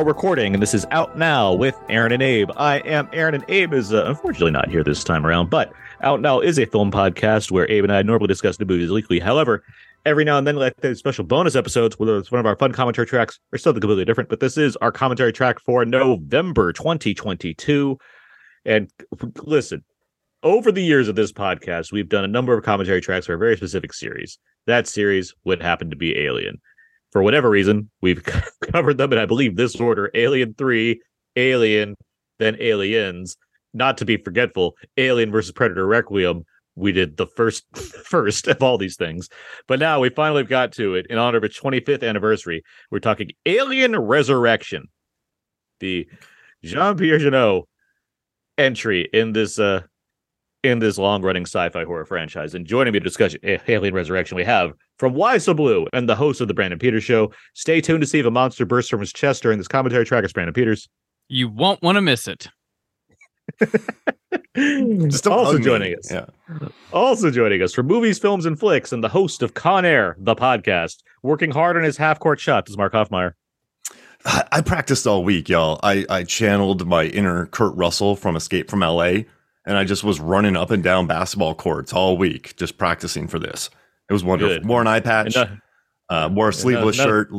Now recording, and this is out now with Aaron and Abe. I am Aaron, and Abe is uh, unfortunately not here this time around. But Out Now is a film podcast where Abe and I normally discuss the movies weekly. However, every now and then, like the special bonus episodes, whether it's one of our fun commentary tracks or something completely different. But this is our commentary track for November 2022. And listen, over the years of this podcast, we've done a number of commentary tracks for a very specific series. That series would happen to be Alien for whatever reason, we've covered them in, I believe, this order Alien 3, Alien, then Aliens. Not to be forgetful, Alien versus Predator Requiem. We did the first first of all these things. But now we finally got to it in honor of its 25th anniversary. We're talking Alien Resurrection. The Jean-Pierre Jeunet entry in this uh in this long-running sci-fi horror franchise. And joining me to discuss Alien Resurrection, we have from Why So Blue and the host of the Brandon Peters Show. Stay tuned to see if a monster bursts from his chest during this commentary track. It's Brandon Peters. You won't want to miss it. Just also joining us. Yeah. Also joining us from movies, films, and flicks, and the host of Con Air, the podcast, working hard on his half-court shots is Mark Hofmeyer. I, I practiced all week, y'all. I, I channeled my inner Kurt Russell from Escape from LA, and I just was running up and down basketball courts all week, just practicing for this. It was wonderful. Good. Wore an eye patch, And, uh, wore a sleeveless none- shirt,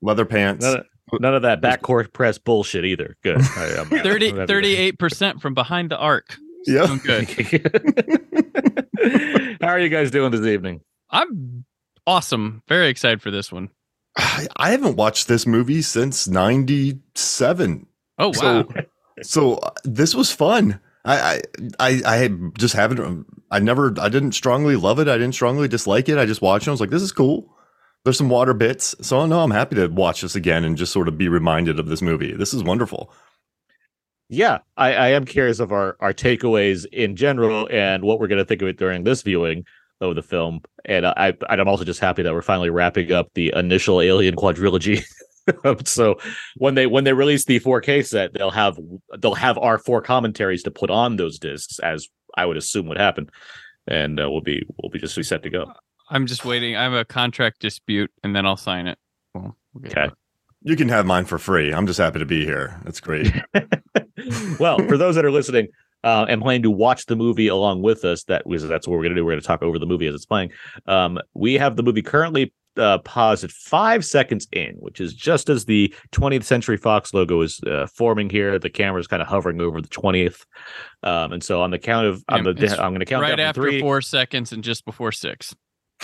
leather pants. None of, none of that backcourt press bullshit either. Good. I, I'm- 30, 38% from behind the arc. Yeah. Doing good. How are you guys doing this evening? I'm awesome. Very excited for this one. I, I haven't watched this movie since 97. Oh, wow. So, so uh, this was fun. I, I, I, I just haven't, um, I never, I didn't strongly love it. I didn't strongly dislike it. I just watched it. I was like, this is cool. There's some water bits. So no, I'm happy to watch this again and just sort of be reminded of this movie. This is wonderful. Yeah, I, I am curious of our our takeaways in general and what we're going to think of it during this viewing of the film. And I and I'm also just happy that we're finally wrapping up the initial Alien quadrilogy. so when they when they release the 4K set, they'll have they'll have our four commentaries to put on those discs, as I would assume would happen, and uh, we'll be we'll be just be set to go. I'm just waiting. I have a contract dispute and then I'll sign it. Well, we'll Okay. it. You can have mine for free. I'm just happy to be here. That's great. well, for those that are listening uh, and planning to watch the movie along with us, that was that's what we're going to do. We're going to talk over the movie as it's playing. Um, we have the movie currently uh, paused at five seconds in, which is just as the 20th Century Fox logo is uh, forming here. The camera is kind of hovering over the 20th, um, and so on the count of on the it's I'm going to count right down after three. four seconds and just before six.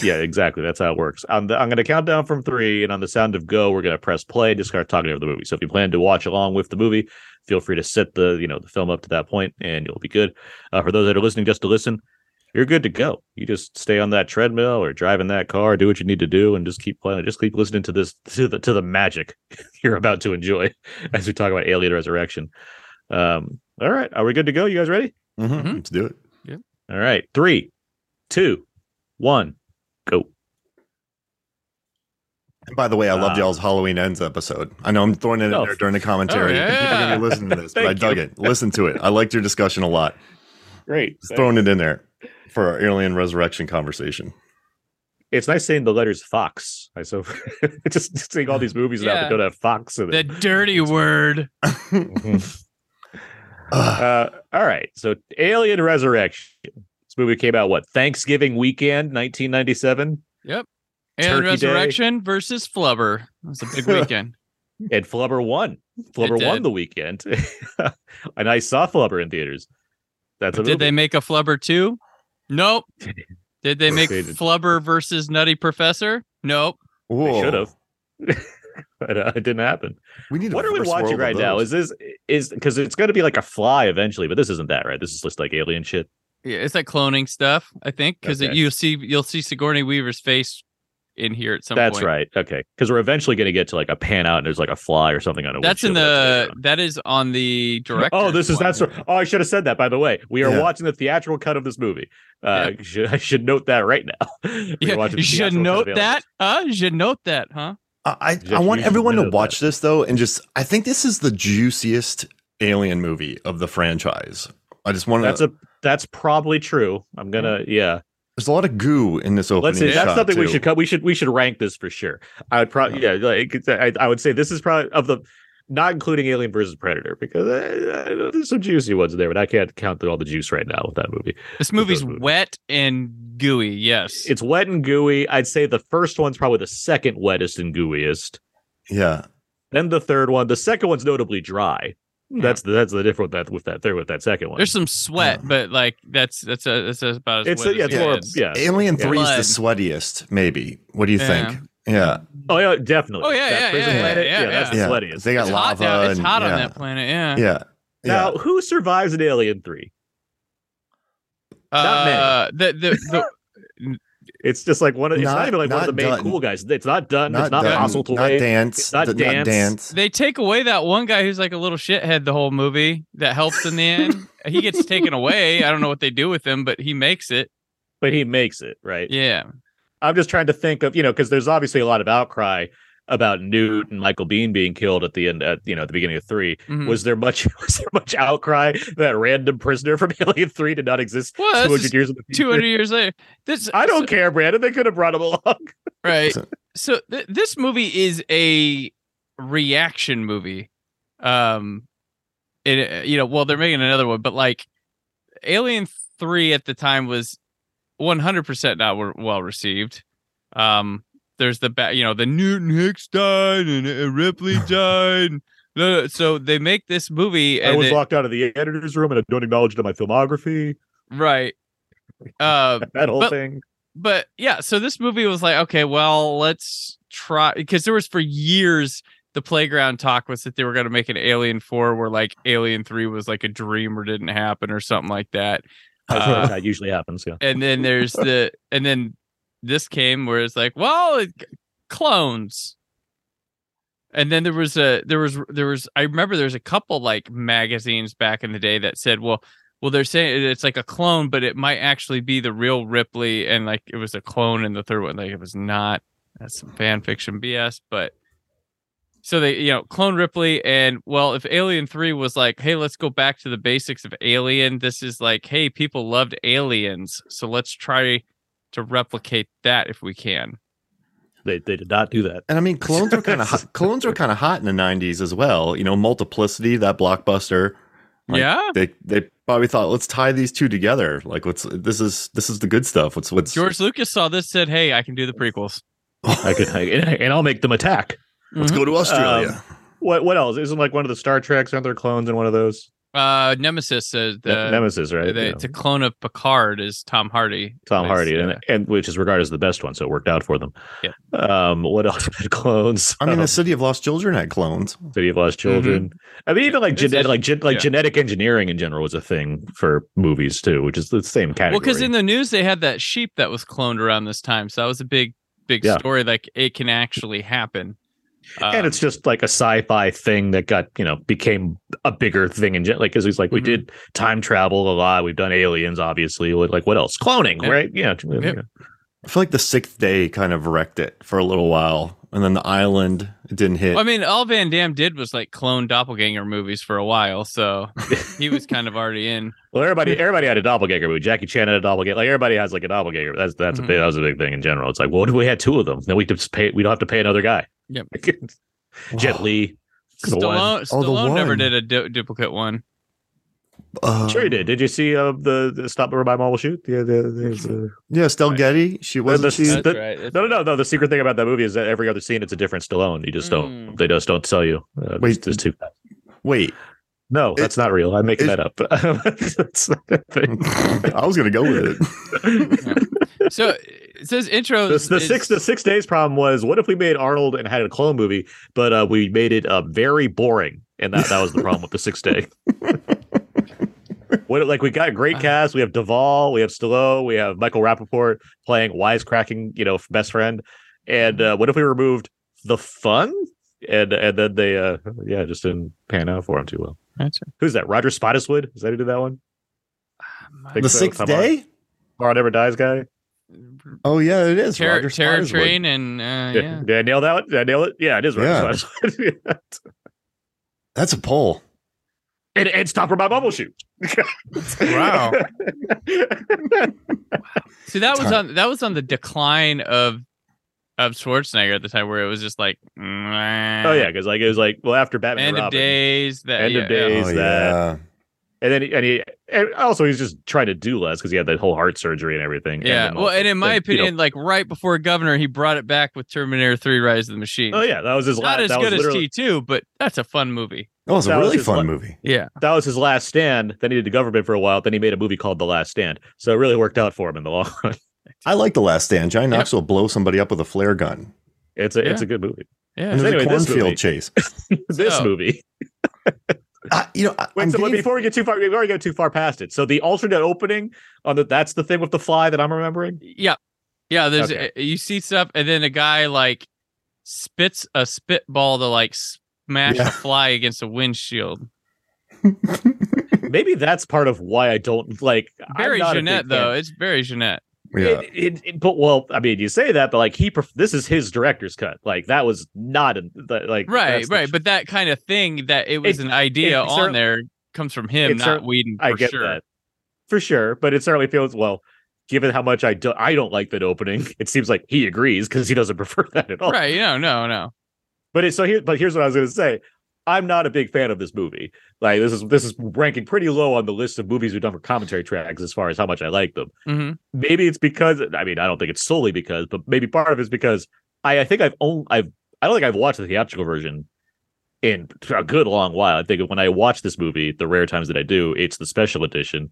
Yeah, exactly. That's how it works. The, I'm going to count down from three, and on the sound of go, we're going to press play and just start talking over the movie. So if you plan to watch along with the movie, feel free to set the you know the film up to that point, and you'll be good. Uh, for those that are listening just to listen, you're good to go. You just stay on that treadmill or drive in that car, do what you need to do, and just keep playing. Just keep listening to this to the to the magic you're about to enjoy as we talk about Alien Resurrection. Um, all right, are we good to go? You guys ready? Mhm, Mhm. Let's do it. Yeah. All right, three, two, one, go. And by the way, I loved Ah. y'all's Halloween Ends episode. I know I'm throwing it in Oh. there during the commentary. Oh, People are yeah. going to listen to this, but I dug you. it. Listen to it. I liked your discussion a lot. Great. Just throwing it in there for our alien resurrection conversation. it's nice saying the letters Fox. I so just seeing all these movies now Yeah. that don't have Fox in The it. dirty word. Uh, all right, so Alien Resurrection. This movie came out what Thanksgiving weekend, 1997, Yep. Turkey And Day. Resurrection versus Flubber. It was a big weekend. and Flubber won. Flubber won the weekend, and I saw Flubber in theaters. That's a Did they make a Flubber too? Nope. Did they make they did. Flubber versus Nutty Professor? Nope. They Whoa. should have. but uh, it didn't happen. We need. a What are we watching right now? Is this is because it's going to be like a fly eventually, but this isn't that, right? This is just like alien shit. Yeah, it's like cloning stuff, I think, because Okay. you'll see you'll see Sigourney Weaver's face in here at some That's point. right. Okay, because we're eventually going to get to like a pan out and there's like a fly or something on it. That's in the that is on the director. Oh, this is that's. Oh, I should have said that. By the way, we are Yeah. watching the theatrical cut of this movie. Uh, should, I should note that right now. Yeah, you should note that. Huh? You should note that, huh? I I, Just I want everyone to the watch this though, and just I think this is the juiciest alien movie of the franchise. I just want That's to. a that's probably true. I'm gonna yeah. There's a lot of goo in this opening. Let's see. That's shot, something we should cut. We should we should rank this for sure. I would probably yeah. Like, it's- I, I would say this is probably of the not including Alien versus Predator because uh, I know there's some juicy ones there, but I can't count all the juice right now with that movie. This movie's movies. wet and gooey. Yes. It's wet and gooey. I'd say the first one's probably the second wettest and gooeyest. Yeah, Then the third one. The second one's notably dry. That's the that's the difference with that with that third with that second one. There's some sweat, Yeah. but like that's that's a, that's about as it's a, yeah, as it's more is. yeah. Alien Three is the sweatiest. Maybe. What do you Yeah. think? Yeah, Oh yeah, definitely. Oh, yeah, That yeah, prison yeah, planet, yeah, that's yeah. the sweatiest. They got It's hot lava. It's and- hot on that planet. Yeah. Yeah, now, who survives in Alien Three? Not many. Uh, the the, the It's just like one of it's not, Not- even like one of the main Dutton. cool guys. It's not done. it's not Dutton, Fossil not dance, It's not th- Dance. dance. they take away that one guy who's like a little shithead the whole movie that helps in the end. he gets taken away. I don't know what they do with him, but he makes it. But he makes it right. Yeah. I'm just trying to think of you know because there's obviously a lot of outcry about Newt and Michael Biehn being killed at the end at you know at the beginning of 3 Mhm. Was there much was there much outcry that random prisoner from Alien Three did not exist Well, 200 years in 200 years later. This I don't so- care, Brandon. They could have brought him along. Right. So- So th- this movie is a reaction movie. Um, it you know, well, they're making another one, but like Alien Three at the time was 100 percent not w- well received. Um, there's the ba- you know the Newton Hicks died and uh, Ripley died. So they make this movie I was it- locked out of the editor's room and I don't acknowledge it in my filmography. right. Uh, That whole But- thing. but yeah, so this movie was like, okay, well, let's try because there was for years the playground talk was that they were going to make an Alien Four where like Alien Three was like a dream or didn't happen or something like that. Uh, that usually happens. Yeah. And then there's the and then this came where it's like, well, it, clones. And then there was a there was there was I remember there's a couple like magazines back in the day that said, well, well they're saying it's like a clone, but it might actually be the real Ripley, and like it was a clone in the third one. Like it was not. That's some fan fiction BS, but so they you know clone Ripley, and well, if Alien Three was like, hey, let's go back to the basics of Alien. This is like, hey, people loved aliens, so let's try to replicate that if we can. They they did not do that. And I mean, clones were kind of hot. clones were kind of hot in the '90s as well. You know, Multiplicity, that blockbuster. Like, yeah, They they probably thought, let's tie these two together. Like, what's this is this is the good stuff. What's what's George Lucas saw this, said, "Hey, I can do the prequels." I could I, and I'll make them attack. let's go to mm-hmm. Australia. Um, what what else? Isn't like one of the Star Treks? Aren't there clones in one of those? Uh, Nemesis, uh, the Ne- Nemesis, right? the, Yeah. to clone of Picard is Tom Hardy. Tom Plays, Hardy, uh, and, and which is regarded as the best one, so it worked out for them. Yeah. Um, what else had clones? I mean, Um, the City of Lost Children had clones. City of Lost Children. I mean, even like This genetic, is- like gen- like yeah. genetic engineering in general was a thing for movies too, which is the same category. Well, because in the news they had that sheep that was cloned around this time, so that was a big, big Yeah. story. Like it can actually happen. And Um, it's just like a sci-fi thing that got you know became a bigger thing in gen- like because he's like we Mhm. did time travel a lot we've done aliens obviously like what else cloning Yeah. right yeah Yep. I feel like the Sixth Day kind of wrecked it for a little while, and then the Island didn't hit. I mean, all Van Damme did was like clone doppelganger movies for a while, so he was kind of already in. well everybody everybody had a doppelganger movie Jackie Chan had a doppelganger like everybody has like a doppelganger that's that's Mhm. a big that was a big thing in general it's like well what if we had two of them then we just pay we don't have to pay another guy Yep. Jet Li the one. Stallone, Oh, the Stallone never one. did a du- duplicate one. Uh, sure he did did you see uh, the, the stop or by mall shoot yeah the, there's uh, Yeah, Stell Getty. She wasn't. the- she, That's That's the- right. that's No, no, no, no. The secret thing about that movie is that every other scene it's a different Stallone. You just don't. Mm. They just don't tell you. Uh, Wait. Wait, there's two. wait, No, that's not real. I'm making it- that up. that's not a thing. I was gonna go with it. So it says intro. The, the six the six days problem was what if we made Arnold and had a clone movie, but uh, we made it uh, very boring, and that that was the problem with the six day. what like we got a great cast. We have Duvall, we have Stallone, we have Michael Rapaport playing wisecracking, you know, best friend. And uh, what if we removed the fun? And and then they uh yeah just didn't pan out for him too well. That's Who's that? Roger Spottiswoode? Is that who did that one? Think The so? sixth Come day. Tomorrow Never Dies guy. Oh yeah, it is. Terror, Roger Terror Train and uh, Yeah. yeah. Did I nail that one? Did I nail it? Yeah, it is Roger Yeah. That's a poll. and, and stop her by Bumbleshoot. Wow. See that was Time. on that was on the decline of of Schwarzenegger at the time where it was just like oh yeah, because like it was like well after Batman end and of Robin, days that End yeah, of yeah. days. Oh that- yeah. And then he, and he and also he's just trying to do less because he had that whole heart surgery and everything. Yeah, then well, also- and in my then, you know- opinion, like right before Governor, he brought it back with Terminator Three: Rise of the Machine. oh yeah, that was his not last. as that good was as T two, but that's a fun movie. That was a That really his fun la- movie. Yeah, that was his last stand. Then he did the government for a while. Then he made a movie called The Last Stand. So it really worked out for him in the long run. I like the last stand. Johnny Yep. Knoxville blow somebody up with a flare gun. It's a it's a good movie. yeah. And there's anyway, a this cornfield chase. this movie. Uh, you know, I- Wait, I'm so getting- before we get too far, we've already got too far past it. So the alternate opening on the that's the thing with the fly that I'm remembering. Yeah. Yeah, there's Okay. uh, you see stuff and then a guy like spits a spitball to like smash Yeah. a fly against a windshield. Maybe that's part of why I don't like. Very I'm Jeunet though. It's very Jeunet. Yeah. It, it, it- but well, I mean, you say that, but like he, pref- this is his director's cut. Like that was not a, the, like Right, that's the- right. But that kind of thing that it was It- an idea it on there comes from him, not cer- Whedon. For I get sure. that for sure. But it certainly feels well. Given how much I do, I don't like that opening. It seems like he agrees because he doesn't prefer that at all. Right. No, no, no. But it's so here. But here's what I was going to say. I'm not a big fan of this movie. Like this is this is ranking pretty low on the list of movies we've done for commentary tracks as far as how much I like them. hmm maybe it's because I mean I don't think it's solely because, but maybe part of it's because I I think I've only I've I don't think I've watched the theatrical version in a good long while. I think when I watch this movie, the rare times that I do, it's the special edition.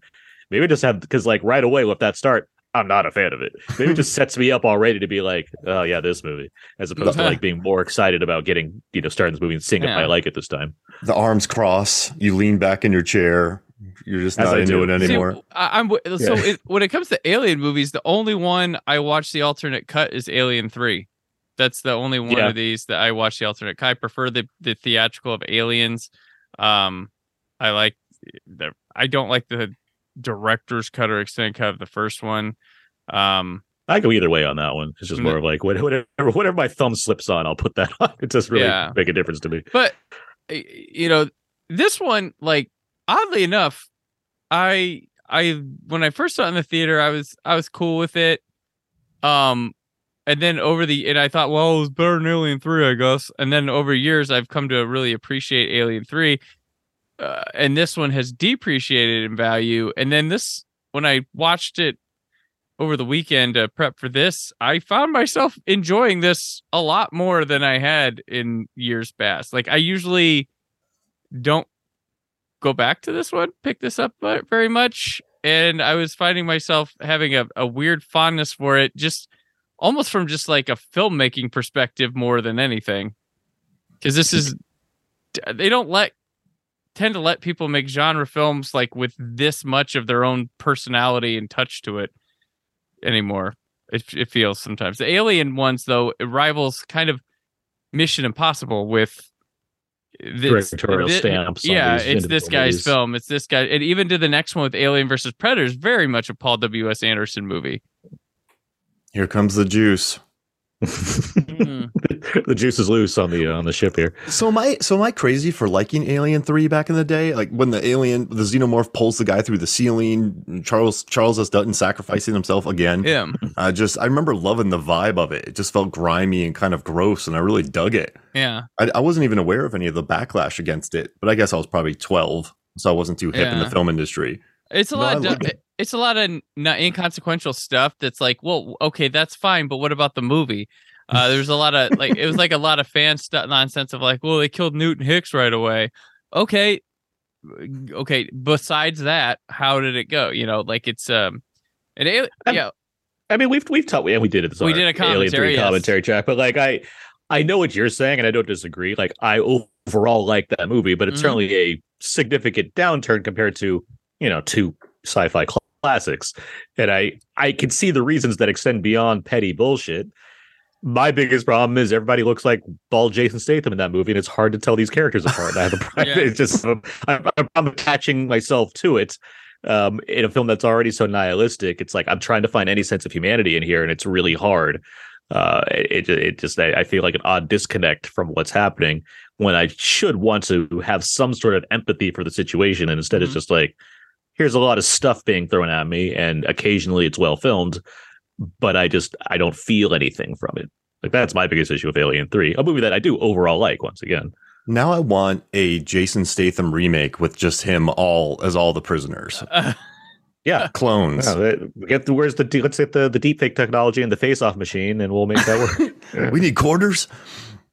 Maybe I just have because like right away with that start, I'm not a fan of it. Maybe it just sets me up already to be like, oh yeah, this movie, as opposed to like being more excited about getting you know starting this movie and seeing if I like it this time. The arms cross. You lean back in your chair. You're just As not I into do. it anymore. I, I'm w- so Yeah. it, when it comes to Alien movies, the only one I watch the alternate cut is Alien Three. That's the only one Yeah. of these that I watch the alternate cut. I prefer the the theatrical of Aliens. Um, I like the I don't like the director's cut or extended cut of the first one. Um, I go either way on that one. It's just Mm. more of like what- whatever whatever my thumb slips on, I'll put that on. It doesn't really Yeah. make a difference to me. but you know this one like oddly enough i i when i first saw it in the theater i was i was cool with it um and then over the and i thought well it was better than alien 3 i guess and then over years i've come to really appreciate alien 3 uh, and this one has depreciated in value. And then this when i watched it over the weekend to prep for this i found myself enjoying this a lot more than i had in years past. Like i usually don't go back to this one pick this up very much. And i was finding myself having a, a weird fondness for it just almost from just like a filmmaking perspective more than anything. Because this is they don't let tend to let people make genre films like with this much of their own personality and touch to it anymore it, it feels sometimes the alien ones though it rivals kind of mission impossible with this- Directorial thi- stamps on yeah these it's this guy's movies. film it's this guy and even to the next one with alien versus predators very much a paul w.s anderson movie Here comes the juice. Mm. the juice is loose on the uh, on the ship here. So am I so am I crazy for liking Alien 3 back in the day? Like when the alien the xenomorph pulls the guy through the ceiling, Charles Charles S. Dutton sacrificing himself again. yeah I just I remember loving the vibe of it. It just felt grimy and kind of gross and I really dug it. yeah I, I wasn't even aware of any of the backlash against it, but I guess I was probably 12, so I wasn't too hip in the film industry. It's a No, lot. Of, like it's a lot of not inconsequential stuff. That's like, well, okay, that's fine, but what about the movie? Uh, there's a lot of like, it was like a lot of fan stuff nonsense of like, well, they killed Newton Hicks right away. Okay, okay. Besides that, how did it go? You know, like it's um, an alien. I'm- Yeah, I mean, we've we've talked, and we did it. this We did a commentary, Three yes. commentary track, but like I, I know what you're saying, and I don't disagree. Like I overall like that movie, but it's Mhm. certainly a significant downturn compared to you know two sci-fi classics, and I I can see the reasons that extend beyond petty bullshit. My biggest problem is everybody looks like bald Jason Statham in that movie, and it's hard to tell these characters apart. I have a problem. Yeah. It's just I'm, I'm, attaching myself to it um, in a film that's already so nihilistic. It's like I'm trying to find any sense of humanity in here, and it's really hard. Uh, it it just I, feel like an odd disconnect from what's happening when I should want to have some sort of empathy for the situation, and instead it's Mhm. just like here's a lot of stuff being thrown at me, and occasionally it's well filmed, but I just I don't feel anything from it. Like that's my biggest issue with Alien Three, a movie that I do overall like. Once again, Now I want a Jason Statham remake with just him all as all the prisoners, yeah. clones. Yeah, get the where's the let's get the the deep fake technology and the face off machine, and we'll make that work. we need quarters.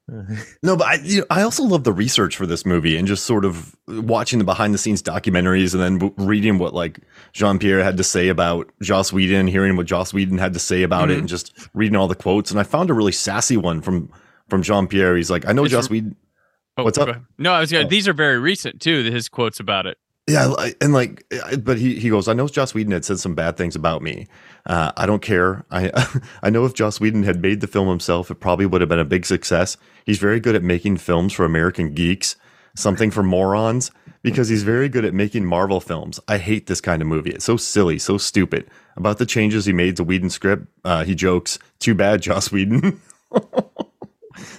No, but I you know, I also love the research for this movie and just sort of watching the behind the scenes documentaries and then w- reading what like Jean Pierre had to say about Joss Whedon, hearing what Joss Whedon had to say about it, Mhm. and just reading all the quotes. And I found a really sassy one from from Jean Pierre. He's like, "I know It's Joss re- Whedon." Oh, What's up? No, I was gonna. Oh. These are very recent too. His quotes about it. Yeah, and like, but he he goes, I know Joss Whedon had said some bad things about me. Uh, I don't care. I I know if Joss Whedon had made the film himself, it probably would have been a big success. He's very good at making films for American geeks, something for morons, because he's very good at making Marvel films. I hate this kind of movie. It's so silly, so stupid. About the changes he made to Whedon's script, uh, he jokes, "Too bad, Joss Whedon."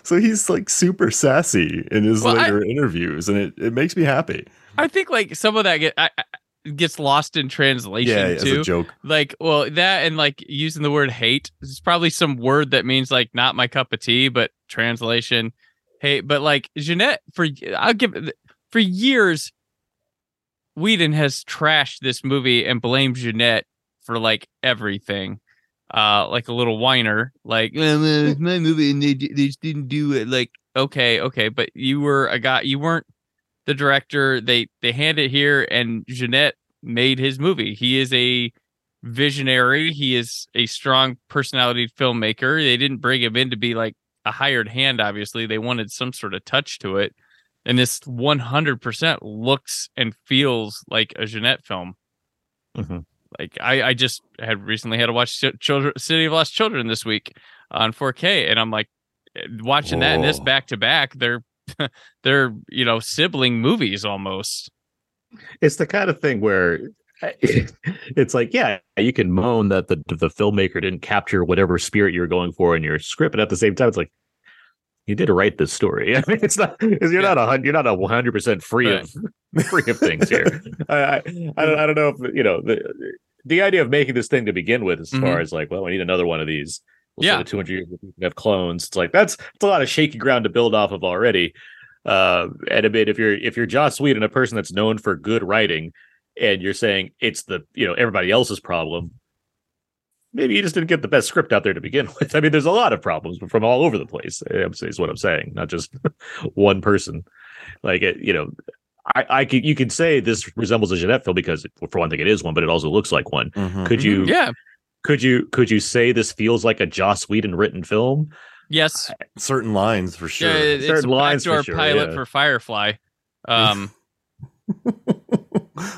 so he's like super sassy in his Well, I- later interviews, and it, it makes me happy. I think like some of that get I, I- gets lost in translation Yeah, as too. a joke. like well that and like using the word hate is probably some word that means like not my cup of tea but translation hate but like Jeunet for i'll give for years whedon has trashed this movie and blamed Jeunet for like everything uh like a little whiner like "Uh, well, my movie and they, they just didn't do it like okay okay but you were a guy you weren't the director they they hand it here and Jeunet made his movie. He is a visionary. He is a strong personality filmmaker. They didn't bring him in to be like a hired hand obviously. They wanted some sort of touch to it. And this 100% looks and feels like a Jeunet film. Mhm. like i i just had recently had to watch children city of lost children this week on 4k and i'm like watching that and this back to back they're they're you know sibling movies almost it's the kind of thing where it's like, yeah, you can moan that the the filmmaker didn't capture whatever spirit you're going for in your script, but at the same time, it's like you did write this story. I mean, it's not you're Yeah. not a you're not a 100 percent free of free of things here. I, I I don't I don't know if you know the the idea of making this thing to begin with, as Mhm. far as like, well, we need another one of these. We'll Yeah. yeah, 200 years we can have clones. It's like that's it's a lot of shaky ground to build off of already. Uh, and a bit if you're if you're Joss Whedon, a person that's known for good writing, and you're saying it's the you know everybody else's problem, maybe you just didn't get the best script out there to begin with. I mean, there's a lot of problems from all over the place. I'm is what I'm saying, not just one person. Like it, you know, I, I could you could say this resembles a Jeunet film because for one thing it is one, but it also looks like one. Mhm. Could you? Mm-hmm. yeah Could you? Could you say this feels like a Joss Whedon written film? yes certain lines for sure. yeah it- it's a Certain lines for backdoor sure, pilot yeah. for firefly um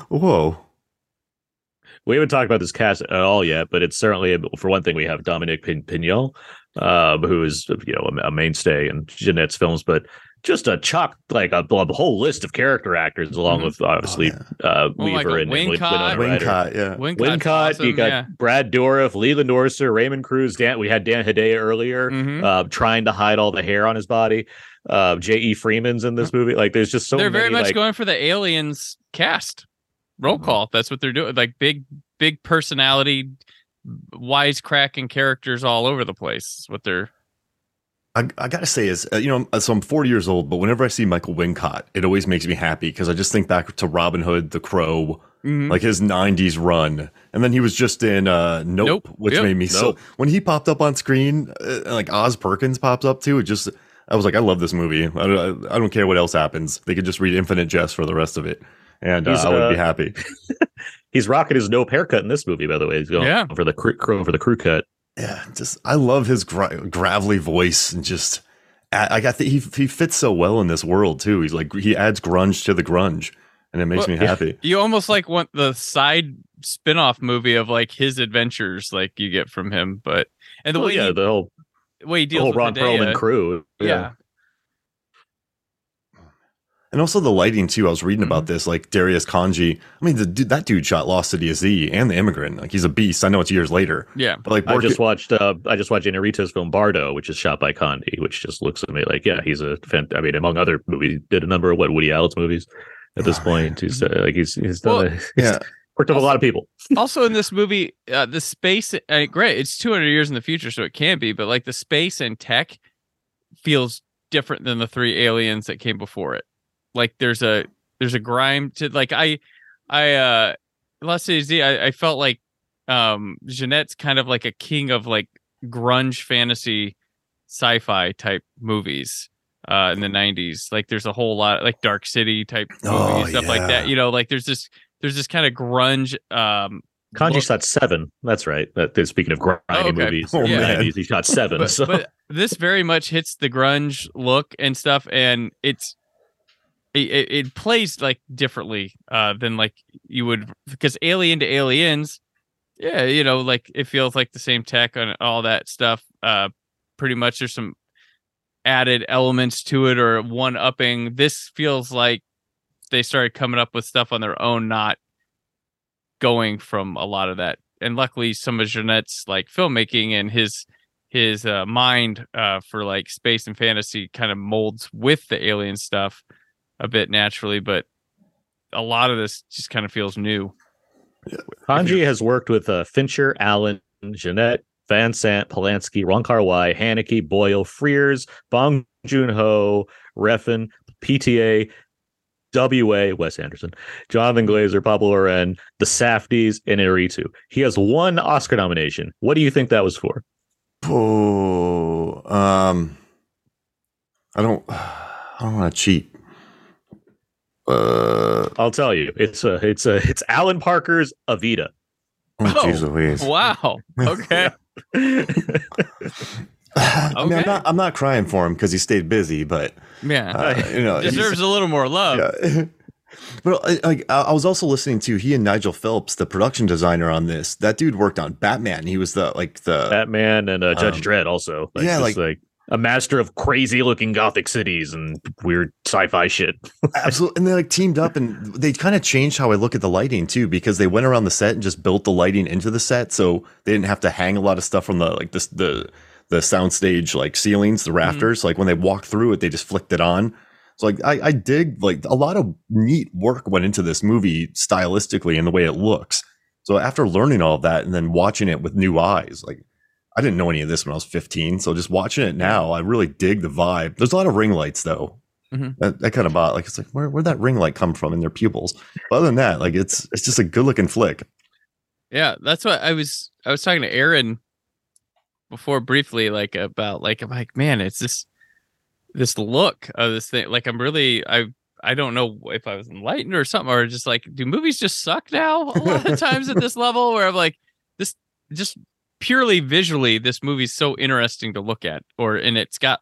Whoa. We haven't talked about this cast at all yet, but it's certainly for one thing we have Dominique Pin- Pinon, uh, who is you know a, a mainstay in Jeunet's films, but just a chock like a, a whole list of character actors, along Mhm. with obviously Oh, uh, Oh Weaver God, and, and Wincott. Winona Wincott, yeah. Wincott's Wincott, awesome, you got yeah. Brad Dourif, Leland Orser, Raymond Cruz, Dan. We had Dan Hedaya earlier, Mhm. uh, trying to hide all the hair on his body. Uh, J.E. Freeman's in this movie. Like, there's just so they're very many, much like, going for the aliens cast roll Mhm. call that's what they're doing like big big personality wisecracking characters all over the place what they're I, I gotta say is uh, you know so I'm 40 years old, but whenever I see Michael Wincott, it always makes me happy because I just think back to Robin Hood, The Crow, Mhm. like his 90s run, and then he was just in uh, Nope, Nope. which Yep. made me so. When he popped up on screen, uh, like Oz Perkins pops up too, it just I was like, I love this movie. I, I, I don't care what else happens. They could just read Infinite Jest for the rest of it. and uh, I would be uh, happy. He's rocking his nope haircut in this movie, by the way. He's going Yeah. for the crew, crew for the crew cut. Yeah, just I love his gra- gravelly voice and just I, I got the, he he fits so well in this world too. He's like he adds grunge to the grunge, and it makes Well, me happy. You almost like want the side spin-off movie of like his adventures like you get from him, but and the Well, way yeah, he, the whole, the way he deals the whole with Ron Perlman crew. Yeah. And also the lighting too. I was reading Mm-hmm. about this, like Darius Khondji. I mean, the, dude- that dude shot Lost City of Z and The Immigrant. Like he's a beast. I know it's years later, Yeah. but like I just watched. Uh, I just watched Inarritu's film Bardo, which is shot by Khondji, which just looks at me like, yeah, he's a. Fan- I mean, among other movies, did a number of what Woody Allen's movies. At this Oh, point, he's uh, like he's he's done. Well, a, he's yeah, worked with a lot of people. also in this movie, uh, the space, uh, great, it's 200 years in the future, so it can be, but like the space and tech feels different than the three aliens that came before it. Like there's a there's a grime to like I I uh Lost City Z, I, I felt like um Jeunet's kind of like a king of like grunge fantasy sci-fi type movies uh in the 90s like there's a whole lot like dark city type movies Oh, stuff like that you know like there's this there's this kind of grunge um Khondji look- shot seven. That's right. That, that- speaking of grimy Oh, okay. movies, Oh, in the man. 90s, he shot seven. but, so but this very much hits the grunge look and stuff and it's it, it, plays like differently uh than like you would because alien to aliens yeah you know like it feels like the same tech and all that stuff uh pretty much there's some added elements to it or one upping this feels like they started coming up with stuff on their own not going from a lot of that. And luckily some of Jeunet's like filmmaking and his his uh, mind uh, for like space and fantasy kind of molds with the alien stuff a bit naturally, but a lot of this just kind of feels new. Khondji has worked with uh, Fincher, Allen, Jeunet, Van Sant, Polanski, Wong Kar Wai, Haneke, Boyle, Frears, Bong Joon Ho, Refn, PTA, WA, Wes Anderson, Jonathan Glazer, Pablo Loren, The Safdies, and Inarritu. He has one Oscar nomination. What do you think that was for? Oh, um, I don't, I don't want to cheat. Uh, I'll tell you. It's a, it's a, it's Alan Parker's Evita. oh, Oh, Louise. Wow. Okay. I mean, I'm not, I'm not crying for him because he stayed busy, but yeah. uh, you know, Deserves a little more love. Yeah. But I- like I I was also listening to he and Nigel Phelps, the production designer on this. That dude worked on Batman. He was the like the Batman and uh, Judge Um, Dredd also. yeah, just, like a master of crazy looking gothic cities and weird sci-fi shit. absolutely, and they like teamed up and they kind of changed how I look at the lighting too because they went around the set and just built the lighting into the set, so they didn't have to hang a lot of stuff from the like this the the soundstage like ceilings, the mm-hmm. rafters. Like when they walked through it, they just flicked it on. So like I, I dig like a lot of neat work went into this movie stylistically and the way it looks. So after learning all of that and then watching it with new eyes, like I didn't know any of this when I was 15. So just watching it now, I really dig the vibe. There's a lot of ring lights though. Mhm. That, that kind of bot like it's like where where'd that ring light come from in their pupils? But other than that, like it's it's just a good looking flick. Yeah, that's what I was. I was talking to Aaron before briefly, like about like I'm like, man, it's this this look of this thing. Like I'm really I I don't know if I was enlightened or something, or just like, do movies just suck now? A lot of times at this level, where I'm like, this just purely visually, this movie's so interesting to look at, or and it's got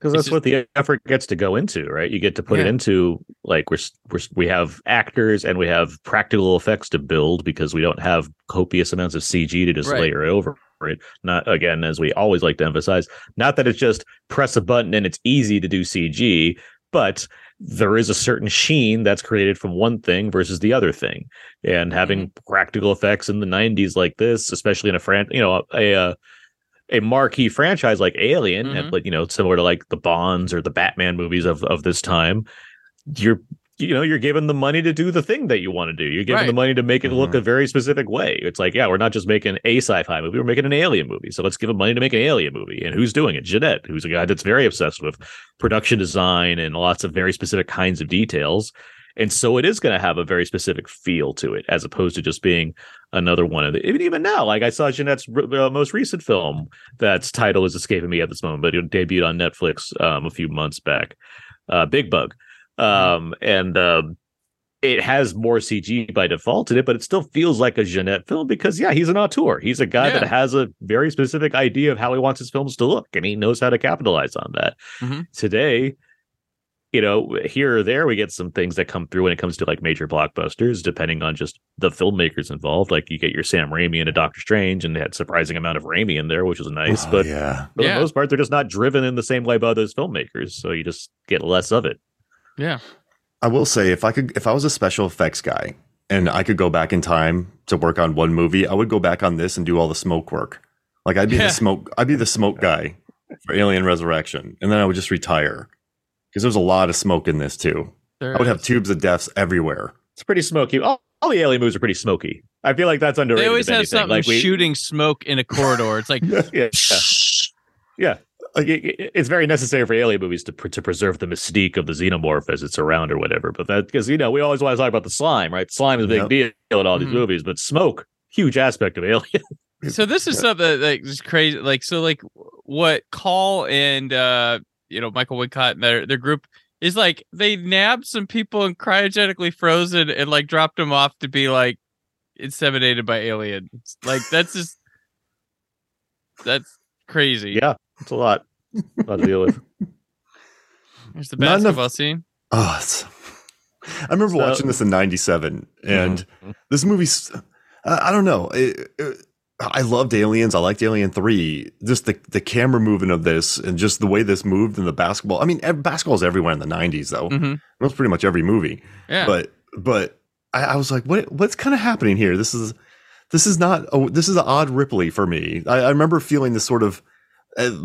because that's what the effort gets to go into, right? You get to put it into like we're, we're we have actors and we have practical effects to build because we don't have copious amounts of CG to just Right. layer over it. Not again, as we always like to emphasize, not that it's just press a button and it's easy to do CG, but there is a certain sheen that's created from one thing versus the other thing, and having practical effects in the '90s like this, especially in a fran, you know, a, a a marquee franchise like Alien, and Mhm. like you know, similar to like the Bonds or the Batman movies of of this time, you're you know you're given the money to do the thing that you want to do. You're given the money to make it look Mhm. a very specific way. It's like, yeah, we're not just making a sci-fi movie, we're making an alien movie. So let's give them money to make an alien movie. And who's doing it? Jeunet, who's a guy that's very obsessed with production design and lots of very specific kinds of details. And so it is going to have a very specific feel to it, as opposed to just being another one of the. Even even now, like I saw Jeunet's uh, most recent film, that's title is escaping me at this moment, but it debuted on Netflix um, a few months back. Uh, Big Bug, um, and um, it has more CG by default in it, but it still feels like a Jeunet film because yeah, he's an auteur. He's a guy Yeah. that has a very specific idea of how he wants his films to look, and he knows how to capitalize on that. Mhm. Today, you know, here or there, we get some things that come through when it comes to like major blockbusters, depending on just the filmmakers involved. Like you get your Sam Raimi into Doctor Strange, and they had surprising amount of Raimi in there, which was nice. Oh, but yeah, for Yeah. the most part, they're just not driven in the same way by those filmmakers, so you just get less of it. Yeah. I will say if I could, if I was a special effects guy and I could go back in time to work on one movie, I would go back on this and do all the smoke work. Like I'd be Yeah. the smoke, I'd be the smoke guy for Alien Resurrection, and then I would just retire because there's a lot of smoke in this too. There I would have tubes of deaths everywhere. It's pretty smoky. All, all the alien movies are pretty smoky. I feel like that's underrated. They always have anything. something like we, shooting smoke in a corridor. It's like Yeah, yeah. Like it, it- it's very necessary for alien movies to to preserve the mystique of the xenomorph as it's around or whatever. But that because you know we always want to talk about the slime, right? Slime is a big Yep. deal in all these Mhm. movies, but smoke, huge aspect of alien. so this is something that, like just crazy like so like what call and uh you know michael wincott and their, their group is like they nabbed some people and cryogenically frozen and like dropped them off to be like inseminated by aliens like that's just that's crazy yeah, it's a lot, a lot to deal with. there's the Not enough- basketball scene Oh, it's, I remember So- watching this in '97, and Mhm. this movie's I, I don't know. It, it- I loved Aliens. I liked Alien Three. Just the the camera movement of this, and just the way this moved in the basketball. I mean, ev- basketball's everywhere in the '90s, though. Mhm. It was pretty much every movie. yeah But but I, I was like, what what's kind of happening here? This is this is not. Oh, this is an odd Ripley for me. I, I remember feeling this sort of uh,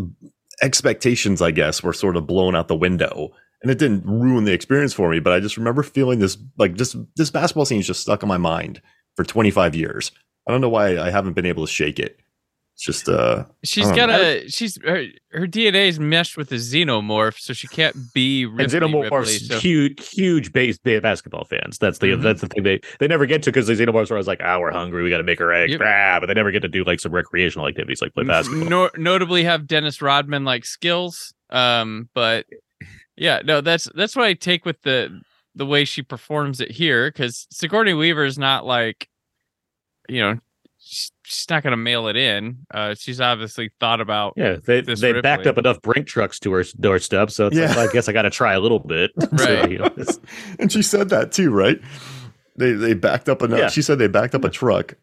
expectations. I guess were sort of blown out the window. And it didn't ruin the experience for me, but I just remember feeling this like just this basketball scene is just stuck in my mind for 25 years. I don't know why I haven't been able to shake it. It's just uh she's got don't a she's her, her dna is meshed with a xenomorph so she can't be And Ripley, xenomorphs, Ripley, so- huge, huge base ba- basketball fans. That's the Mhm. that's the thing they they never get to because the xenomorphs are always like, ah, we're hungry, we got to make our eggs, Yep. ah, but they never get to do like some recreational activities like play basketball. Nor- notably have Dennis Rodman like skills. Um, but yeah, no, that's that's what I take with the the way she performs it here because Sigourney Weaver is not like, you know, she's, she's not gonna mail it in. Uh, she's obviously thought about. Yeah, they This they backed up enough brink trucks to her doorstep, so it's like, Yeah. well, I guess I got to try a little bit. So, Right. you know, and she said that too, right? They they backed up enough. Yeah. She said they backed up a truck.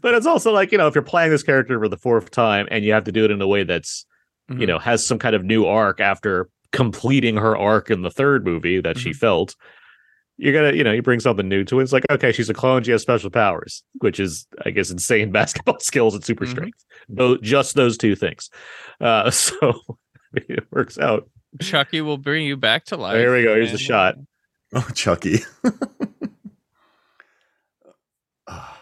but it's also like you know, if you're playing this character for the fourth time and you have to do it in a way that's Mhm. you know has some kind of new arc after completing her arc in the third movie that she Mhm. felt. You're gonna, you know, you bring something new to it. It's like, okay, she's a clone. She has special powers, which is, I guess, insane basketball skills and super Mhm. strength. Tho- just those two things. Uh, so it works out. Chucky will bring you back to life. There we go. Here's the shot. Oh, Chucky.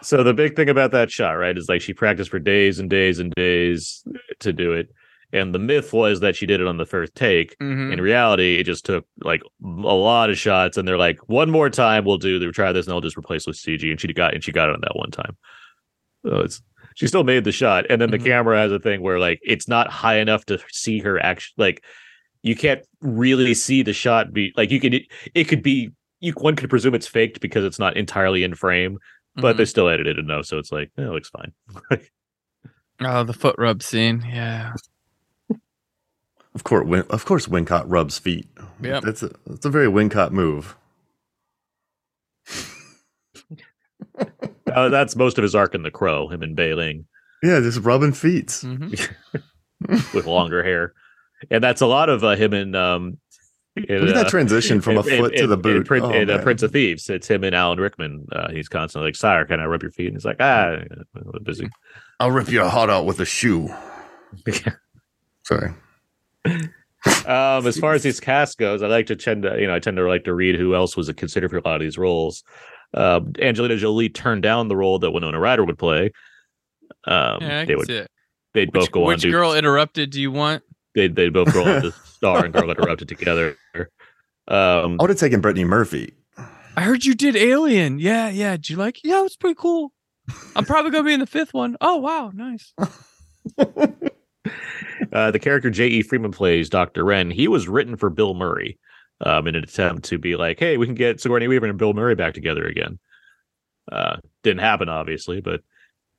So the big thing about that shot, right, is like she practiced for days and days and days to do it. And the myth was that she did it on the first take. Mhm. In reality, it just took like a lot of shots, and they're like, one more time we'll do. They'll try this, and they'll just replace with CG. And she got and she got it on that one time. So it's she still made the shot, and then the camera has a thing where like it's not high enough to see her actually like you can't really see the shot be like you could it could be you one could presume it's faked because it's not entirely in frame but Mhm. they still edited enough, so it's like eh, it looks fine. oh, the foot rub scene. Yeah. Of course, Win- of course, Wincott rubs feet. Yeah, That's a that's a very Wincott move. uh, that's most of his arc in The Crow, him and Bai Ling Yeah, just rubbing feet. Mhm. with longer hair, and that's a lot of uh, him and um. in, Look at that uh, transition from a foot in- to the in boot. Prin- Oh, in, uh. Prince of Thieves. It's him and Alan Rickman. Uh, he's constantly like, "Sire, can I rub your feet?" And he's like, "Ah, I'm busy." I'll rip your heart out with a shoe. Sorry. um, as far as these cast goes, I like to tend to, you know, I tend to like to read who else was considered for a lot of these roles. Um, Angelina Jolie turned down the role that Winona Ryder would play. Um, Yeah, they would, they'd Which, both go on which to girl interrupted do you want? they'd, they'd both go on to star and Girl Interrupted together. Um, I would have taken Brittany Murphy. I heard you did Alien. Yeah, yeah. Did you like? Yeah, it was pretty cool. I'm probably gonna be in the fifth one. Oh wow, nice. uh, the character J.E. Freeman plays Dr. Wren. He was written for Bill Murray. um, in an attempt to be like, hey, we can get Sigourney Weaver and Bill Murray back together again. Uh, didn't happen, obviously, but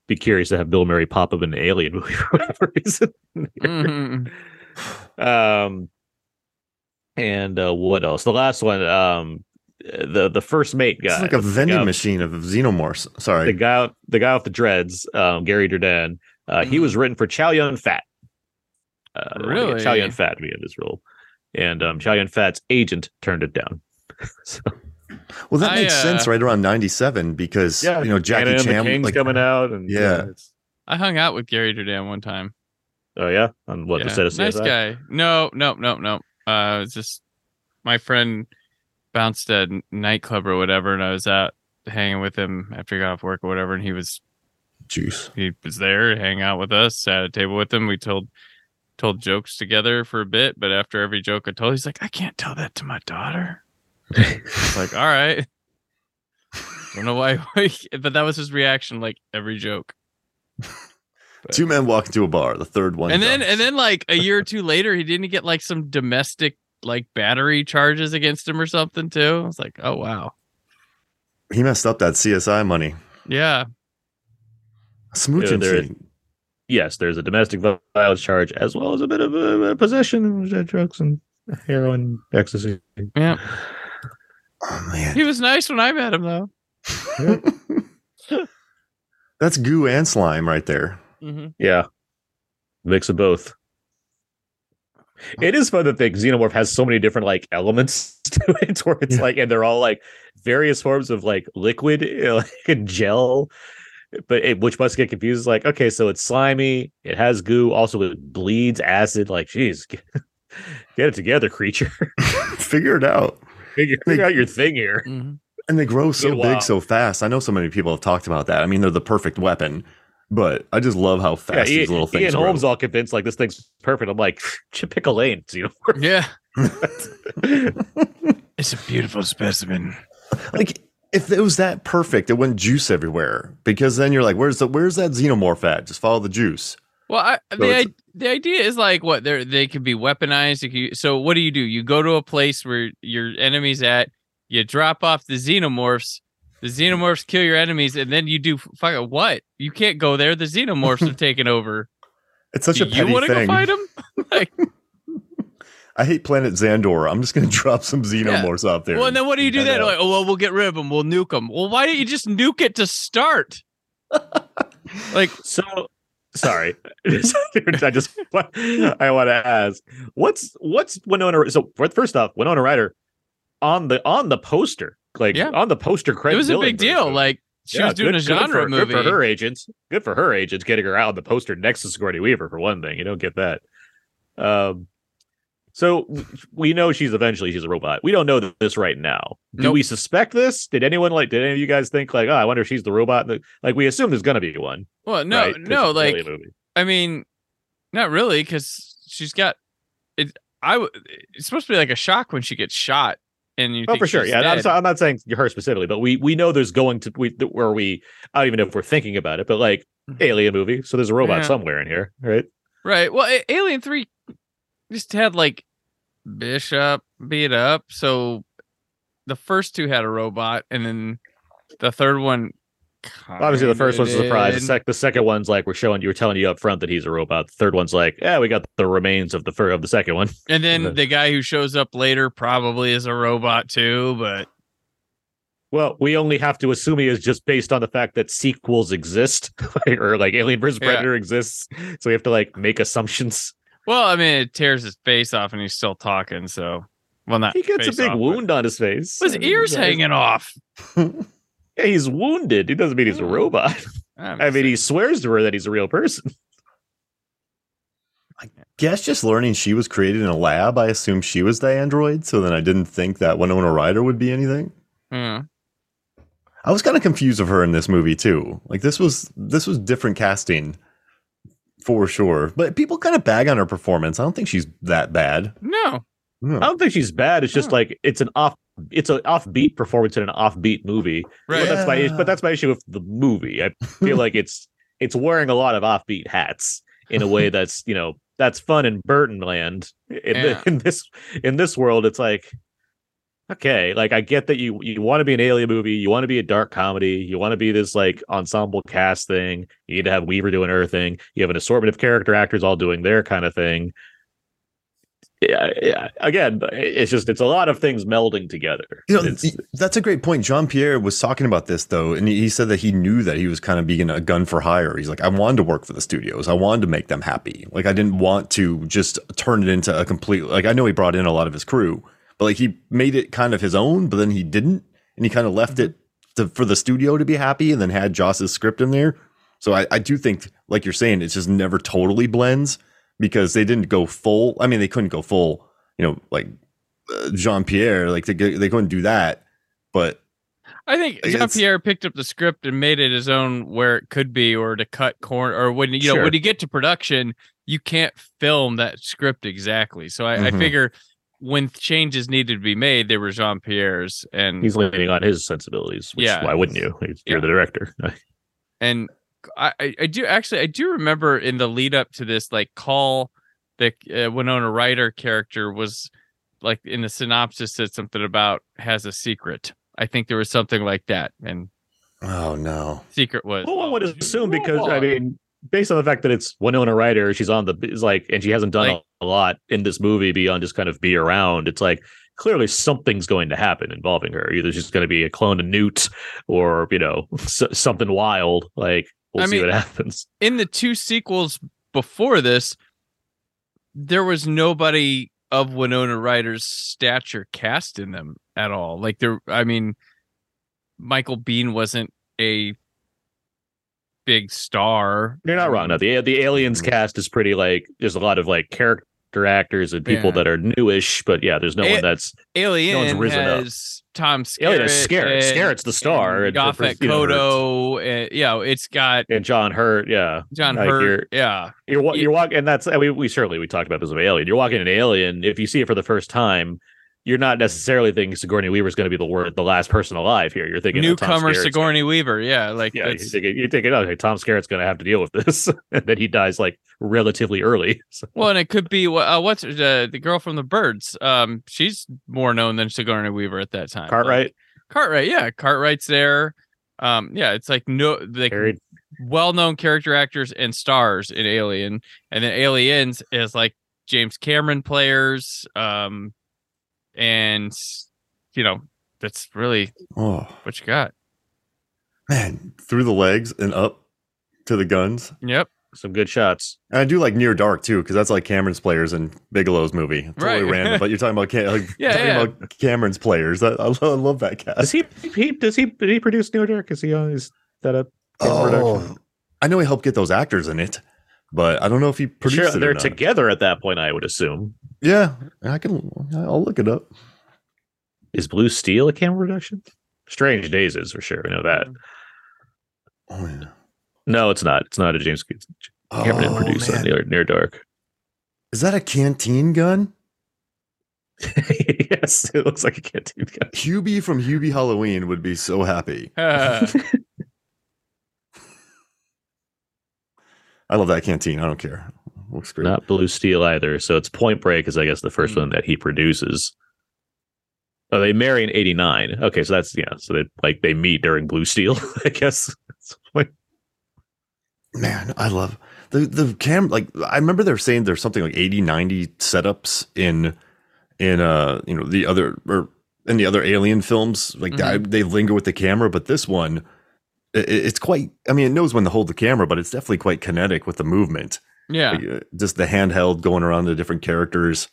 be curious to have Bill Murray pop up in an Alien movie for whatever reason. Mhm. um, and uh, what else? The last one, um, the the first mate guy, It's like a vending machine of xenomorphs. Sorry. the guy, the guy with the dreads, um, Gary Dourdan. Uh, He Mhm. was written for Chow Yun Fat. Uh, they wanted Chow Really? Yun Fat to be in this role, and um, Chow Yun Fat's agent turned it down. so, Well, that I, makes uh, sense right around 97 because, yeah, you know, Jackie Anna Chan. King's Like, coming out, and Yeah. it's- I hung out with Gary Dourdan one time. oh yeah, on what the set of nice guy. No, no, no, no. Uh, it's just my friend bounced at a nightclub or whatever, and I was out hanging with him after he got off work or whatever, and he was juice. he was there, hang out with us, sat at a table with him. We told told jokes together for a bit, but after every joke I told, he's like, I can't tell that to my daughter. It's like, all right. Don't know why, but that was his reaction, like every joke. Two men walk into a bar. The third one. and then jumps. and then like a year or two later, he didn't get like some domestic like battery charges against him or something too. I was like, oh wow, he messed up that CSI money. yeah, Smooching there- scene. Yes, there's a domestic violence charge as well as a bit of a possession of drugs and heroin, ecstasy. yeah. Oh, man. He was nice when I met him though. That's goo and slime right there. Mm-hmm. Yeah. Mix of both. It is fun that the xenomorph has so many different like elements to it where it's Yeah. like and they're all like various forms of like liquid like a gel but it, which must get confused It's like okay so it's slimy it has goo also it bleeds acid like geez get, get it together creature Figure it out. figure, figure out your thing here Mm-hmm. And they grow so Meanwhile- big so fast. I know so many people have talked about that. I mean, they're the perfect weapon, but I just love how yeah, fast these little things Ian grow. Holm's all convinced like this thing's perfect I'm like pick a lane you know Yeah, it's a beautiful specimen. like if it was that perfect, it wouldn't juice everywhere. Because then you're like, where's the where's that xenomorph at? Just follow the juice. Well, I, So the i- the idea is like what they they can be weaponized. Can- so what do you do? You go to a place where your enemy's at. You drop off the xenomorphs. The xenomorphs kill your enemies, and then you do fuck what? You can't go there. The xenomorphs have taken over. It's such Do a you want to go fight them? like, I hate Planet Xandor. I'm just gonna drop some xenomorphs out there. well, and then what do you do head then? Like, oh well, we'll get rid of them. We'll nuke them. Well, why don't you just nuke it to start? like, So sorry. I just I want to ask what's what's Winona so first off Winona Ryder on the on the poster like Yeah. on the poster credit it was a big deal. Like, she was doing a genre for, movie. Good for her agents. Good for her agents getting her out on the poster next to Sigourney Weaver for one thing. You don't get that. Um so we know she's eventually she's a robot. We don't know this right now. Do Nope. we suspect this? Did anyone like? Did any of you guys think like, oh, I wonder if she's the robot? Like, we assume there's gonna be one. Well, no, right? no, like movie. I mean, not really, because she's got it. I it's supposed to be like a shock when she gets shot, and you. Oh, for sure. Yeah, I'm, so, I'm not saying her specifically, but we we know there's going to we where we I don't even know if we're thinking about it, but like alien movie, so there's a robot Mm-hmm. Yeah. somewhere in here, right? right. Well, Alien Three just had like Bishop beat up, so the first two had a robot, and then the third one. Obviously, the first one's a surprise. The, sec- the second one's like we're showing you, we're telling you up front that he's a robot. The third one's like, yeah, we got the remains of the fur of the second one. and then the- the guy who shows up later probably is a robot too, but Well, we only have to assume he is just based on the fact that sequels exist, or like Alien vs Yeah. Exists. So we have to like make assumptions. Well, I mean, it tears his face off, and he's still talking. So, well, not He gets a big off, wound on his face. His ears yeah, hanging off. Yeah, he's wounded. It doesn't mean he's a Oh. robot. I'm mean, he swears to her that he's a real person. I guess just learning she was created in a lab, I assumed she was the android, so then I didn't think that Winona Ryder would be anything. Yeah. I was kind of confused of her in this movie too. Like this was this was different casting for sure. But people kind of bag on her performance. I don't think she's that bad. No. No. I don't think she's bad. It's just Oh. like it's an off, it's an offbeat performance in an offbeat movie. Right. But that's my, but that's my issue with the movie. I feel like it's it's wearing a lot of offbeat hats in a way that's you know that's fun in Burton land. In, the- in this in this world, it's like okay, like I get that you you want to be an alien movie, you want to be a dark comedy, you want to be this like ensemble cast thing. You need to have Weaver doing her thing. You have an assortment of character actors all doing their kind of thing. Yeah, yeah. Again, it's just it's a lot of things melding together. You know, It's- that's a great point. Jean Pierre was talking about this though, and he he said that he knew that he was kind of being a gun for hire. He's like, I wanted to work for the studios. I wanted to make them happy. Like, I didn't want to just turn it into a complete. Like, I know he brought in a lot of his crew, but like he made it kind of his own. But then he didn't, and he kind of left it to, for the studio to be happy, and then had Joss's script in there. So I, I do think, like you're saying, it just never totally blends because they didn't go full. I mean, they couldn't go full. You know, like uh, Jean Pierre, like they they couldn't do that. But I think Jean Pierre picked up the script and made it his own where it could be, or to cut corn, or when you know when you get to production, you can't film that script exactly. So I, I Mhm. figure when changes needed to be made, they were Jean Pierre's, and he's leaning on his sensibilities. Which, Yeah. why wouldn't you? You're Yeah. the director. and I, I I do actually I do remember in the lead up to this like call the uh, Winona Ryder character was like in the synopsis said something about has a secret. I think there was something like that, and oh no, secret was Well, one would oh, assume because I mean, based on the fact that it's Winona Ryder, she's on the is like, and she hasn't done Like- a lot in this movie beyond just kind of be around. It's like clearly something's going to happen involving her. Either she's going to be a clone of Newt, or you know, s- something wild. Like we'll I see mean- what happens. in the two sequels before this, there was nobody of Winona Ryder's stature cast in them at all. Like there, I mean, Michael Biehn wasn't a big star. You're not wrong. No, the the Aliens mm-hmm. cast is pretty like there's a lot of like character actors and people Yeah. that are newish, but yeah, there's no A- one that's Alien no risen up. has Tom Skerritt. Alien is Skerritt. and- Skerritt's the star, and and- Yaphet you know, Kotto. And, you know, it's got and John Hurt. Yeah, John Like, Hurt. you're- Yeah. You're you're walking, and that's I mean, we certainly we talked about this with Alien. You're walking an Alien. If you see it for the first time, you're not necessarily thinking Sigourney Weaver is going to be the word, the last person alive here. You're thinking oh, Newcomer Skerritt's Sigourney Weaver. Yeah. Like, Yeah, you're thinking, you're thinking, okay, Tom Skerritt's going to have to deal with this, and then he dies like relatively early. So, Well, and it could be uh, what's uh, the girl from the Birds. Um, she's more known than Sigourney Weaver at that time. Cartwright Cartwright, yeah, Cartwright's there. Um, yeah, it's like no, like married. well-known character actors and stars in Alien, and then Aliens is like James Cameron players. Um, and you know that's really oh what you got. man, through the legs and up to the guns. Yep. Some good shots. And I do like Near Dark too, because that's like Cameron's players in Bigelow's movie. Totally Right. random, but you're talking about Cam- like, Yeah, talking yeah. about Cameron's players. I, I, love, I love that cast. Does he? He does he? Did he produce Near Dark? Is he on? Is that a Cameron oh. production? Oh, I know he helped get those actors in it, but I don't know if he produced Sure, it. they're or not. together at that point. I would assume. Yeah, I can. I'll look it up. Is Blue Steel a Cameron production? Strange Days is for sure. I know that. Oh yeah. No, it's not. It's not a James Cameron didn't Oh, produce man. on Near, Near Dark. Is that a canteen gun? yes, it looks like a canteen gun. Hubie from Hubie Halloween would be so happy. Uh, I love that canteen. I don't care. Looks great. Not Blue Steel either. So it's Point Break is I guess the first Hmm. one that he produces. Oh, they marry in '89. Okay, so that's yeah. So they like they meet during Blue Steel. I guess. Man, I love the the cam. Like I remember they're saying there's something like 80, 90 setups in in uh you know the other or in the other Alien films. Like Mhm. I- they linger with the camera, but this one it's quite. I mean, it knows when to hold the camera, but it's definitely quite kinetic with the movement. Yeah. Uh, just the handheld going around the different characters.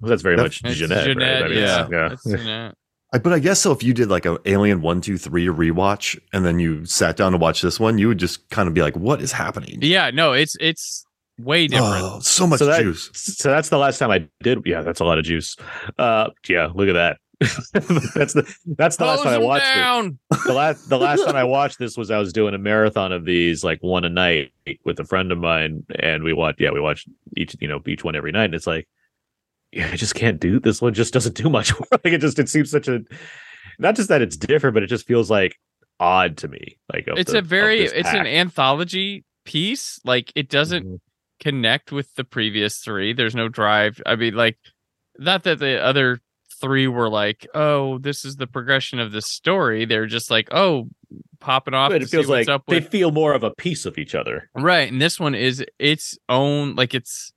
Well, that's very That's- much Jeunet. Jeunet, right? I mean, yeah. yeah. Jeunet. I, but I guess so. If you did like a Alien one, two, three rewatch, and then you sat down to watch this one, you would just kind of be like, "What is happening?" Yeah, no, it's it's way different. Oh, so much So that- juice. So that's the last time I did. Yeah, that's a lot of juice. Uh, yeah, look at that. that's the that's the last time I watched it. the last the last time I watched this was I was doing a marathon of these like one a night with a friend of mine, and we watched yeah we watched each you know each one every night, and it's like yeah I just can't do this one just doesn't do much like it just it seems such a not just that it's different, but it just feels like odd to me. Like It's the- a very it's an anthology piece. Like it doesn't Mhm. connect with the previous three. There's no drive. I mean, like, not that the other three were like, oh, this is the progression of the story. They're just like, oh, popping off. But it feels like they feel more of a piece of each other. Right, and this one is its own. Like it's,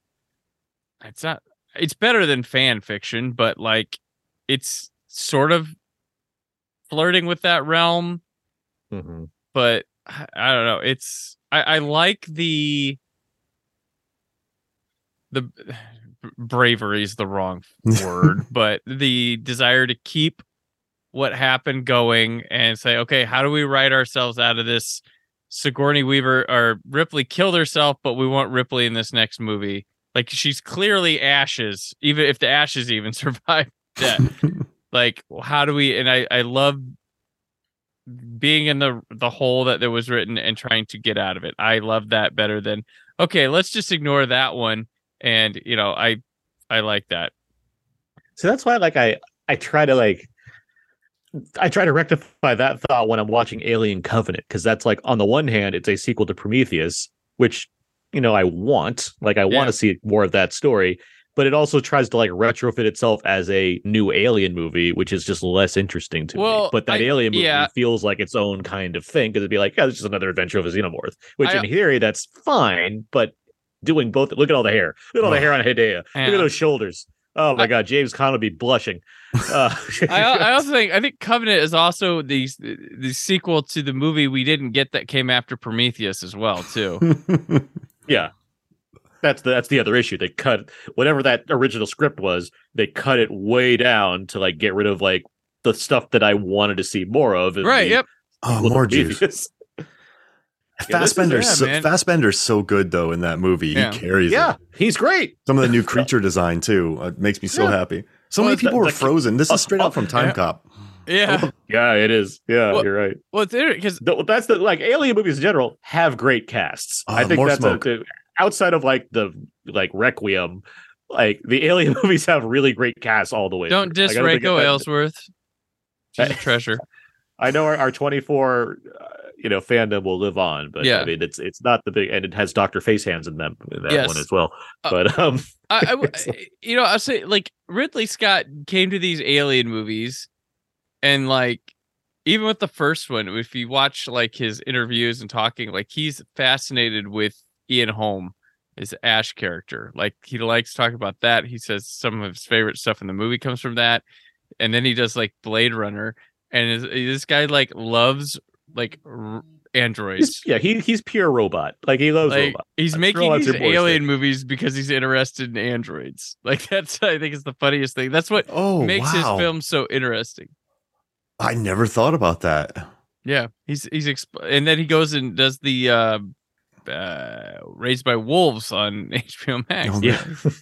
it's not. It's better than fan fiction, but like, it's sort of flirting with that realm. Mm-hmm. But I I don't know. It's I, I like the the bravery is the wrong word, but the desire to keep what happened going and say, okay, how do we write ourselves out of this? Sigourney Weaver or Ripley killed herself, but we want Ripley in this next movie. Like she's clearly ashes, even if the ashes even survive death. like, how do we? And I, I love being in the the hole that there was written and trying to get out of it. I love that better than okay, let's just ignore that one. And you know, I I like that. So that's why, like, I I try to like I try to rectify that thought when I'm watching Alien Covenant because that's like on the one hand, it's a sequel to Prometheus, which you know I want, like, I Yeah. want to see more of that story. But it also tries to like retrofit itself as a new Alien movie, which is just less interesting to Well, me. But that I- Alien movie yeah. feels like its own kind of thing because it'd be like, yeah, this is another adventure of a xenomorph. Which I- in theory, that's fine. But doing both, look at all the hair. Look at all the hair on Hedaya. Look at those shoulders. Oh my I- god, James Conn would be blushing. Uh, I, I also think I think Covenant is also the the sequel to the movie we didn't get that came after Prometheus as well too. yeah, that's the that's the other issue. They cut whatever that original script was. They cut it way down to like get rid of like the stuff that I wanted to see more of. right? the Yep. oh, more juice. Prometheus. this is- Fassbender's yeah, so, man. Fassbender's so good though in that movie. Yeah. He carries Yeah, it. he's great. Some of the new creature design too uh, makes me so Yeah. happy. So Well, many the- people were the- frozen. This uh, is straight uh, out from Time yeah. Cop. Yeah. Yeah, it is. Yeah, Well- you're right. Well, it's interesting because That's the like alien movies in general have great casts. Oh, I think more that's a, the- outside of like the like Requiem. Like the alien movies have really great casts all the way. don't through. diss Like, I don't think Rachel that- Aylesworth. She's a treasure. I know our, our 24 uh, you know fandom will live on, but Yeah. I mean it's it's not the big and it has Doctor Face Hands in them in that Yes. one as well. Uh, But um I, I you know, i'll say like Ridley Scott came to these alien movies, and like even with the first one, if you watch like his interviews and talking, like he's fascinated with Ian Holm, his Ash character. Like he likes talking about that. He says some of his favorite stuff in the movie comes from that, and then he does like Blade Runner, and is, this guy like loves like r- androids. he's, yeah, he he's pure robot. Like he loves Like robots. he's That's making real these entrepreneur alien movies because he's interested in androids. Like that's I think is the funniest thing. That's what Oh makes wow! his film so interesting. I never thought about that. Yeah, he's he's exp- and then he goes and does the uh, uh Raised by Wolves on HBO Max. Oh, Yeah.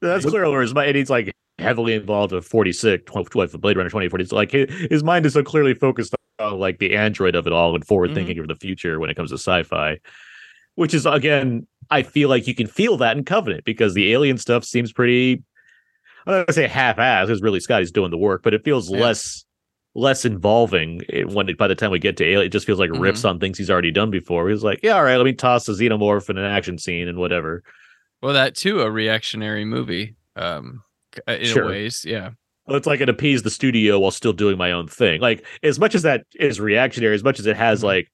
That's What- clear where his mind and he's like heavily involved with 46 12, 12 Blade Runner 2040. So like his, his mind is so clearly focused like the android of it all and forward thinking Mm-hmm. of the future when it comes to sci-fi. Which is again, I feel like you can feel that in Covenant because the alien stuff seems pretty I'm not gonna say half-ass because Ridley Scott's doing the work, but it feels Yeah. less less involving when it, by the time we get to Alien, it just feels like Mhm. riffs on things he's already done before. He's like, yeah, all right, let me toss a xenomorph in an action scene and whatever. Well, that too a reactionary movie. Um, uh, in Sure. ways, yeah. It's like it appease the studio while still doing my own thing. Like as much as that is reactionary, as much as it has Mhm. like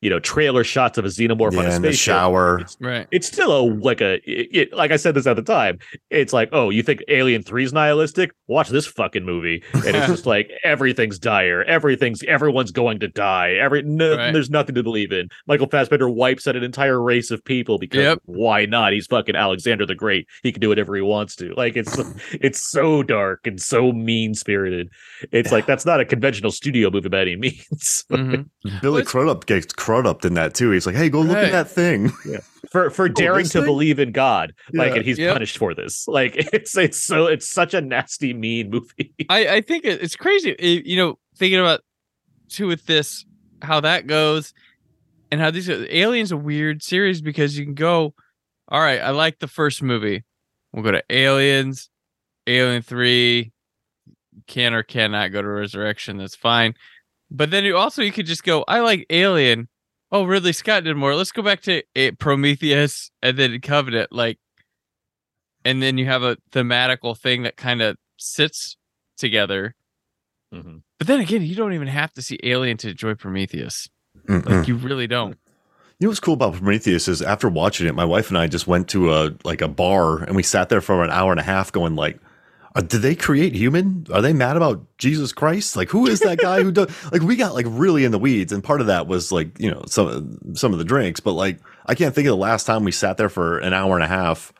you know trailer shots of a xenomorph on Yeah, a in the spaceship. shower. It's, Right. it's still a like a it, it- like I said this at the time. It's like oh you think Alien Three is nihilistic? Watch this fucking movie, and it's just like everything's dire, everything's everyone's going to die. Every no, Right. there's nothing to believe in. Michael Fassbender wipes out an entire race of people because Yep. why not? He's fucking Alexander the Great. He can do whatever he wants to. Like it's it's so dark and so mean spirited. It's like that's not a conventional studio movie by any means. Mhm. Billy it's- Crudup gets Crudup in that too. He's like, "Hey, go look Right. at that thing." Yeah. for for oh, daring to thing? believe in God, like, Yeah. and he's Yep. punished for this. Like it's it's so it's such a nasty, mean movie. I, I think it's crazy. You know, thinking about too with this, how that goes, and how these aliens a weird series because you can go, all right, I like the first movie. We'll go to Aliens, Alien Three, can or cannot go to Resurrection. That's fine. But then you also you could just go, I like Alien. Oh, Ridley Scott did more. Let's go back to eh, Prometheus and then Covenant. Like, and then you have a thematical thing that kind of sits together. Mhm. But then again, you don't even have to see Alien to enjoy Prometheus. Mm-mm. Like you really don't. You know what's cool about Prometheus is after watching it, my wife and I just went to a like a bar and we sat there for an hour and a half, going like, "Are- "Did they create human? Are they mad about Jesus Christ? Like, who is that guy who does?" Like, we got like really in the weeds, and part of that was like you know some some of the drinks, but like I can't think of the last time we sat there for an hour and a half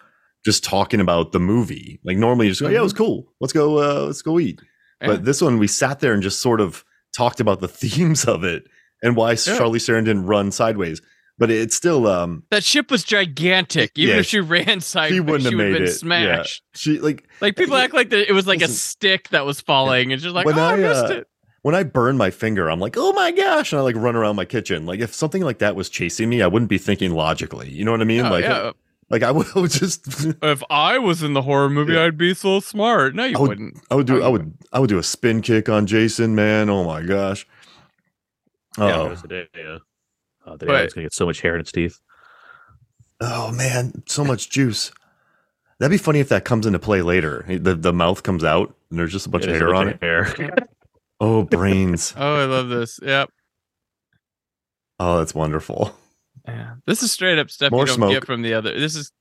just talking about the movie. Like normally, you just go, "Yeah, it was cool. Let's go. Uh, let's go eat." Yeah. But this one, we sat there and just sort of talked about the themes of it and why Charlize Theron didn't run sideways. But it's still, um, That ship was gigantic. Even Yeah, if she ran sideways, she wouldn't have would made been it. smashed. Yeah. She like Like people act like the, it was like a stick that was falling, and she's like, When oh, I, I, missed uh, it. when I burn my finger, I'm like, oh my gosh, and I like run around my kitchen. Like if something like that was chasing me, I wouldn't be thinking logically. You know what I mean? Oh, like, yeah. like I would, I would just, if I was in the horror movie, Yeah. I'd be so smart. No, you I would- wouldn't. I would do, I you would, I would do a spin kick on Jason, man. Oh my gosh. Yeah, Oh, that was the day. Yeah. Uh, the But- it's gonna get so much hair in its teeth. oh man, so much juice. That'd be funny if that comes into play later. The the mouth comes out and there's just a bunch It of is a hair on bunch it. Hair. Oh, brains. Oh, I love this. Yep. oh, that's wonderful. Yeah. This is straight up stuff More you don't smoke. get from the other. This is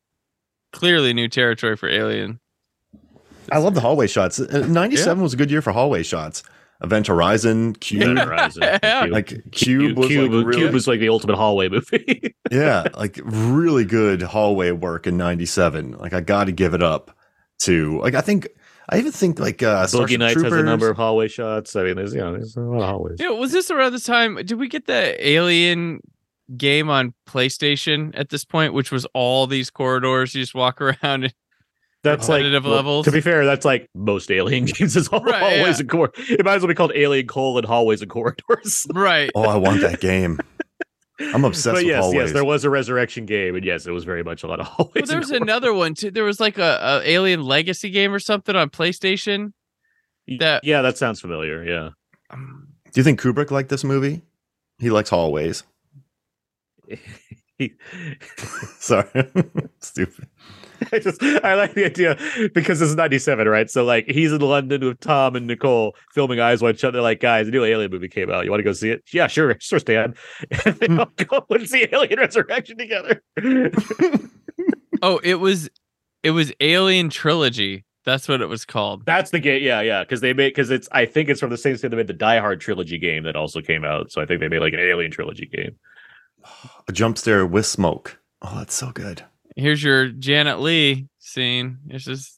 clearly new territory for Alien. I love the hallway shots. Uh, 97 was a good year for hallway shots. Event Horizon, Cube. Event Horizon. Yeah. Cube. Like Cube, Cube was Cube, like really, Cube was like the ultimate hallway movie. yeah, like really good hallway work in 97. Like I got to give it up to like I think I even think like uh Boogie Starship Nights has a number of hallway shots. I mean, there's you know, there's a lot of hallways. Yeah, was this around the time? Did we get the Alien game on PlayStation at this point, which was all these corridors? You just walk around. And, That's like well, levels. To be fair, that's like most alien games is all Right, hallways yeah. and corridors. It might as well be called Alien colon hallways and corridors. right. Oh, I want that game. I'm obsessed but with yes, hallways. yes, there was a resurrection game, and yes, it was very much a lot of hallways. Well, there was another one too. There was like a, a Alien Legacy game or something on PlayStation. that- yeah, that sounds familiar. Yeah, Um, Do you think Kubrick liked this movie? He likes hallways. He- Sorry. Stupid. I just I like the idea because this is '97, right? So like he's in London with Tom and Nicole filming Eyes Wide Shut. They're like, guys, a new Alien movie came out. You want to go see it? Yeah, sure, sure, Stan. And they hmm. all go and see Alien Resurrection together. oh, it was it was Alien Trilogy. That's what it was called. That's the game. Yeah, yeah. Because they made because it's I think it's from the same thing they made the Die Hard trilogy game that also came out. So I think they made like an Alien trilogy game. A jump scare with smoke. Oh, that's so good. Here's your Janet Leigh scene. It's just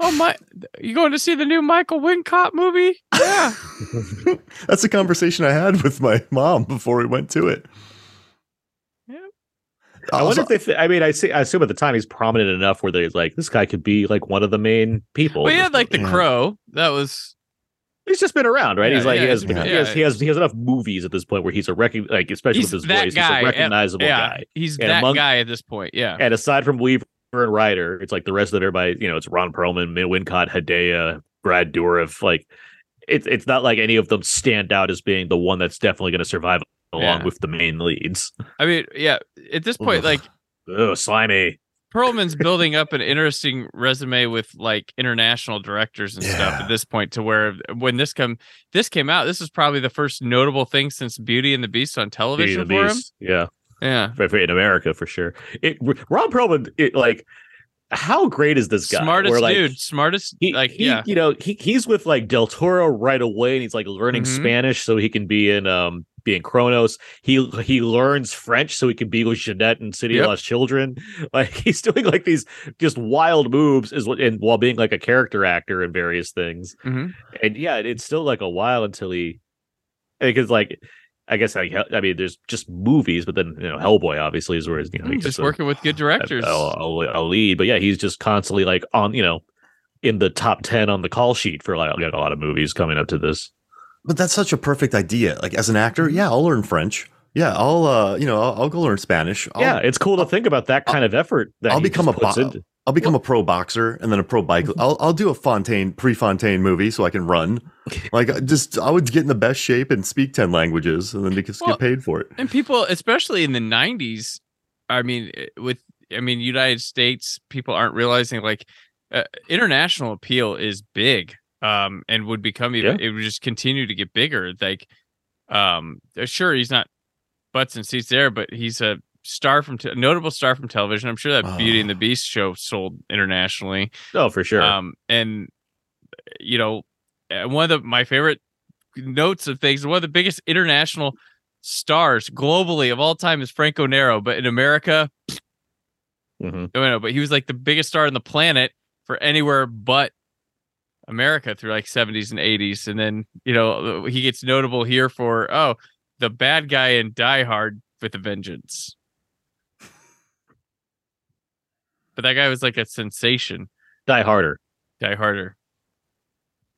Oh my you going to see the new Michael Wincott movie? Yeah. That's the conversation I had with my mom before we went to it. Yeah. I Also- wonder if they. Th- I mean, I see. I assume at the time he's prominent enough where they're like, this guy could be like one of the main people. well, in he this had like the Yeah. crow. That was he's just been around, right? Yeah, he's like he yeah, has, he's been- he has he has he has enough movies at this point where he's a rec- like especially he's with his voice, guy. he's a recognizable yeah, guy. He's And that among- guy at this point. Yeah. And aside from Weaver and Ryder, it's like the rest of everybody. You know, it's Ron Perlman, Min Wincott, Hedaya, Brad Dourif. Like it's it's not like any of them stand out as being the one that's definitely going to survive along with the main leads. I mean, yeah. At this point, like Oh, slimy. Perlman's building up an interesting resume with like international directors and stuff at this point to where when this come this came out, this is probably the first notable thing since Beauty and the Beast on television for him. Yeah. Yeah. for- for- in America for sure. It Ron Perlman, it, like, how great is this guy? Smartest Where, like, dude. Smartest He, like he- yeah. you know, he he's with like Del Toro right away, and he's like learning Mhm. Spanish so he can be in um be in Cronos. He he learns French so he can be with Jeunet in City Yep. of Lost Children. Like he's doing like these just wild moves is what and while being like a character actor in various things. Mhm. And yeah, it's still like a while until he because like I guess I, I mean there's just movies, but then you know Hellboy obviously is where you know he Mm, gets Just a- working with good directors. a, a, a lead. But yeah, he's just constantly like on, you know, in the top 10 on the call sheet for like, like a lot of movies coming up to this. But that's such a perfect idea. Like as an actor, yeah, I'll learn French. Yeah, I'll uh, you know, I'll, I'll go learn Spanish. I'll, yeah, it's cool to think about that kind of effort that I'll he become just a puts bo- into- I'll become a pro boxer and then a pro bike. I'll I'll do a Fontaine pre-Fontaine movie so I can run. Like I just I would get in the best shape and speak ten languages and then just Well, get paid for it. and people especially in the 90s i mean eh, with i mean united states people aren't realizing like uh, international appeal is big um, and would become even. It would just continue to get bigger. Like, um, sure, he's not butts and seats there, but he's a star from te- notable star from television. I'm sure that Beauty and the Oh. Beast show sold internationally. Oh, for sure. Um, and you know, uh, one of the, my favorite notes of things, one of the biggest international stars globally of all time is Franco Nero, but in America, Mhm. no, no, but he was like the biggest star on the planet for anywhere but America through like 70s and 80s. And then, you know, he gets notable here for, oh, the bad guy in Die Hard with a Vengeance. But that guy was like a sensation. Die Harder. Die Harder.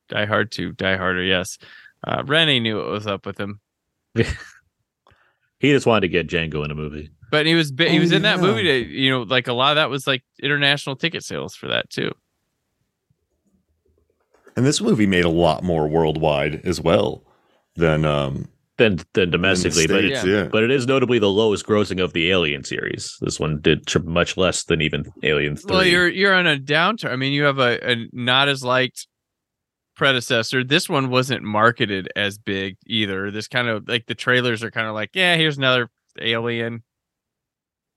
Die Hard 2. Die Harder, yes. Uh, Renny knew what was up with him. He just wanted to get Django in a movie. But he was bi- he Oh, was in that yeah. movie to you know like a lot of that was like international ticket sales for that too. And this movie made a lot more worldwide as well than um Than than than the domestically, but States, Yeah. yeah. but it is notably the lowest grossing of the Alien series. This one did tr- much less than even Alien Three. Well, you're you're on a downturn. I mean, you have a, a not as liked predecessor. This one wasn't marketed as big either. This kind of like the trailers are kind of like, yeah, here's another Alien.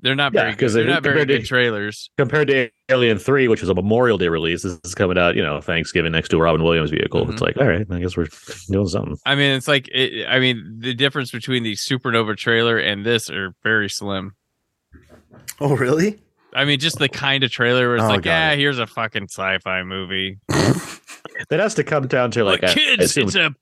They're not Yeah, very 'cause good. They're they- not very compared to- good trailers. compared to Alien Three, which was a Memorial Day release. This is coming out, you know, Thanksgiving next to a Robin Williams vehicle. Mhm. It's like, all right, I guess we're doing something. I mean, it's like it, I mean, the difference between the Supernova trailer and this are very slim. Oh really? I mean, just the kind of trailer where it's Oh, like, got yeah, it. here's a fucking sci-fi movie. That has to come down to like, Like, I- I kids, assume- it's a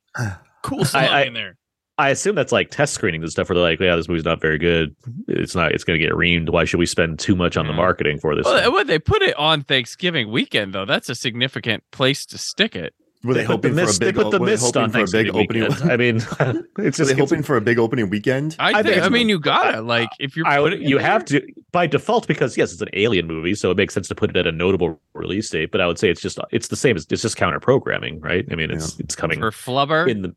cool slug I- in there. I assume that's like test screenings and stuff where they're like, yeah, this movie's not very good. It's not. It's going to get reamed. Why should we spend too much on the marketing for this? Well, well, they put it on Thanksgiving weekend though. That's a significant place to stick it. Were they, put the hoping for a big They put the mist on for a big opening? I mean, it's Were just they hoping for a big opening weekend? I, I think. think I mean, you gotta like if you're I would, putting you there- have to by default because yes, it's an alien movie, so it makes sense to put it at a notable release date. But I would say it's just it's the same as it's just counter programming, right? I mean, it's it's coming for flubber. in the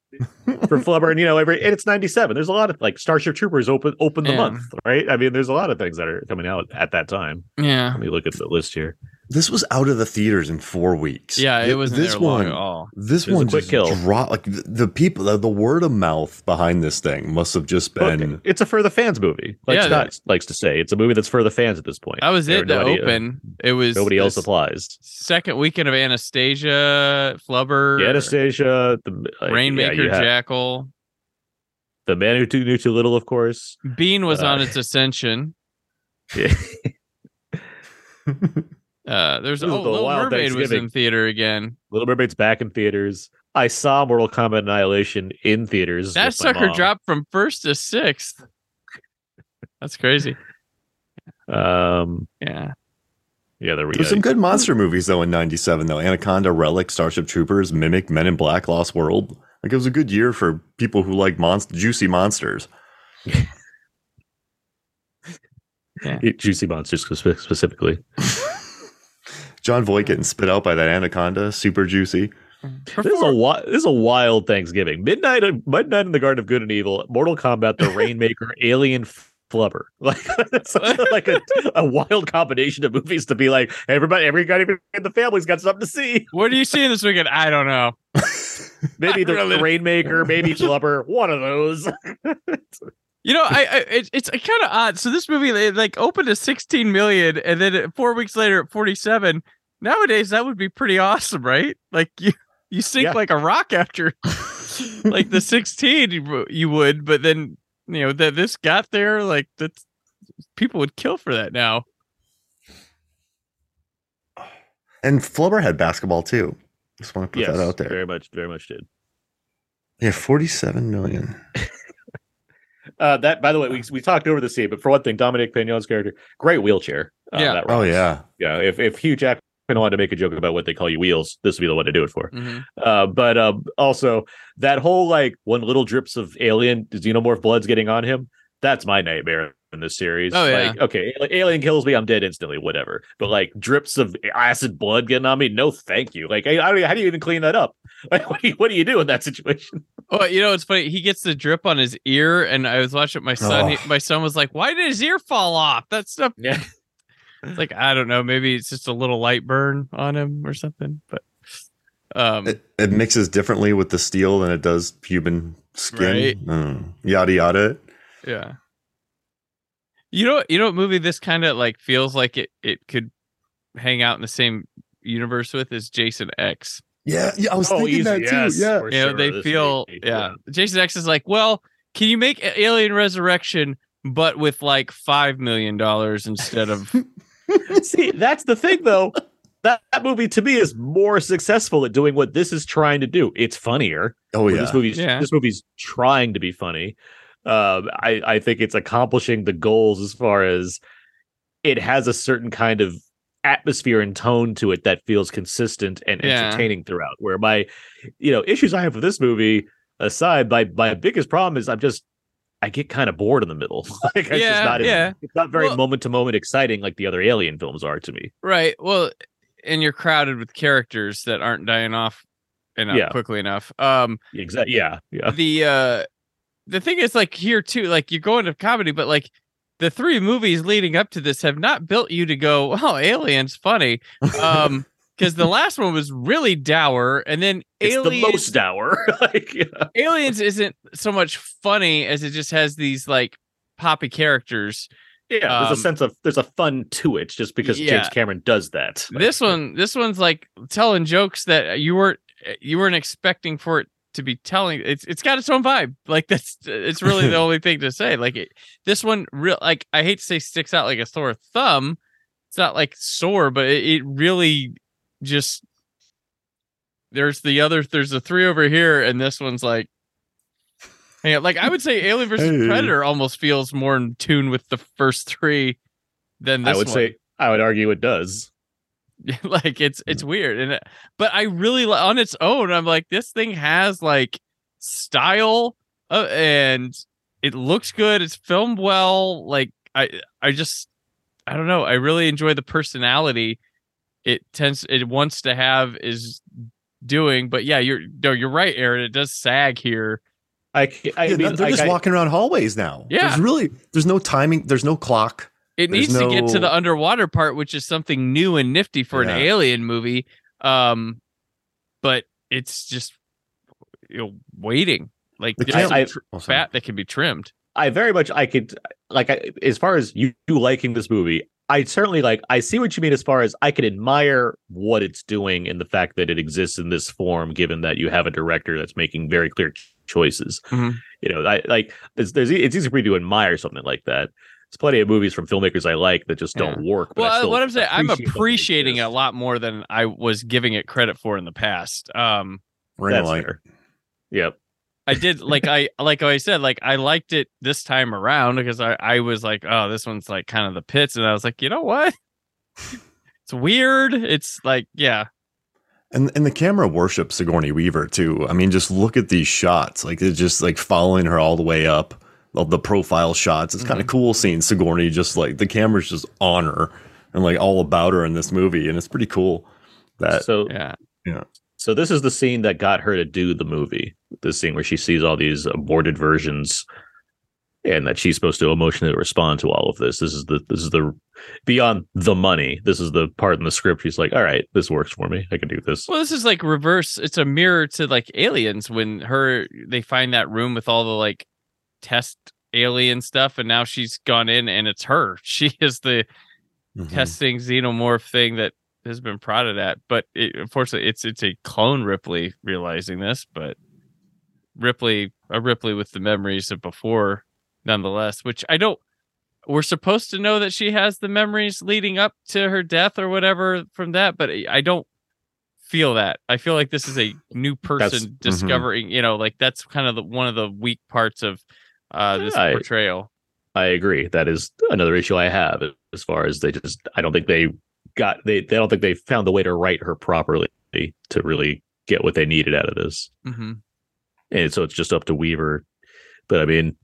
for Flubber, and you know, every and it's ninety seven. There's a lot of like Starship Troopers open open the Yeah. month, right? I mean, there's a lot of things that are coming out at that time. yeah, Let me look at the list here. This was out of the theaters in four weeks. yeah, it wasn't this there long one. at all. This It was a one quick just kill. dropped. Like the, the people, the, the word of mouth behind this thing must have just But been. it's a for the fans movie, like Yeah, Scott likes to say. It's a movie that's for the fans at this point. That was There it. The nobody- uh, open. It was Nobody else applies. Second weekend of Anastasia, Flubber, The Anastasia, the like, Rainmaker, yeah, have Jackal. the man who knew too little, of course. Bean was Uh, on its ascension. Yeah. Uh, there's This is oh, the Little Mermaid was in theater again. Little Mermaid's back in theaters. I saw Mortal Kombat Annihilation in theaters. That sucker mom. dropped from first to sixth. That's crazy. Um, Yeah. yeah, there we There's go. some good monster movies though in '97 though. Anaconda, Relic, Starship Troopers, Mimic, Men in Black, Lost World. Like it was a good year for people who like monst- juicy monsters. Eat Juicy monsters specifically. Jon Voight getting spit out by that anaconda, super juicy. Mm-hmm. This is a wi- this is a wild Thanksgiving. Midnight, Midnight in the Garden of Good and Evil, Mortal Kombat, The Rainmaker, Alien, Flubber. Like a- like a, a wild combination of movies to be like everybody, everybody in the family's got something to see. What are you seeing this weekend? I don't know. Maybe the, Really? the Rainmaker, maybe Flubber, one of those. You know, I, I it, it's kind of odd. So this movie it, like opened at 16 million, and then four weeks later at 47. Nowadays, that would be pretty awesome, right? Like you you sink Yeah. like a rock after like the 16 you, you would, but then you know that this got there like that, people would kill for that now. And Flubber had basketball too. Just want to put yes, that out there. very much, very much did. Yeah, 47 million. Uh, that, by the way, we, we talked over the scene, but for one thing, Dominique Pinon's character, great wheelchair. Uh, Yeah. that Oh yeah. yeah. If if Hugh Jackman wanted to make a joke about what they call you wheels, this would be the one to do it for. Mhm. Uh, but um, also that whole like when little drips of alien xenomorph blood's getting on him. That's my nightmare in this series. Oh, yeah. Like, okay, alien kills me, I'm dead instantly, whatever. But like drips of acid blood getting on me, no, thank you. Like, I, I how do you even clean that up? Like, what do you, what do you do in that situation? Well, you know, it's funny. He gets the drip on his ear, and I was watching my son. He, Oh. my son was like, "Why did his ear fall off?" That stuff. Yeah. It's like I don't know. Maybe it's just a little light burn on him or something. But Um, It, it mixes differently with the steel than it does human skin. Right. Mm. Yada yada. yeah. You know, you know what movie this kind of like feels like it it could hang out in the same universe with is Jason X. Yeah, yeah. I was Oh, thinking easy, that yes, too. Yeah. for you know, sure. they This feel movie, yeah. Jason X is like, well, can you make Alien Resurrection but with like five million dollars instead of See, that's the thing, though. That, that movie to me is more successful at doing what this is trying to do. It's funnier. Oh yeah. This movie's Yeah. this movie's trying to be funny. Um, I I think it's accomplishing the goals as far as it has a certain kind of atmosphere and tone to it that feels consistent and Yeah. entertaining throughout. Where my you know issues I have with this movie aside, my my biggest problem is I'm just I get kind of bored in the middle. like it's Yeah, just not yeah. it's not very moment to moment exciting like the other Alien films are to me. right? Well, and you're crowded with characters that aren't dying off enough Yeah. quickly enough. Um, Exactly. Yeah. Yeah. the uh the thing is like here too like you go into comedy but like the three movies leading up to this have not built you to go oh aliens funny um because the last one was really dour and then It's aliens the most dour. like, yeah. aliens isn't so much funny as it just has these like poppy characters Yeah, there's Um, a sense of there's a fun to it just because yeah. James Cameron does that. this one this one's like telling jokes that you weren't you weren't expecting for it to be telling it's it's got its own vibe like that's it's really the only thing to say like it, this one real like i hate to say sticks out like a sore thumb it's not like sore but it, it really just there's the other there's the three over here and this one's like yeah like i would say alien versus Hey. predator almost feels more in tune with the first three than this I would one. say I would argue it does. like it's it's weird and it, but i really on its own i'm like this thing has like style uh, and it looks good it's filmed well like i i just i don't know i really enjoy the personality it tends it wants to have is doing but yeah you're no you're right aaron it does sag here I, I Yeah, mean, they're like, just I- walking around hallways now. Yeah. There's really there's no timing, there's no clock. It There's needs to get to the underwater part, which is something new and nifty for Yeah. an alien movie. Um, but it's just you know waiting like The there's I- tr- Oh, fat that can be trimmed. I very much I could like I, as far as you, you liking this movie, I certainly like I see what you mean as far as I can admire what it's doing and the fact that it exists in this form, given that you have a director that's making very clear ch- choices. Mhm. You know, I like there's, there's it's easy for me to admire something like that. There's plenty of movies from filmmakers I like that just don't work. But Well, what I'm saying, I'm appreciate that they appreciating it a lot more than I was giving it credit for in the past. Um, Ring That's light. fair. Yep. I did like I like I said, like I liked it this time around because I I was like, oh, this one's like kind of the pits, and I was like, you know what? It's weird. It's like, yeah, And and the camera worships Sigourney Weaver too. I mean, just look at these shots. Like it's just like following her all the way up. All the profile shots. It's Mm-hmm. kind of cool seeing Sigourney just like the camera's just on her and like all about her in this movie, and it's pretty cool. That so yeah. yeah. So this is the scene that got her to do the movie. The scene where she sees all these aborted versions, and that she's supposed to emotionally respond to all of this. This is the this is the beyond the money. This is the part in the script. She's like, all right, this works for me. I can do this. Well, this is like reverse. It's a mirror to like aliens when her they find that room with all the like test alien stuff, and now she's gone in and it's her. She is the Mhm. testing xenomorph thing that has been prodded at. But it, unfortunately, it's it's a clone Ripley realizing this, but Ripley a Ripley with the memories of before, nonetheless. Which I don't. We're supposed to know that she has the memories leading up to her death or whatever from that, but I don't feel that. I feel like this is a new person mhm. discovering. You know, like that's kind of the, one of the weak parts of uh, this I- portrayal. I agree. That is another issue I have as far as they just. I don't think they got they. They don't think they found the way to write her properly to really get what they needed out of this. hmm and so it's just up to Weaver. But I mean,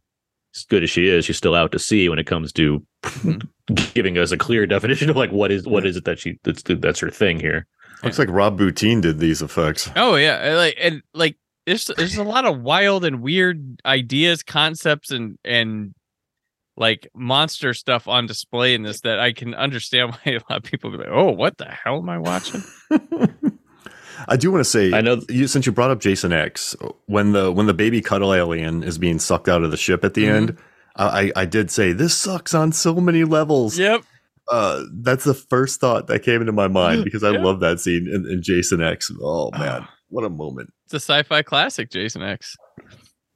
as good as she is, she's still out to sea when it comes to giving us a clear definition of like what is what is it that she that's that's her thing here. Looks like Rob Bottin did these effects. Oh yeah, and, like and like there's there's a lot of wild and weird ideas, concepts, and and like monster stuff on display in this that I can understand why a lot of people be like, "Oh, what the hell am I watching?" I do want to say, I know- you, since you brought up Jason X, when the when the baby cuddle alien is being sucked out of the ship at the Mhm. end, I, I did say this sucks on so many levels. Yep. Uh, that's the first thought that came into my mind because I Yeah. love that scene in, in Jason X. Oh man, what a moment! It's a sci-fi classic, Jason X.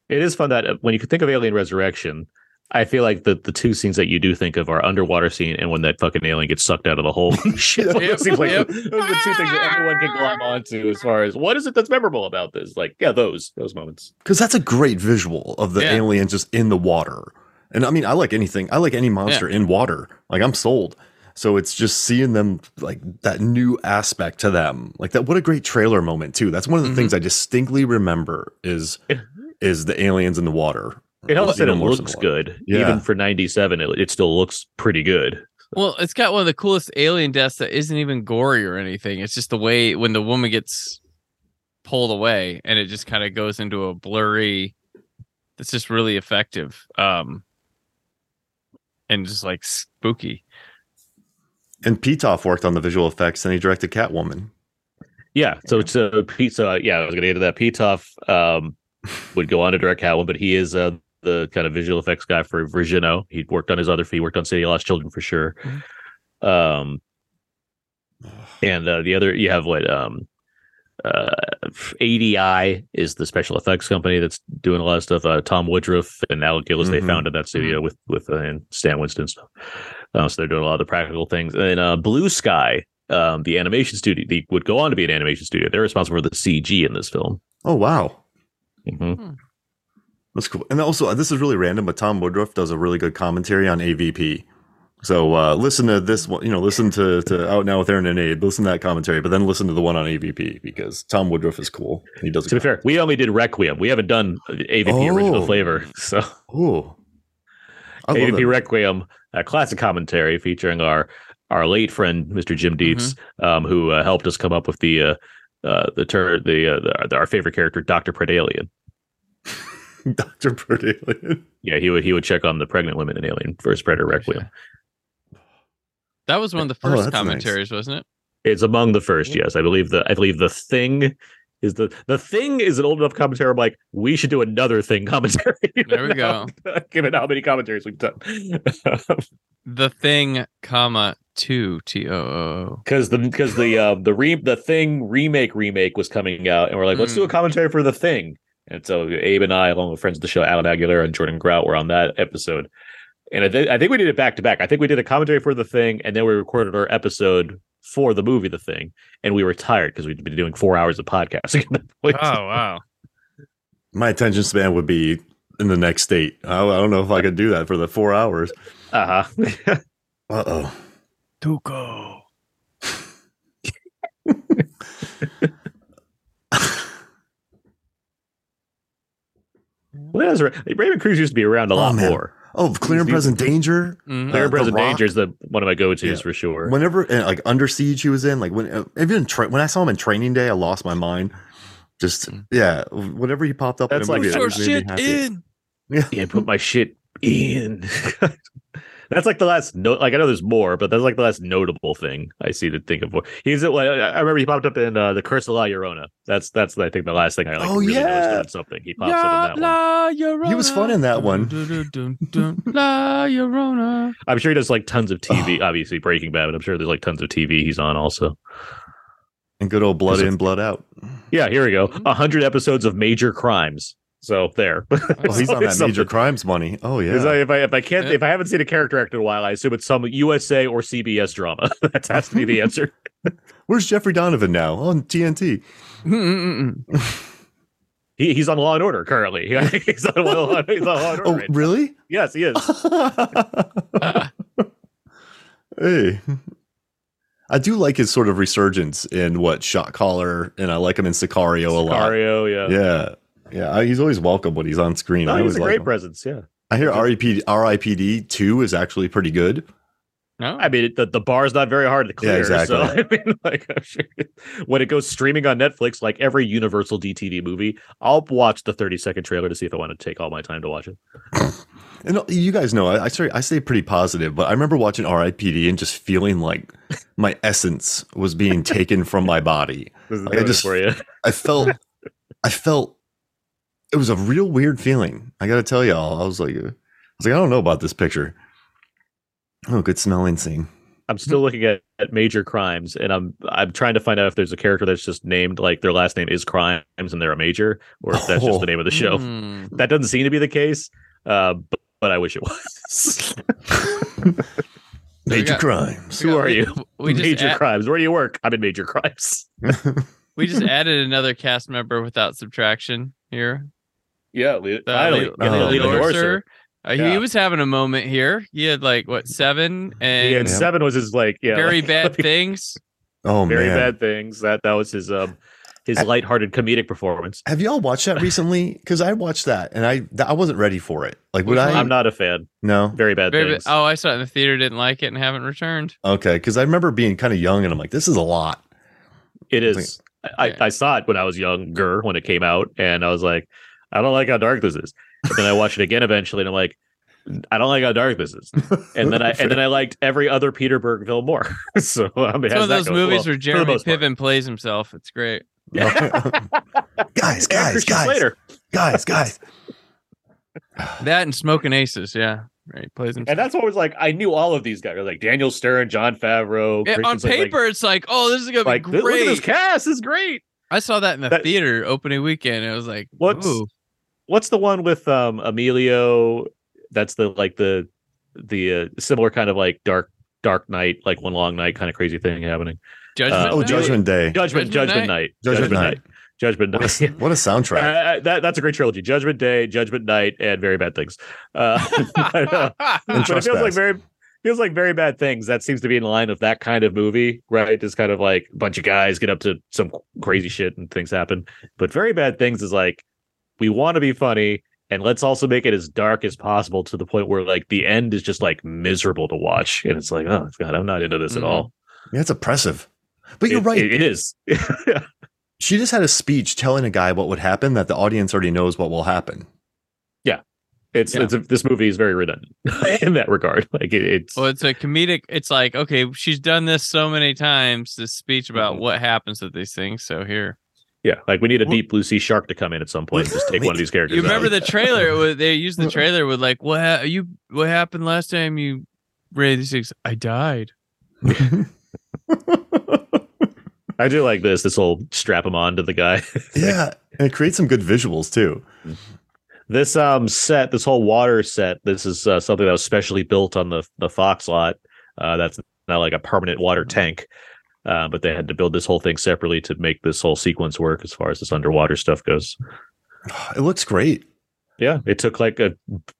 It is fun that uh, when you think of Alien Resurrection, I feel like the, the two scenes that you do think of are underwater scene and when that fucking alien gets sucked out of the hole. Shit, Yep, those seems like yep. those are the two things that everyone can glom onto as far as what is it that's memorable about this? Like, yeah, those those moments. Because that's a great visual of the Yeah. alien just in the water. And I mean, I like anything. I like any monster in water. Like I'm sold. So it's just seeing them like that new aspect to them. Like that what a great trailer moment too. That's one of the Mhm. things I distinctly remember is is the aliens in the water. It helps that it Even more so looks in the water. good. Yeah. Even for ninety seven, it, it still looks pretty good. Well, it's got one of the coolest alien deaths that isn't even gory or anything. It's just the way when the woman gets pulled away and it just kind of goes into a blurry. It's just really effective. Um, and just like spooky. And Pitof worked on the visual effects and he directed Catwoman. Yeah. So it's Pete. So uh, yeah, I was going to get to that. Pitof um, would go on to direct Catwoman, but he is uh, the kind of visual effects guy for Virgino. he'd worked on his other. He worked on City of Lost Children for sure. Um, and uh, the other you have what um, uh, ADI is the special effects company that's doing a lot of stuff. Uh, Tom Woodruff and Alec Gillis they Mhm. founded that studio with with uh, and Stan Winston stuff. Uh, so they're doing a lot of the practical things. And uh, Blue Sky, um, the animation studio, they would go on to be an animation studio. They're responsible for the CG in this film. Oh wow. Mhm. That's cool. And also, uh, this is really random, but Tom Woodruff does a really good commentary on AVP. So uh, listen to this one, you know, listen to, to Out Now with Aaron and Abe, listen to that commentary, but then listen to the one on AVP because Tom Woodruff is cool. He does. To be fair, we only did Requiem. We haven't done AVP original Oh. flavor. So Ooh. AVP. Requiem, a classic commentary featuring our our late friend Mr. Jim Dietz, Mm-hmm. um, who uh, helped us come up with the uh, uh, the ter- the, uh, the our favorite character, Doctor Predalien. Dr. Predalien. Yeah, he would he would check on the pregnant women in Alien versus Predator Requiem. That was one of the Oh, first nice. commentaries, wasn't it? It's among the first, yes. I believe the I believe the thing is the the thing is an old enough commentary. I'm like, we should do another thing commentary. There we go. Given how many commentaries we've done. The thing, comma two T O O. because the because the uh, the re the thing remake remake was coming out, and we're like, let's do a Mm. commentary for the thing. And so Abe and I, along with friends of the show, Alan Aguilera and Jordan Grout, were on that episode. And I, thi- I think we did it back to back. I think we did a commentary for the thing, and then we recorded our episode for the movie The Thing. And we were tired because we'd been doing four hours of podcasting. at that point. Oh wow. My attention span would be in the next state. I, I don't know if I could do that for the four hours. Uh-huh. Uh oh. Tuco. well, that's right. Raymond Cruz used to be around a Oh, lot man. more. Oh, clear and present danger. Mhm. Clear Uh, and Present Rock? Danger is the one of my go-tos Yeah. for sure. Whenever uh, like Under Siege, he was in. Like when uh, even tra- when I saw him in Training Day, I lost my mind. Just yeah, whenever he popped up, That's in like- movie, Put your always made me shit in. Yeah. yeah, put my shit in. that's like the last note. Like I know there's more, but that's like the last notable thing I see to think of. He's at. I I remember he popped up in uh, the Curse of La Llorona. That's that's I think the last thing I like. Oh, really noticed yeah. doing something. He pops up in that one. Llorona. He was fun in that one. La Llorona. I'm sure he does like tons of Oh. TV. Obviously Breaking Bad, but I'm sure there's like tons of TV he's on also. And good old blood in, blood out. Yeah, here we go. A hundred episodes of major crimes. So there. Oh, he's on that Something. major crimes money. Oh yeah. I, if I if I can't Yeah. if I haven't seen a character actor in a while, I assume it's some USA or CBS drama. that has to be the answer. Where's Jeffrey Donovan now on TNT? He, he's on Law and Order currently. he's on Law, he's on Law and Order. Oh right now. really? Yes, he is. hey. I do like his sort of resurgence in what Shot Caller, and I like him in Sicario a lot. Sicario, yeah. Yeah, yeah. I, he's always welcome when he's on screen. No, I he's always a like great him. presence. Yeah. I hear RIP, RIPD two is actually pretty good. No. I mean, it, the, the is not very hard to clear. Yeah, exactly. So, I mean, like, I'm sure when it goes streaming on Netflix, like every Universal DTV movie, I'll watch the 30 second trailer to see if I want to take all my time to watch it. And uh, you guys know, I, I sorry, I stay pretty positive, but I remember watching R.I.P.D. and just feeling like my essence was being taken from my body. This is Like, I just- for you. I felt, I felt, it was a real weird feeling. I got to tell y'all, I was like, uh, I was like, I don't know about this picture. Oh, good smelling scene. I'm still looking at, at major crimes, and I'm I'm trying to find out if there's a character that's just named like their last name is Crimes and they're a major, or if that's just Oh. the name of the show. Hmm. That doesn't seem to be the case, uh, but, but I wish it was. Major got- crimes. Who are we- you? We just major add- crimes. Where do you work? I'm in major crimes. we just added another cast member without subtraction here. Yeah, Le- Uh, finally, Le- getting Oh, a Leland man. Orser. Uh, Yeah. He was having a moment here. He had like what seven and He had Yeah. seven was his like yeah, very like, bad things. Oh very man, bad things. That that was his um his I- lighthearted comedic performance. have y'all watched that recently? Because I watched that and I th- I wasn't ready for it. Like, would I? one? I'm not a fan. no. Very bad Very, things. oh, I saw it in the theater, didn't like it, and haven't returned. Okay, because I remember being kind of young and I'm like, this is a lot. It is. I, Yeah. I saw it when I was younger when it came out, and I was like, I don't like how dark this is. But then I watch it again eventually, and I'm like, I don't like how dark this is. And then I and then I liked every other Peter Berg film more. so I mean, It's how's of those movies Well, where for Jeremy. Piven plays himself. It's great. guys, guys, guys, Slater. guys, guys. That and Smoking Aces, yeah, right. Plays himself. And that's what was like. I knew all of these guys, like Daniel Stern, Jon Favreau. Yeah, on Slater, like- paper, it's like, oh, this is gonna like, be look at this cast this is great. I saw that in the That- theater opening weekend. It was like, What's- ooh. What's the one with um Emilio? That's the like the the uh, similar kind of like dark dark night, like one long night kind of crazy thing happening. Judgment. Uh, Oh, Night? Judgment Day. Judgment Judgment Judgment, Night? Night. Judgment Night. Judgment What Night. a, what a soundtrack. Uh, that that's a great trilogy. Judgment Day, Judgment Night, and Very Bad Things. Uh, but, uh, but it feels like very feels like very bad things. That seems to be in line of that kind of movie, right? Just kind of like a bunch of guys get up to some crazy shit and things happen. But very bad things is like we want to be funny and let's also make it as dark as possible to the point where like the end is just like miserable to watch and it's like oh god i'm not into this at Mhm. all Yeah, it's oppressive. But you're It- right. it- it is she just had a speech telling a guy what would happen that the audience already knows what will happen. it's Yeah. it's a, this movie is very redundant in that regard like it, it's Well, it's a comedic. It's like, okay, she's done this so many times. This speech about Mhm. what happens with these things. So here, yeah like we need a Well- deep blue sea shark to come in at some point and just take one of these characters you remember out. the trailer? It was- they used the trailer with like, what ha- you? What happened last time you read these things? I died. i do like this this will strap him on to the guy yeah, and it creates some good visuals too. This um set, this whole water set, this is uh, something that was specially built on the the Fox lot. Uh, that's not like a permanent water tank, uh, but they had to build this whole thing separately to make this whole sequence work as far as this underwater stuff goes. It looks great. Yeah, it took like a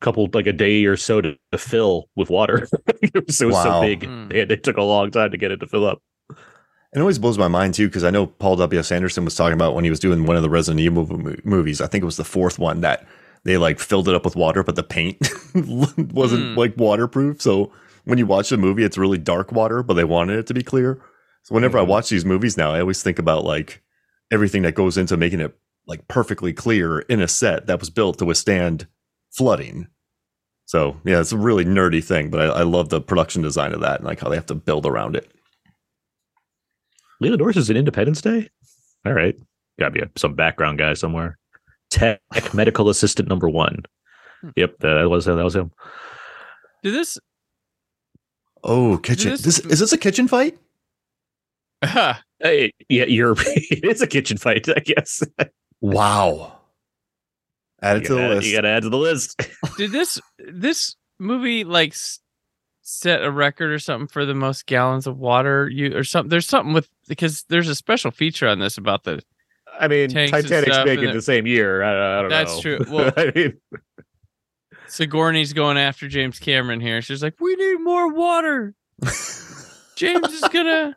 couple, like a day or so to, to fill with water. it was, it was so big. Mm. They, they took a long time to get it to fill up. It always blows my mind too because I know Paul W. S. Anderson was talking about when he was doing one of the Resident Evil movies. I think it was the fourth one that they like filled it up with water, but the paint wasn't Hmm. like waterproof. So when you watch the movie, it's really dark water, but they wanted it to be clear. So whenever I Mhm. watch these movies now, I always think about like everything that goes into making it like perfectly clear in a set that was built to withstand flooding. So yeah, it's a really nerdy thing, but I, I love the production design of that and like how they have to build around it. Leland Orser is an Independence Day. All right, gotta be a, some background guy somewhere. Tech medical assistant number one. Hmm. Yep, that was that was him. Did this? Oh, kitchen. This- This, is this a kitchen fight? Hey, uh, yeah, you're. it is a kitchen fight, I guess. Wow. Add it you, to the gotta, list. you gotta add to the list. did this? This movie like set a record or something for the most gallons of water you or something? There's something with because there's a special feature on this about the I mean, Titanic's stuff, making and it- the same year. I, I don't That's know. That's true. Well- I mean, Sigourney's going after James Cameron here. She's like, we need more water. James is gonna.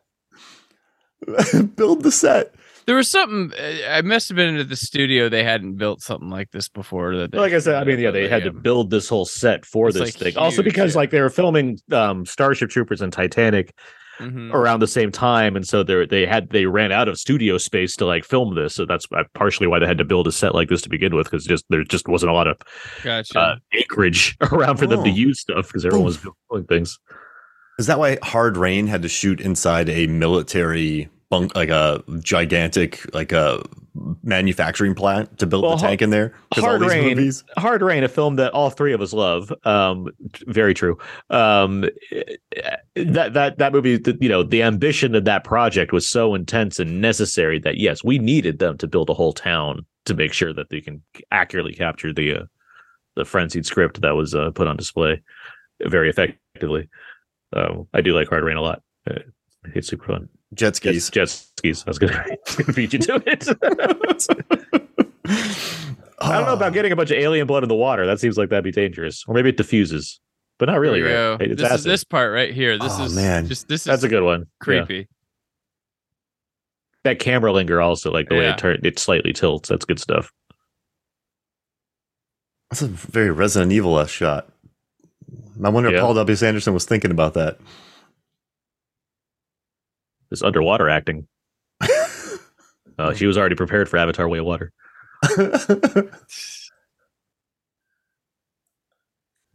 Build the set. There was something. uh, I must have been at the studio. They hadn't built something like this before. That they like I said, I mean, yeah, they had to build this whole set for It's, this like, thing. Also, because yeah. like they were filming um, Starship Troopers and Titanic, Mhm. around the same time, and so they they had they ran out of studio space to like film this. So that's uh, partially why they had to build a set like this to begin with, because just there just wasn't a lot of Gotcha. uh, acreage around for them to Oh. use stuff because everyone was building things. Is that why Hard Rain had to shoot inside a military bunk, like a gigantic, like a manufacturing plant to build Well, the tank in there? Hard Rain- movies- Hard Rain, a film that all three of us love. Um, very true. Um, that that that movie, you know, the ambition of that project was so intense and necessary that yes, we needed them to build a whole town to make sure that they can accurately capture the uh, the frenzied script that was uh, put on display very effectively. Um, I do like Hard Rain a lot. Uh, It's super fun. Jet Jet, skis. jet skis. I was gonna, I beat you to it. I don't know about getting a bunch of alien blood in the water. That seems like that'd be dangerous. Or maybe it diffuses, but not really, Here right? go. It's this is this part right here. This Oh, is man. Just this is That's a good one. Yeah. creepy. That camera linger also, like the way it turns, it slightly tilts. That's good stuff. That's a very Resident Evil esque shot. I wonder Yeah. if Paul W. S. Anderson was thinking about that. This underwater acting. Uh, she was already prepared for Avatar: Way of Water.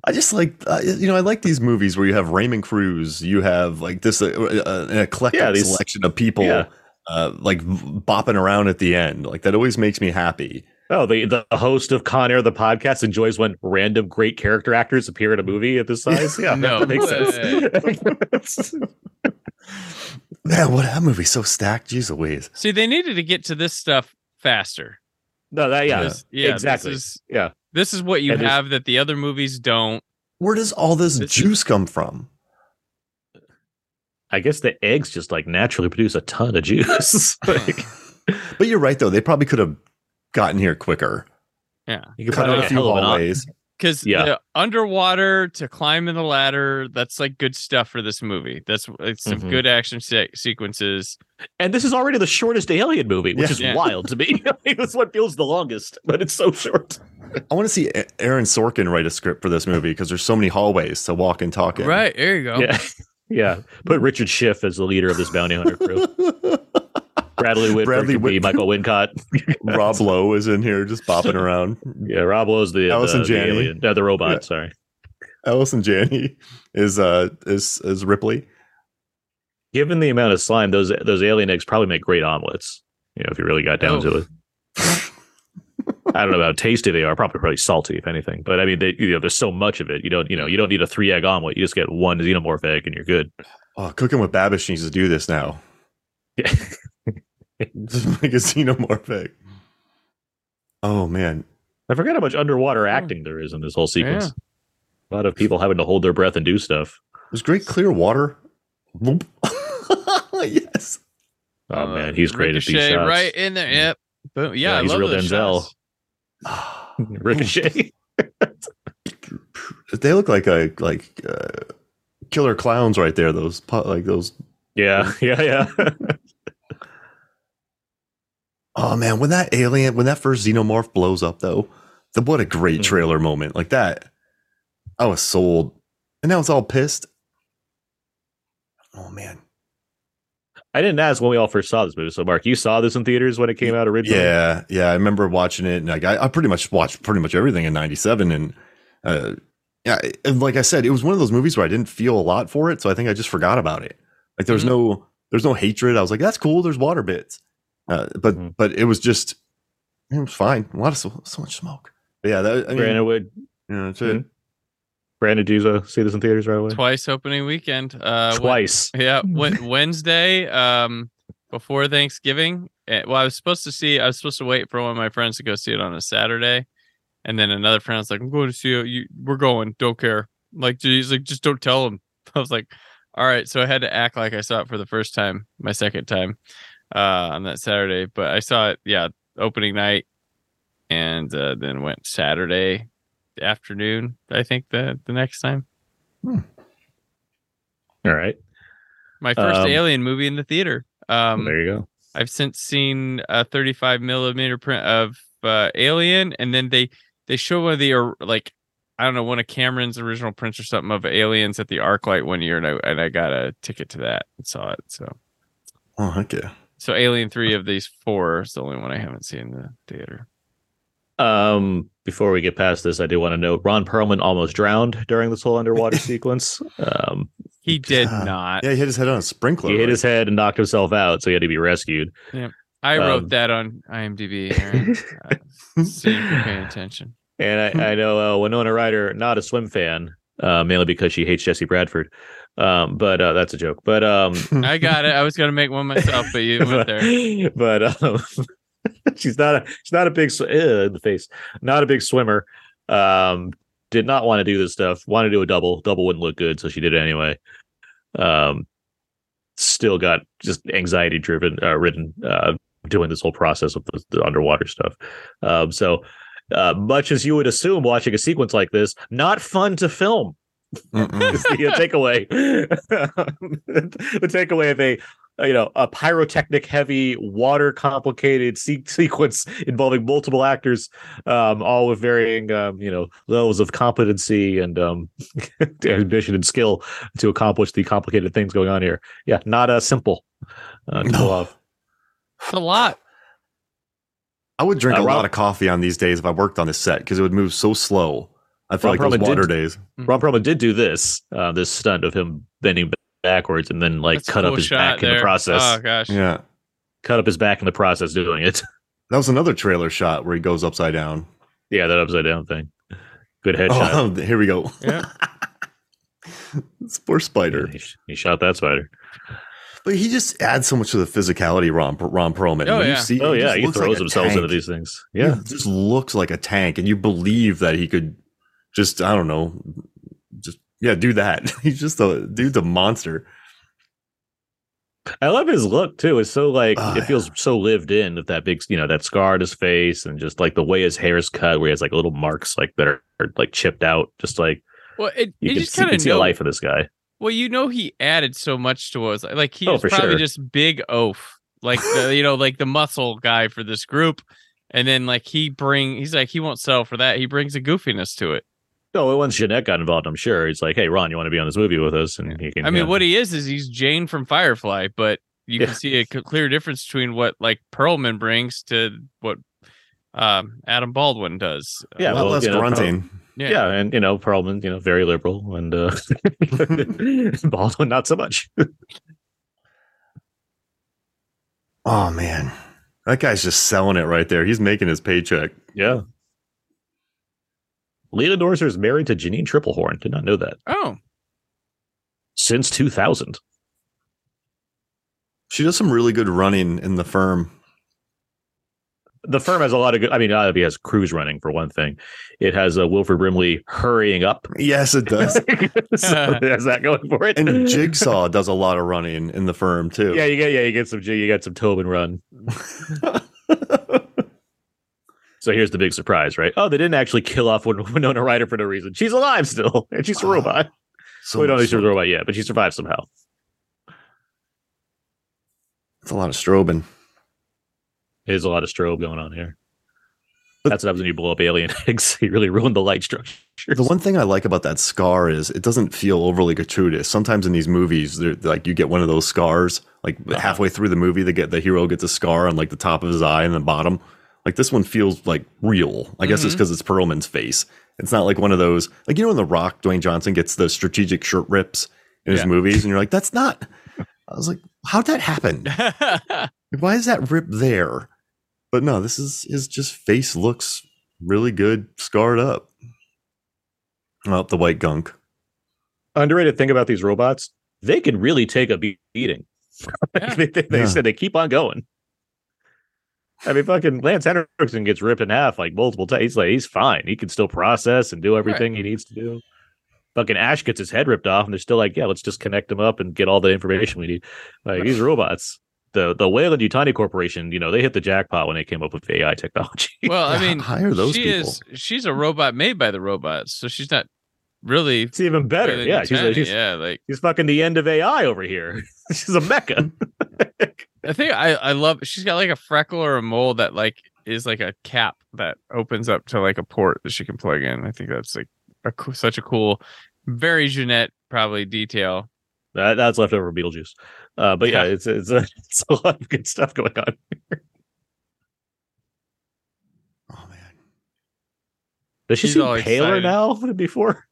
I just like uh, you know I like these movies where you have Raymond Cruz, you have like this uh, uh, an eclectic Yeah, these- selection of people Yeah. uh, like bopping around at the end. Like that always makes me happy. Oh, the the host of Con Air, the podcast, enjoys when random great character actors appear in a movie at this size. Yeah, No that makes sense. Man, what that movie's so stacked. Jeez Louise. See, they needed to get to this stuff faster. no, that yeah, This- yeah, exactly. This is, yeah. this is what you And have that the other movies don't. Where does all this, This is- juice come from? I guess the eggs just like naturally produce a ton of juice. like, But you're right though; they probably could have gotten here quicker. Yeah, you can Cut put out out a few of an hallways. because Yeah. underwater to climb in the ladder, that's like good stuff for this movie. That's it's some Mhm. good action se- sequences. And this is already the shortest Alien movie, which Yeah. is Yeah. wild to me. It's what feels the longest, but it's so short. I want to see Aaron Sorkin write a script for this movie because there's so many hallways to walk and talk in. Right there you go. Yeah. Yeah. Put Richard Schiff as the leader of this bounty hunter crew. Bradley Whitford Bradley could be Michael Wincott. Rob Lowe is in here just bopping around. yeah, Rob Lowe's the, Allison the, the alien. Uh, the robot, Yeah. sorry. Allison Janney is uh is is Ripley. Given the amount of slime, those those alien eggs probably make great omelets. You know, if you really got down Oh. to it. I don't know how tasty they are. Probably probably salty, if anything. But I mean, they, you know, there's so much of it. You don't, you know, you don't need a three egg omelet. You just get one xenomorph egg, and you're good. Oh, cooking with Babish needs to do this now. Yeah. Just make a xenomorph egg. Oh man. I forgot how much underwater acting there is in this whole sequence. A lot of people having to hold their breath and do stuff. There's great clear water. Yes. Oh Uh, man, he's great at these shots. Right in there. Yep. Boom. Yeah, Yeah, I he's love real those Denzel. shots. Ricochet. They look like a like uh, killer clowns right there. Those like those. yeah, yeah, yeah. Oh man, when that alien, when that first xenomorph blows up though, the, what a great Mhm. trailer moment like that. I was sold, and now it's all pissed. Oh man. I didn't ask when we all first saw this movie. So, Mark, you saw this in theaters when it came out originally? Yeah, yeah, I remember watching it, and like I, I pretty much watched pretty much everything in '97, and uh, yeah, and like I said, it was one of those movies where I didn't feel a lot for it, so I think I just forgot about it. Like there was Mhm. no, there's no hatred. I was like, that's cool. There's water bits, uh, but Mhm. but it was just, it was fine. A lot of so, so much smoke. But yeah, that, I mean, Brandon would. yeah, that's it. Brandon, did uh, see this in theaters right away? Twice opening weekend. Uh, went- Twice. yeah, went Wednesday um before Thanksgiving. Eh, Well, I was supposed to see. I was supposed to wait for one of my friends to go see it on a Saturday, and then another friend was like, "I'm going to see it. You, we're going. Don't care." Like he's like, "Just don't tell him." I was like, "All right." So I had to act like I saw it for the first time, my second time, uh, on that Saturday. But I saw it, yeah, opening night, and uh, then went Saturday afternoon. I think the the next time. All right. My first Um, Alien movie in the theater. Um, there you go. I've since seen a 35 millimeter print of uh, Alien, and then they they show one of the or, like I don't know one of Cameron's original prints or something of aliens at the ArcLight one year, and I and I got a ticket to that and saw it. So Oh, okay. So Alien three of these four is the only one I haven't seen in the theater. Um, before we get past this, I do want to note Ron Perlman almost drowned during this whole underwater sequence. Um, He did God. not. Yeah, he hit his head on a sprinkler. he hit his head and knocked himself out, so he had to be rescued. I wrote um, that on IMDb. Aaron. I see if you're paying attention. And I, I know uh, Winona Ryder, not a swim fan, uh, mainly because she hates Jesse Bradford. Um, but uh, that's a joke. But um, I got it. I was gonna make one myself, but you went there. but um, she's not a she's not a big sw- in the face, not a big swimmer. Um, did not want to do this stuff. Wanted to do a double. Double wouldn't look good, so she did it anyway. Um, still got just anxiety driven, uh, ridden, uh, doing this whole process of the, the underwater stuff. Um, so uh, much as you would assume, watching a sequence like this, not fun to film is the uh, takeaway. the takeaway of a uh, you know a pyrotechnic heavy water complicated se- sequence involving multiple actors um all with varying um you know levels of competency and um ambition and skill to accomplish the complicated things going on here yeah not uh simple uh, to No. off It's a lot. I would drink Uh, a Rob- lot of coffee on these days if I worked on this set because it would move so slow. I feel Rob like those water did- days. Ron Perlman did do this uh this stunt of him bending backwards and then like That's a cut up his shot back in the process Oh gosh. Yeah. cut up his back in the process doing it That was another trailer shot where he goes upside down. yeah that upside down thing good headshot Oh, here we go. Yeah. It's poor spider. he, he shot that spider But he just adds so much to the physicality, Ron, Ron Perlman. Oh, When yeah. see- Oh he yeah, he throws like himself tank. into these things. He Yeah, just looks like a tank, and you believe that he could just, I don't know, just yeah, do that. He's just a dude's a monster. I love his look too. It's so like Oh, it feels so lived in with that big, you know, that scar on his face, and just like the way his hair is cut, where he has like little marks like that are, are like chipped out. Just like Well, it, you you can just see, you kind of see a know. life of this guy. Well, you know, he added so much to us. Like he Oh, was probably sure. just big oaf, like the, you know, like the muscle guy for this group. And then like he bring, he's like he won't sell for that. He brings a goofiness to it. No, once Jeunet got involved, I'm sure he's like, "Hey, Ron, you want to be on this movie with us?" And he can. I mean, yeah. what he is is he's Jayne from Firefly, but you Yeah. can see a clear difference between what like Perlman brings to what um Adam Baldwin does. Yeah, a lot well, less you know, grunting. Yeah. Yeah. and you know, Perlman, you know, very liberal, and uh Baldwin not so much. Oh man, that guy's just selling it right there. He's making his paycheck. Yeah. Leland Orser is married to Janine Tripplehorn. Did not know that. Oh, Since 2000. She does some really good running in the firm. The firm has a lot of good. I mean, it has Cruise running for one thing. It has uh, Wilford Brimley hurrying up. Yes, it does. so it has that going for it. and Jigsaw does a lot of running in the firm too. Yeah, you get yeah, you get some you get some Tobin run. So here's the big surprise, right? Oh, they didn't actually kill off Win- Winona Ryder for no reason. She's alive still, and she's a Wow. robot. so we don't know much she's a robot yet, but she survived somehow. It's a lot of strobing. There's a lot of strobe going on here. That's what happens when you blow up alien eggs. You really ruined the light structure. The one thing I like about that scar is it doesn't feel overly gratuitous. Sometimes in these movies, like you get one of those scars, like Uh-huh. halfway through the movie, they get the hero gets a scar on like the top of his eye and the bottom. Like this one feels like real. I guess it's Mhm. because it's Perlman's face. It's not like one of those, like you know, when The Rock, Dwayne Johnson gets the strategic shirt rips in his Yeah. movies, and you're like, that's not. I was like, how'd that happen? Why is that rip there? But no, this is his just face looks really good, scarred up. Oh, the white gunk. Underrated thing about these robots, they can really take a beating. Yeah. they, they, they Yeah. said they keep on going. I mean, fucking Lance Henriksen gets ripped in half like multiple times. He's like, he's fine. He can still process and do everything he needs to do. Fucking Ash gets his head ripped off, and they're still like, yeah, let's just connect him up and get all the information we need. Like these robots. The the Weyland-Yutani Corporation, you know, they hit the jackpot when they came up with AI technology. well, I mean, hire those she people. is she's a robot made by the robots, so she's not really it's even better. Yeah, she's, Utani. she's, yeah, like she's fucking the end of AI over here. she's a mecha. I think I I love she's got like a freckle or a mole that like is like a cap that opens up to like a port that she can plug in. I think that's like a coo- such a cool, very Jeunet probably detail. That, that's left over from Beetlejuice. Uh, but yeah, Yeah. it's it's a, it's a lot of good stuff going on. Oh man. Does she She's seem paler excited. now than before?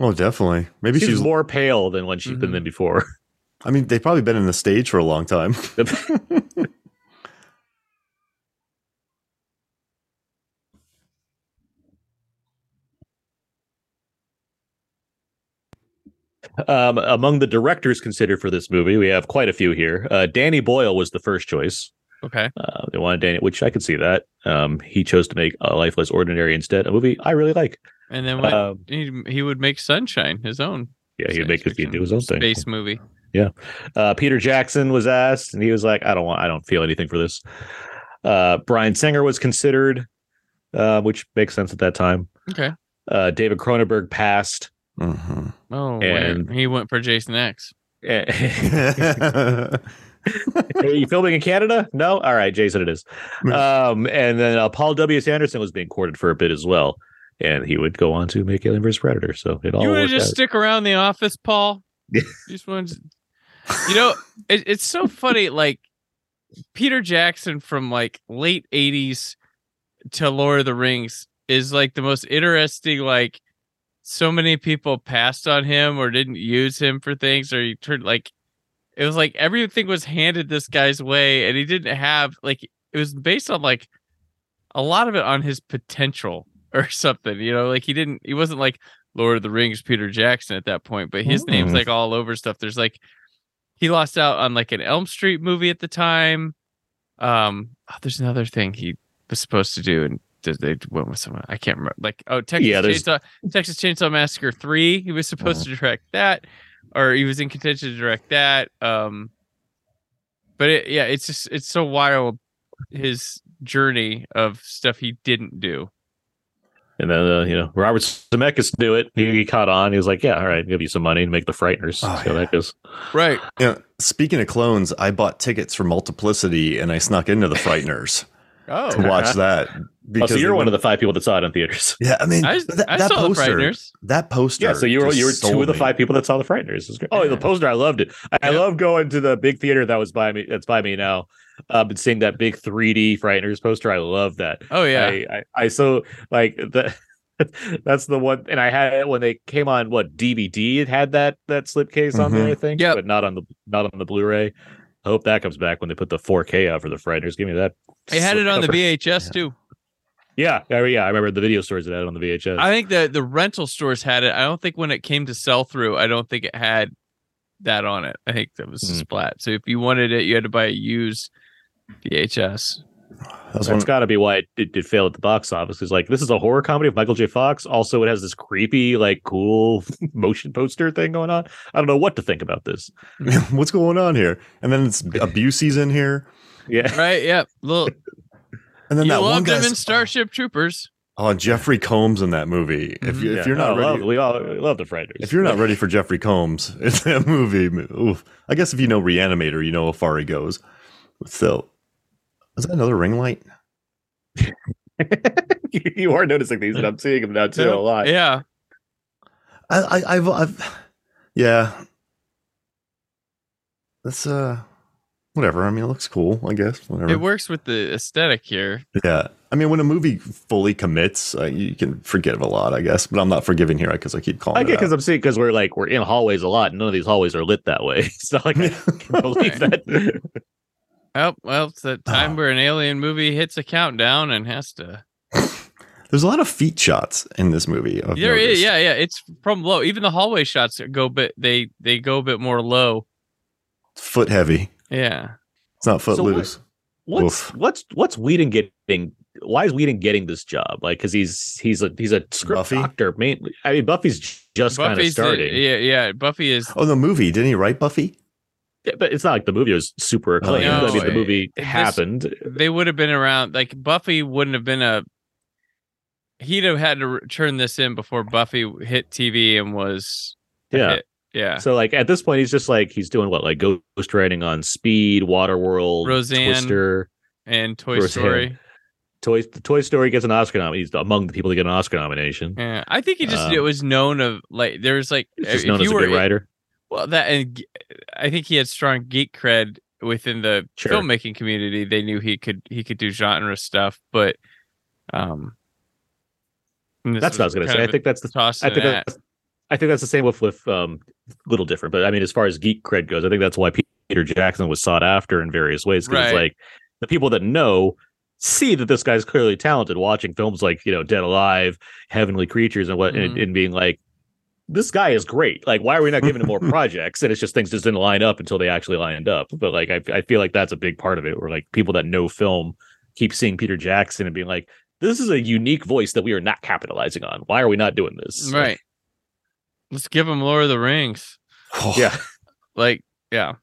Oh, definitely. Maybe She's she's. more pale than when she's been Mhm. than before. I mean, they've probably been in the stage for a long time. Um, among the directors considered for this movie, we have quite a few here. Uh, Danny Boyle was the first choice. Okay. Uh, they wanted Danny, which I could see that. Um, he chose to make a Life Less Ordinary instead, a movie I really like. And then what Um, he, he would make Sunshine his own. yeah, he'd make he'd do his own thing. Space movie. Yeah. Uh, Peter Jackson was asked, and he was like, "I don't want, I don't feel anything for this." Uh, Bryan Singer was considered, uh, which makes sense at that time. Okay. Uh, David Cronenberg passed. Mhm. Oh, And- and he went for Jason X. Are you filming in Canada? No. All right, Jason, it is. Um, and then uh, Paul W. Anderson was being courted for a bit as well, and he would go on to make Alien vs Predator. So it all you want to just out. stick around the office, Paul? You just want to, you know, it, it's so funny. Like Peter Jackson from like late '80s to Lord of the Rings is like the most interesting. Like so many people passed on him or didn't use him for things, or he turned like it was like everything was handed this guy's way, and he didn't have like it was based on like a lot of it on his potential or something. You know, like he didn't. He wasn't like Lord of the Rings Peter Jackson at that point, but his name's Mm. like all over stuff. There's like he lost out on like an Elm Street movie at the time. Um, oh, there's another thing he was supposed to do, and they went with someone I can't remember. Like oh, Texas Yeah, there's- Chainsaw Texas Chainsaw Massacre three. He was supposed to direct that, or he was in contention to direct that. Um, but it, yeah, it's just it's so wild his journey of stuff he didn't do. And then uh, you know Robert Zemeckis knew it. He, he caught on. He was like, "Yeah, all right, give you some money to make the Frighteners." Oh, so yeah. that goes. Right. Yeah. Speaking of clones, I bought tickets for Multiplicity and I snuck into the Frighteners Oh, to watch that. Oh, so you're one went- of the five people that saw it in theaters. Yeah, I mean, I, that, I that saw poster, the Frighteners. that poster. Yeah, so you were you were two sold of the five people that saw the Frighteners. It was great. Oh, the poster, I loved it. I Yeah. love going to the big theater that was by me. That's by me now. Um, and seeing that big 3D Frighteners poster, I love that. Oh yeah. I, I, I so like the. That's the one, and I had it when they came on what DVD. It had that that slipcase on there, I think, Yep. but not on the not on the Blu-ray. I hope that comes back when they put the 4K out for the Frighteners. Give me that. They had it on the slipcover. VHS too. Yeah, yeah, yeah. I remember the video stores that had it on the VHS. I think the the rental stores had it. I don't think when it came to sell through, I don't think it had that on it. I think that was a Hmm. splat. So if you wanted it, you had to buy a used VHS. That's, That's got to be why it, it did fail at the box office. Because like this is a horror comedy of Michael J. Fox. Also, it has this creepy, like, cool motion poster thing going on. I don't know what to think about this. what's going on here? And then it's Busey's in here. Yeah, Right? Yeah. Little And then you that one loved him in Starship Troopers. Oh, Jeffrey Combs in that movie. If you Yeah. if you're not Oh, love- ready, we all we love the Frighteners. if you're not ready for Jeffrey Combs in that movie, oof. I guess if you know Reanimator, you know how far he goes. So, is that another ring light? you are noticing these, and I'm seeing them now too a lot. Yeah. I, I I've, I've yeah. That's uh whatever. I mean, it looks cool. I guess whatever. It works with the aesthetic here. Yeah. I mean, when a movie fully commits, uh, you can forgive a lot, I guess. But I'm not forgiving here because I keep calling I get because. I'm seeing because we're like we're in hallways a lot, and none of these hallways are lit that way. It's not like I can believe that. Oh, well, it's that time where an alien movie hits a countdown and has to. There's a lot of feet shots in this movie. I've There is, noticed. yeah, yeah. It's from low. Even the hallway shots go bit. They they go a bit more low. It's foot heavy. Yeah. It's not footloose. So what- What's Oof. what's what's Whedon getting? Why is Whedon getting this job? Like, because he's he's a he's a script Buffy? doctor mainly. I mean, Buffy's just kind of Buffy's the- starting. yeah, yeah. Buffy is. Oh, the movie. Didn't he write Buffy? Yeah, but it's not like the movie was super oh, acclaimed. No, I mean, the it- movie this- happened. They would have been around. Like Buffy wouldn't have been a. He'd have had to re- turn this in before Buffy hit TV and was. Yeah. hit. Yeah. So like at this point, he's just like he's doing what like ghost writing on Speed, Waterworld, Roseanne. Twister. And Toy Roseanne. Story. Toy the Toy Story gets an Oscar nomination. He's among the people that get an Oscar nomination. Yeah, I think he just Um, it was known of like there's like He's just if known you as a good writer. well that and I think he had strong geek cred within the Sure. filmmaking community. They knew he could he could do genre stuff, but um, That's what I was going to say. I think that's the. toss. I think that's. I think that's the same with with um, little different, but I mean, as far as geek cred goes, I think that's why Peter Jackson was sought after in various ways. Because Right. like the people that know see that this guy's clearly talented, watching films like you know Dead Alive, Heavenly Creatures, and what, and, Mhm. and being like, this guy is great. Like, why are we not giving him more projects? And it's just things just didn't line up until they actually lined up. But like, I I feel like that's a big part of it, where like people that know film keep seeing Peter Jackson and being like, this is a unique voice that we are not capitalizing on. Why are we not doing this? right. Let's give him Lord of the Rings. Oh. Yeah. Like yeah.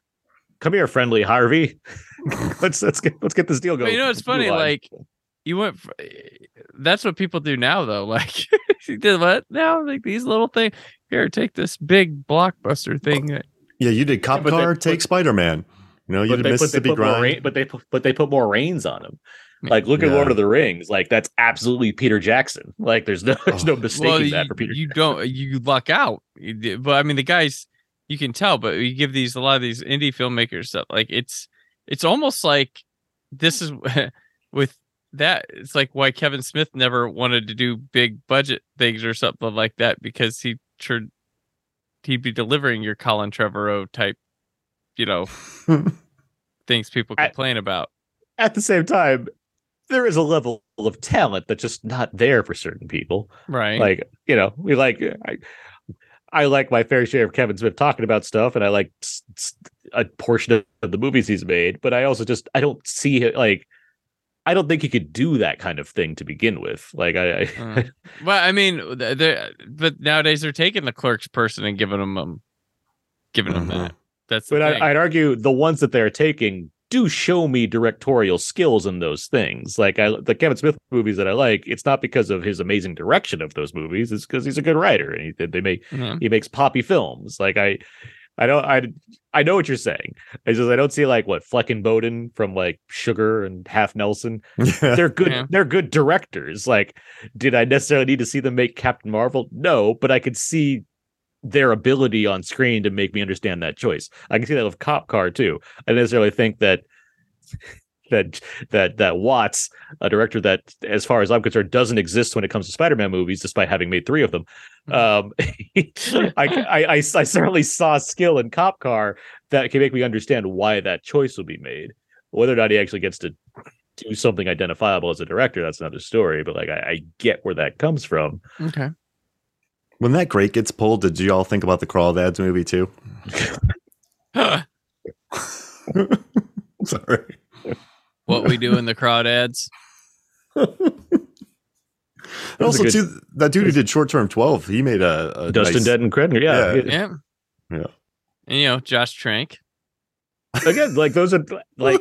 Come here, friendly Harvey. let's let's get let's get this deal But going. you know, it's funny. Like you went. For, that's what people do now, though. Like you did what now? Like these little things. Here, take this big blockbuster thing. that- Yeah, you did Cop but they- Car, but- take Spider Man. You know, you but did they, put, they Mississippi put more Grind. rain, but they put, but they put more reins on him. Like look at Yeah. Lord of the Rings. Like that's absolutely Peter Jackson. Like there's no there's no mistaking Well, that you, for Peter. you don't. You luck out. But I mean, the guys. You can tell, but you give these a lot of these indie filmmakers stuff. Like it's, it's almost like this is with that. It's like why Kevin Smith never wanted to do big budget things or something like that because he sure he'd be delivering your Colin Trevorrow type, you know, things people I- complain about. At the same time, there is a level of talent that's just not there for certain people. Right. Like you know, we like I, I like my fair share of Kevin Smith talking about stuff, and I like a portion of the movies he's made. But I also just I don't see it like. I don't think he could do that kind of thing to begin with. Like I, I Mm. Well, I mean, but nowadays they're taking the clerk's person and giving them um, giving them Mhm. that. That's the but. I, I'd argue the ones that they're taking do show me directorial skills in those things. Like I, the Kevin Smith movies that I like, it's not because of his amazing direction of those movies. It's because he's a good writer and he, they make Yeah. he makes poppy films. Like I, I don't, I, I know what you're saying. It's just I don't see like what Fleck and Boden from like Sugar and Half Nelson. They're good. Yeah. They're good directors. Like, did I necessarily need to see them make Captain Marvel? No, but I could see their ability on screen to make me understand that choice. I can see that with Cop Car too. I necessarily think that that that that Watts, a director that, as far as I'm concerned, doesn't exist when it comes to Spider-Man movies, despite having made three of them. Um, I, I, I I certainly saw skill in Cop Car that can make me understand why that choice will be made. Whether or not he actually gets to do something identifiable as a director, that's another story. But like, I, I get where that comes from. Okay. When that grate gets pulled, did you all think about the Crawdads movie too? Sorry. what we do in the crowd ads. And also, good- too, that dude who did Short Term 12, he made a, a Dustin nice, Denton Kretner, yeah. Yeah. Yeah. Yeah. And you know, Josh Trank. Again, like those are like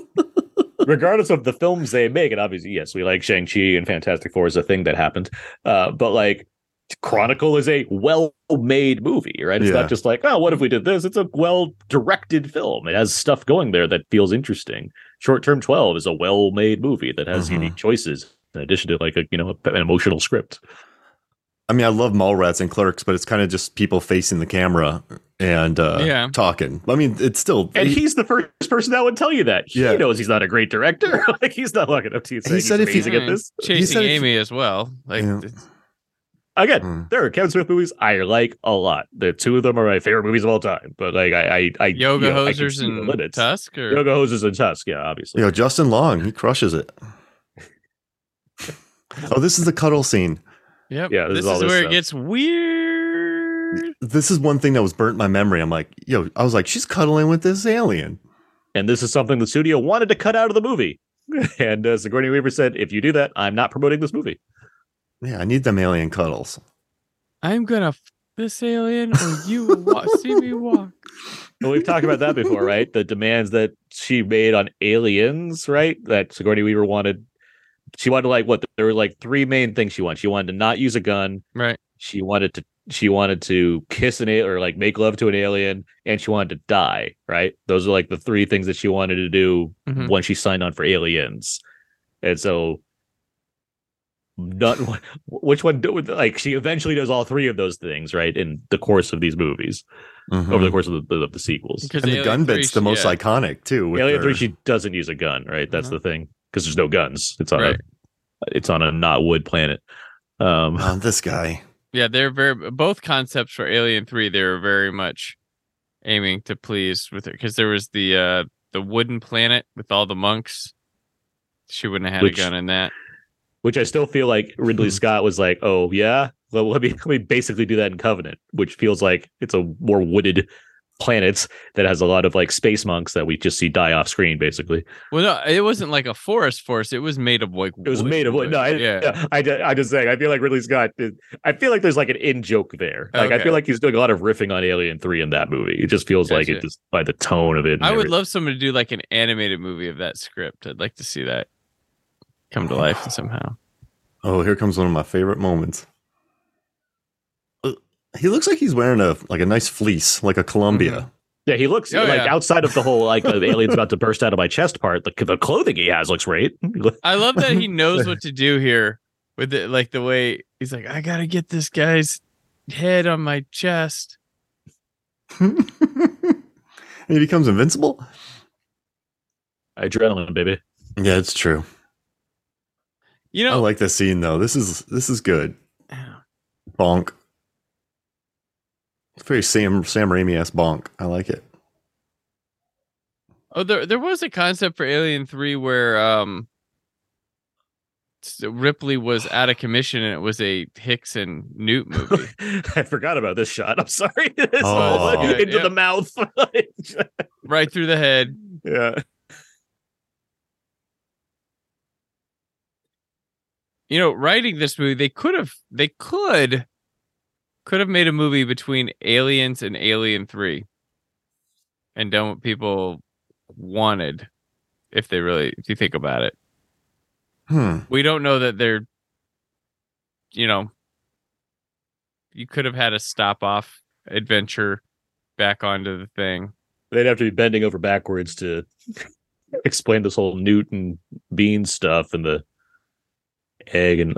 regardless of the films they make, and obviously, yes, we like Shang Chi and Fantastic Four is a thing that happened. Uh, but like Chronicle is a well-made movie, right? It's Yeah. not just like, oh, what if we did this? It's a well-directed film. It has stuff going there that feels interesting. Short Term Twelve is a well-made movie that has Mhm. unique choices in addition to like a you know an emotional script. I mean, I love Mallrats and Clerks, but it's kind of just people facing the camera and uh, Yeah. talking. I mean, it's still. And he, he's the first person that would tell you that. He Yeah. knows he's not a great director. like he's not walking up to you saying He said he's if he- at this. Chasing said if- Amy as well. Like Yeah. It's- Again, Mm. there are Kevin Smith movies I like a lot. The two of them are my favorite movies of all time. But like I, I, I Yoga you know, Hosers see the and limits. Tusk or Yoga Hosers and Tusk, yeah, obviously. you know, Justin Long, he crushes it. oh, this is the cuddle scene. Yep. Yeah, this this, is all is this where stuff. it gets weird. This is one thing that was burnt in my memory. I'm like, yo, I was like, she's cuddling with this alien. And this is something the studio wanted to cut out of the movie. and uh, Sigourney Weaver said, "If you do that, I'm not promoting this movie." Yeah, I need them alien cuddles. I'm gonna f- this alien or you will wa- see me walk. Well, we've talked about that before, right? The demands that she made on aliens, right? That Sigourney Weaver wanted. She wanted like what? There were like three main things she wanted. She wanted to not use a gun. Right. She wanted to. She wanted to kiss an alien or like make love to an alien, and she wanted to die. Right. Those are like the three things that she wanted to do Mhm. when she signed on for Aliens. and so not which one do like she eventually does all three of those things right in the course of these movies Mhm. over the course of the, of the sequels. Because and the gun Alien three, bit's the most yeah. iconic too. with Alien their- Three, she doesn't use a gun, right? That's Uh-huh. the thing because there's no guns. It's on Right. a it's on a not wood planet. Um, Oh, this guy. Yeah, they're very both concepts for Alien Three. They were very much aiming to please with it because there was the uh the wooden planet with all the monks. She wouldn't have had Which- a gun in that. Which I still feel like Ridley Hmm. Scott was like, "Oh yeah, well let me let me basically do that in Covenant," which feels like it's a more wooded planet that has a lot of like space monks that we just see die off screen, basically. Well, no, it wasn't like a forest forest. It was made of like It was made of wood. No, I, yeah. yeah. I, I just saying. I feel like Ridley Scott. Did, I feel like there's like an in joke there. Like I feel like he's doing a lot of riffing on Alien Three in that movie. It just feels like it just by the tone of it. I would everything. love someone to do like an animated movie of that script. I'd like to see that come to life somehow. Oh, here comes one of my favorite moments. Uh, He looks like he's wearing a like a nice fleece, like a Columbia. Yeah, he looks Oh, like yeah. outside of the whole like the alien's about to burst out of my chest part. The, the clothing he has looks great. I love that he knows what to do here with it, like the way he's like, I gotta get this guy's head on my chest. and he becomes invincible. Adrenaline, baby. Yeah, it's true. You I like this scene though. This is this is good. Bonk. It's very Sam Sam Raimi ass bonk. I like it. oh, there there was a concept for Alien Three where um Ripley was out of commission and it was a Hicks and Newt movie. I forgot about this shot. I'm sorry. This Oh. into Yeah. the mouth. right through the head. yeah. You know, writing this movie, they could have they could could have made a movie between Aliens and Alien 3 and done what people wanted if they really if you think about it. Hmm. We don't know that they're you know you could have had a stop off adventure back onto the thing. They'd have to be bending over backwards to explain this whole Newton bean stuff and the egg and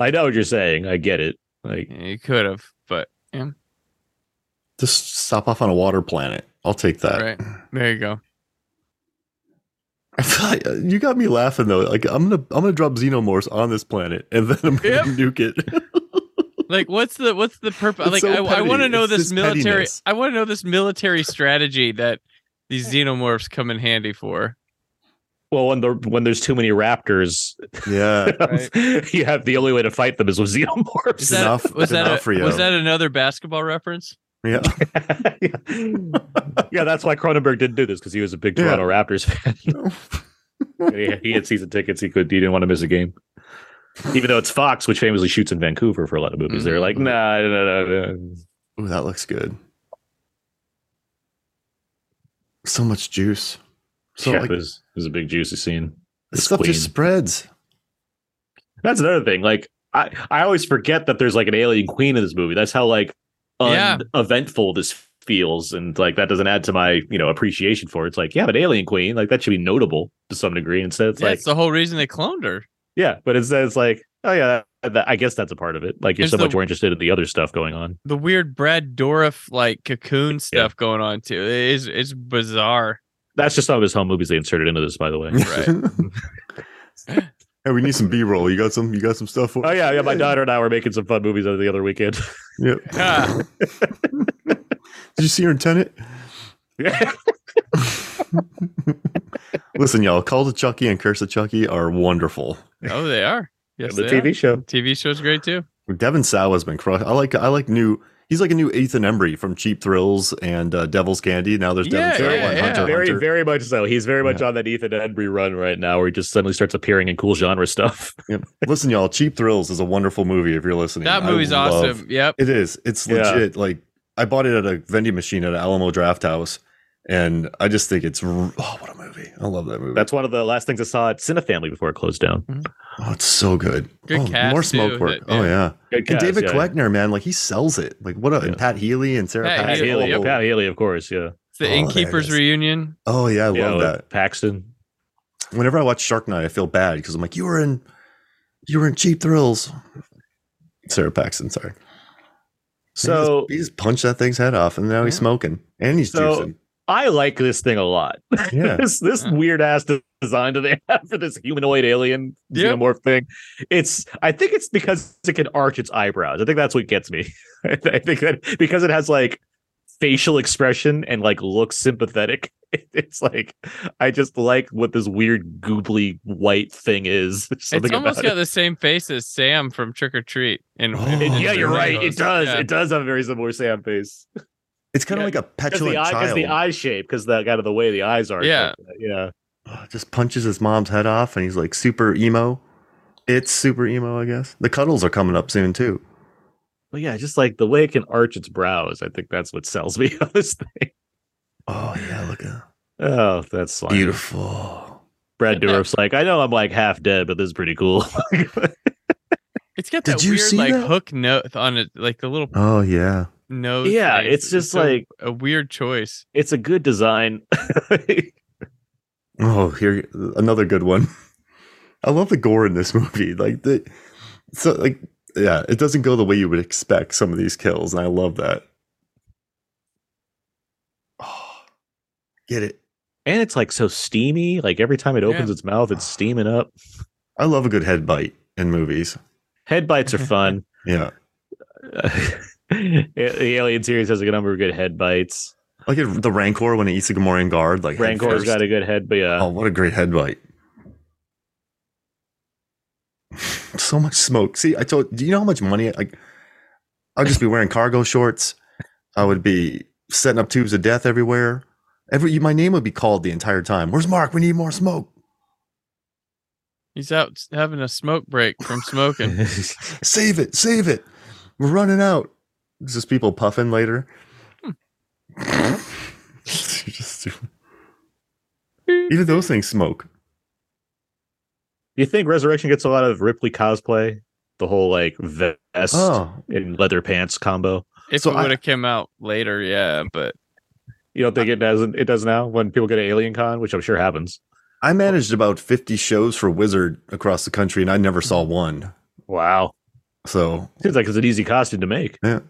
I know what you're saying. I get it. Like You could have, but yeah, Just stop off on a water planet. I'll take that. right. There you go. I feel like, uh, you got me laughing though. Like I'm gonna I'm gonna drop xenomorphs on this planet and then I'm gonna Yep. nuke it. like what's the what's the purpose like so i, I want to know It's this military pettiness. i want to know this military strategy that these xenomorphs come in handy for well when the when there's too many raptors yeah. you have the only way to fight them is with xenomorphs. is that enough- was that enough a, for you. was that another basketball reference Yeah. yeah, that's why Cronenberg didn't do this because he was a big Yeah. Toronto Raptors fan. he, he had season tickets. He could. He didn't want to miss a game. Even though it's Fox, which famously shoots in Vancouver for a lot of movies, they're like, Mhm. nah, nah, nah, nah. Ooh, that looks good. So much juice. So yeah, like it, was, it was a big juicy scene. this This stuff queen. just spreads. That's another thing. Like, I, I always forget that there's like an alien queen in this movie. That's how like Yeah. uneventful this feels, and like that doesn't add to my you know appreciation for it. It's like, yeah, but alien queen, like that should be notable to some degree. Instead, it's yeah, like, it's the whole reason they cloned her Yeah, but instead it's like, oh yeah, that, that- I guess that's a part of it. Like you're There's so the- much more interested in the other stuff going on. the weird brad dourif like cocoon stuff going on too it is it's bizarre That's just some of his home movies they inserted into this, by the way. Right. hey, we need some B roll. You got some you got some stuff for oh yeah, yeah. My daughter and I were making some fun movies over the other weekend. Yep. Ah, Did you see her in Tenet? yeah, Listen, y'all, Cult of Chucky and Curse of Chucky are wonderful. oh they are yes the they TV are. show. tv show's great too Devon Sawa has been crushed. I like I like new he's like a new Ethan Embry from Cheap Thrills and uh, Devil's Candy. Now there's Yeah, Devon Sawa yeah, and yeah. Hunter Very, Hunter. very much so. He's very much on that Ethan Embry run right now, where he just suddenly starts appearing in cool genre stuff. Yep. Listen, y'all, Cheap Thrills is a wonderful movie if you're listening. that movie's love- awesome yep It is. It's Yeah. legit. Like I bought it at a vending machine at Alamo Drafthouse, and I just think it's oh, what a movie! I love that movie. That's one of the last things I saw at Cinefamily before it closed down. Mm-hmm. oh, it's so good. Good oh, cast, more too, smoke work. that- Oh yeah. yeah, Good and cast, David yeah. Koechner, man, like he sells it. Like what a and Yeah. Pat Healy and Sara Pat Pat Paxton. Healy, yeah, Oh, Pat Healy, of course, yeah. it's the Oh, innkeepers is. reunion Oh yeah, I yeah, love with that. Paxton. whenever I watch Shark Night, I feel bad because I'm like, you were in, you were in Cheap Thrills. Sara Paxton, sorry. So he just, he just punched that thing's head off, and now he's smoking and he's So- juicing. I like this thing a lot. Yeah. this this Yeah. weird ass design that they have for this humanoid alien Yeah. xenomorph thing. It's I think it's because it can arch its eyebrows. I think that's what gets me. I think that because it has like facial expression and like looks sympathetic. It's like I just like what this weird goobly white thing is. It's almost about got the same face as Sam from Trick 'r Treat. In, Oh. in- it. in Yeah, you're right. It does. Yeah. It does have a very similar Sam face. It's kind of Yeah, like a Because petulant the eye, because child. the eye shape, because the kind of the way the eyes are. Yeah. yeah. Oh, just punches his mom's head off, and he's like super emo. It's super emo, I guess. The cuddles are coming up soon too. But yeah, just like the way it can arch its brows, I think that's what sells me on this thing. Oh yeah, look at Oh, that's fine. beautiful. Brad Yeah. Dourif's like, I know I'm like half dead, but this is pretty cool. It's got Did that you weird see like that? hook note on it, like the little Oh yeah. Nose. Yeah, thing. it's just so- like- a weird choice. it's a good design. Oh, here another good one. I love the gore in this movie. Like the so like yeah, it doesn't go the way you would expect some of these kills, and I love that. Oh, get it. and it's like so steamy. Like every time it opens Yeah. its mouth, it's steaming up. I love a good head bite in movies. Head bites are fun. Yeah. the Alien series has a good number of good head bites. Like the Rancor when it eats the Gamorrean guard, like head Rancor's first. got a good head, but yeah. Oh, what a great head bite. so much smoke. See, I told do you know how much money like I'd just be wearing cargo shorts. I would be setting up tubes of death everywhere. Every my name would be called the entire time. Where's Mark? We need more smoke. He's out having a smoke break from smoking. Save it, save it. We're running out. It's just people puffing later. Hmm. Just- even those things smoke. Do you think Resurrection gets a lot of Ripley cosplay? The whole like vest Oh, and leather pants combo. if So it would have come out later, yeah, but You don't think it doesn't? It does now when people go to Alien Con, which I'm sure happens. I managed about 50 shows for Wizard across the country and I never saw one. Wow, So seems like it's an easy costume to make. yeah,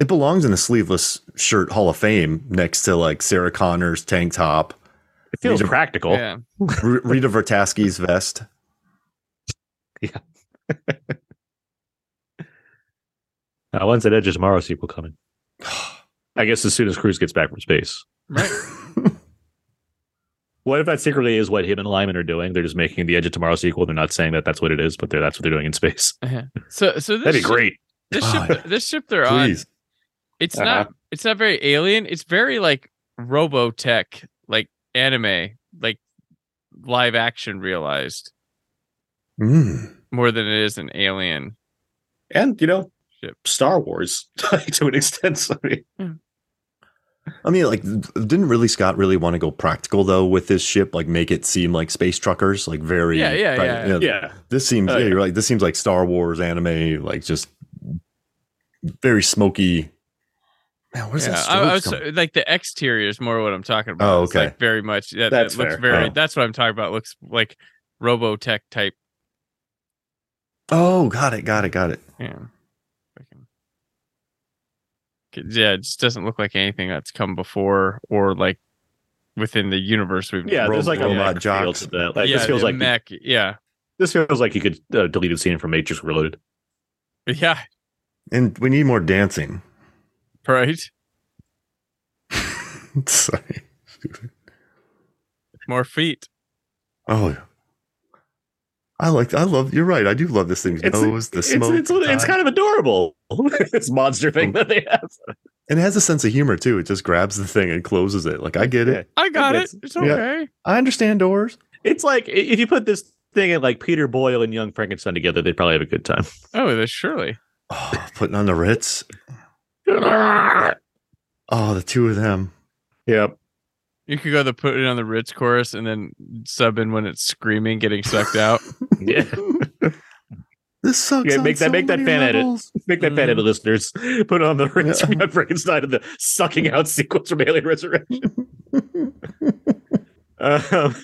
it belongs in the sleeveless shirt Hall of Fame next to like Sarah Connor's tank top, It feels Rita- practical. yeah. Rita Vrataski's vest. Yeah. uh, when's that Edge of Tomorrow sequel coming? I guess as soon as Cruise gets back from space. Right. What if that secretly is what him and Liman are doing? They're just making the Edge of Tomorrow sequel. They're not saying that that's what it is, but they're, that's what they're doing in space. So so this That'd be ship- great. This ship this ship they're on Please. It's Uh-huh. not it's not very alien it's very like robotech like anime like live action realized Mm. more than it is an alien And, you know, Ship. Star Wars to an extent. So, I mean, I mean, like, didn't really Scott really want to go practical though with this ship? Like, make it seem like space truckers, like very. Yeah, yeah, right, yeah. yeah. This seems, Oh, yeah, yeah. you're right. This seems like Star Wars anime, like just very smoky. Man, where's yeah, that? I, I was like the exterior is more what I'm talking about. Oh, It's, like okay. very much that, That's that looks fair. very Oh. that's what I'm talking about. looks like Robotech type. Oh, got it, got it, got it. Yeah. Yeah, it just doesn't look like anything that's come before or like within the universe we've Yeah, there's like a Robotech feel to that. Like, yeah, this feels like mech. Yeah. this feels like you could uh, delete a scene from Matrix Reloaded. Yeah. And we need more dancing. Right. Sorry. More feet. Oh, I like. I love. You're right. I do love this thing's It's- nose. The It's, smoke. it's, it's, kind of adorable. this monster thing that they have. and it has a sense of humor too. It just grabs the thing and closes it. Like I get it. I got it. It's- It's yeah. okay. I understand doors. It's like if you put this thing in like Peter Boyle and Young Frankenstein together, they'd probably have a good time. Oh, that's surely. Oh, putting on the Ritz. Oh, the two of them. Yep. You could go to put it on the Ritz chorus and then sub in when it's screaming, getting sucked out. yeah. This sucks. Yeah, make that so make that fan levels. edit. Make that mm. fan edit, mm-hmm. listeners. Put it on the Ritz yeah. Frankenstein of the sucking out sequence from Alien Resurrection. um,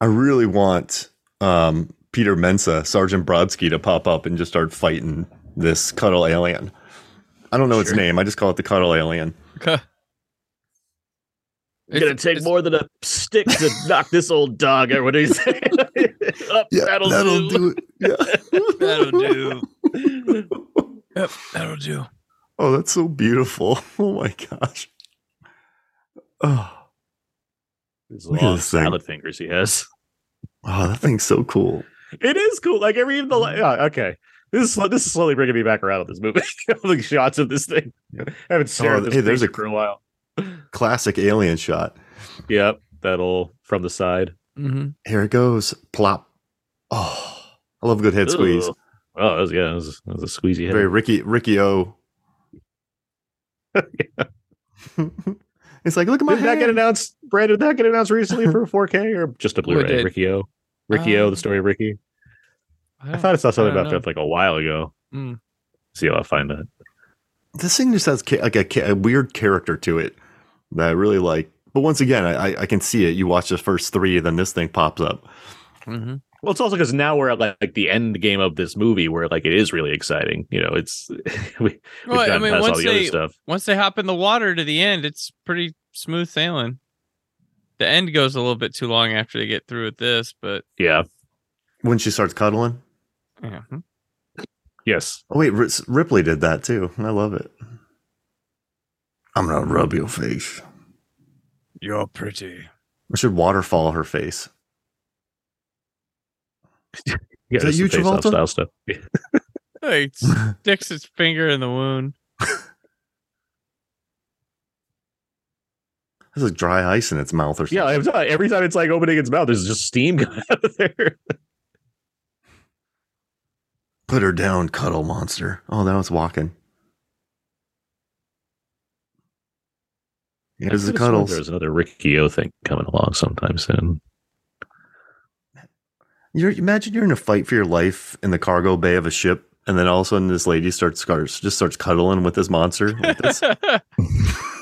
I really want um, Peter Mensah, Sergeant Brodsky, to pop up and just start fighting this cuddle alien. I don't know its name. I just call it the cuddle alien. Okay. It's gonna take more than a stick to knock this old dog out. What do you say? Up, that'll, do. it. Yeah. That'll do. Yep, that'll do. Oh, that's so beautiful. Oh my gosh. Oh, These Look at long thing. salad fingers he has. oh, that thing's so cool. It is cool. Like every even the Mm-hmm. yeah, okay. This is this is slowly bringing me back around with this movie. the shots of this thing. I haven't stared Oh, at this hey, there's a- for a while. Classic alien shot. Yep, that'll from the side. Mm-hmm. Here it goes. Plop. Oh, I love a good head squeeze. Oh, that was, yeah, that was, that was a squeezy head. Very Ricky Riki-Oh. it's like, look at my Did that get announced? Brandon, did that get announced recently for 4K or just a Blu-ray? Riki-Oh. Riki-Oh, Um, the story of Ricky. I, I thought I saw something don't about know. that like a while ago. Mm. See how I find that. This thing just has like a, a weird character to it that I really like. But once again, I, I- I can see it. You watch the first three, then this thing pops up. hmm Well, it's also because now we're at like, like the end game of this movie where like it is really exciting. You know, it's we, we've Well, I mean, past all once the other they stuff. once they hop in the water to the end, it's pretty smooth sailing. The end goes a little bit too long after they get through with this, but Yeah. When she starts cuddling. yeah. hmm. Yes. Oh wait, Ri- Ripley did that too. I love it. I'm gonna rub your face. you're pretty. I should waterfall her face. Yeah, Is that you, the face-off Travolta? style stuff. Like sticks its finger in the wound. Like dry ice in its mouth or something. Yeah, every time, it's like opening its mouth, there's just steam coming out of there. Put her down, cuddle monster. Oh, that was walking. Here's the I could've sworn cuddles. There's another Riki-Oh thing coming along sometime soon. You're, imagine you're in a fight for your life in the cargo bay of a ship, and then all of a sudden this lady starts, starts just starts cuddling with this monster. Like this.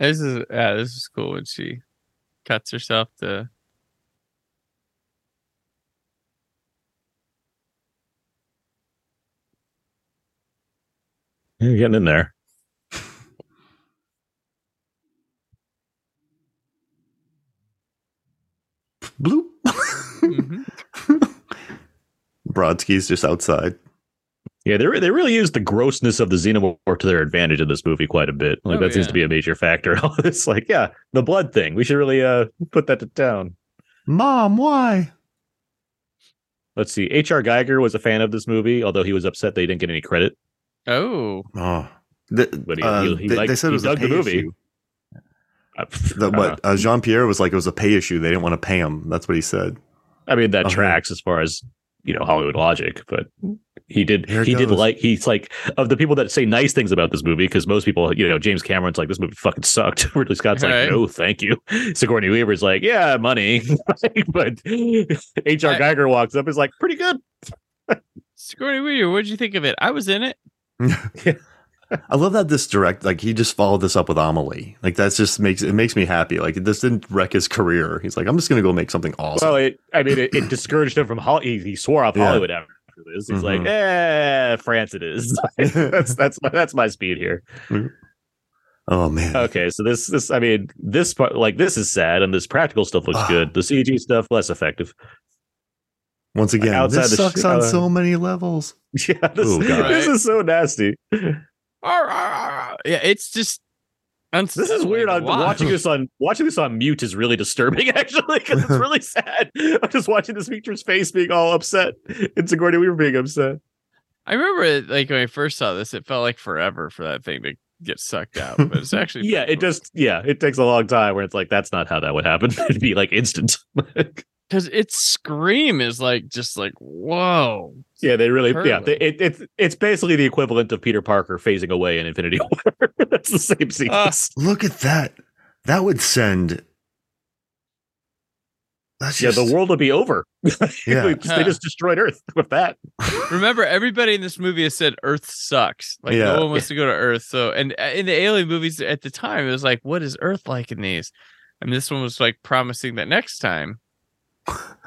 This is yeah, this is cool when she cuts herself to You're getting in there. Bloop. Mhm. Brodsky's just outside. Yeah, they re- they really use the grossness of the xenomorph to their advantage in this movie quite a bit. Like Oh, that seems to be a major factor. in all like, yeah, the blood thing. We should really uh put that to town. Mom, why? Let's see. H.R. Giger was a fan of this movie, although he was upset they didn't get any credit. Oh. Oh, the, But he- uh, he- he they, liked- they said it he was a dug the pay movie. issue. Uh, The, what uh, Jean Pierre was like, it was a pay issue. They didn't want to pay him. That's what he said. I mean, that Okay. tracks as far as you know Hollywood logic, but he did Here it he did like he's like of the people that say nice things about this movie because most people you know James Cameron's like this movie fucking sucked. Ridley Scott's like Right. no thank you. Sigourney Weaver's like yeah money, but H.R. I- Giger walks up is like pretty good. Sigourney Weaver, what'd you think of it? I was in it. I love that this direct, like he just followed this up with Amelie. Like that's just makes it makes me happy. Like this didn't wreck his career. He's like, I'm just gonna go make something awesome. Well, it, I mean, it, it discouraged him from Hollywood. he, he swore off Yeah. Hollywood after this. He's like, Mhm. eh, France, it is. that's that's my, that's my speed here. oh man, Okay, so this this I mean this part like this is sad and this practical stuff looks Ah. good. The CG stuff less effective. once again, outside this sucks sh- on uh, so many levels. Yeah, this, Oh, God. this is so nasty. Yeah, it's just This is weird. Why? watching this on watching this on mute is really disturbing actually because it's really sad. I'm just watching this feature's face being all upset It's and Sigourney Weaver being upset. I remember it, like when I first saw this, it felt like forever for that thing to get sucked out. But it's actually Yeah, it just yeah, it takes a long time where it's like that's not how that would happen. It'd be like instant. Because its scream is like just like whoa. yeah, they really yeah. They, it, it's it's basically the equivalent of Peter Parker phasing away in Infinity War. that's the same sequence. Look at that. That would send. That it's yeah, the world would be over. Yeah. We- they just destroyed Earth with that. Remember, everybody in this movie has said Earth sucks. Like Yeah. no one wants to go to Earth. So, and uh, in the Alien movies at the time, it was like, what is Earth like in these? And this one was like promising that next time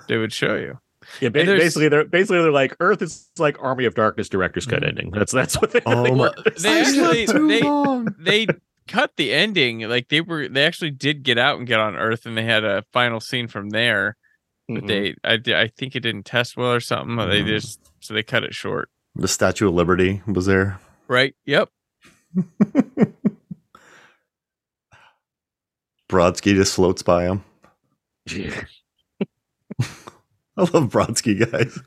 they would show you. Yeah, ba- basically they're basically they're like Earth is like Army of Darkness director's cut Mhm. ending. That's that's what they, Oh they my- They actually Too they long. they cut the ending. Like they were they actually did get out and get on Earth, and they had a final scene from there. But Mhm. they I I think it didn't test well or something. or They just so they cut it short. The Statue of Liberty was there. Right? Yep. Brodsky just floats by him. Yeah. I love Brodsky, guys.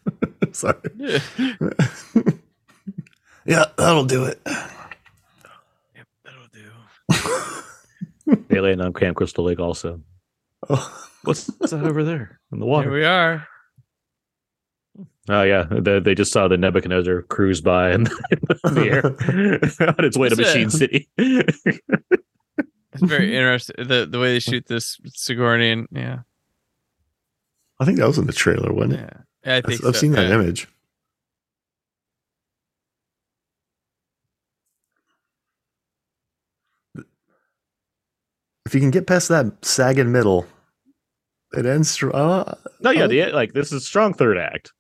Sorry. yeah, that'll do it. Yep, that'll do. Alien on Camp Crystal Lake also. Oh, What's that over there in the water? Here we are. Oh yeah, they, they just saw the Nebuchadnezzar cruise by in the, in the air on its way to Is it- Machine City. It's very interesting the the way they shoot this Sigourney yeah. I think that was in the trailer, wasn't it? Yeah. Yeah, I I've, think I've so, seen that yeah. image. If you can get past that sagging middle, it ends. str- Uh, no, yeah, Oh. the like this is strong third act.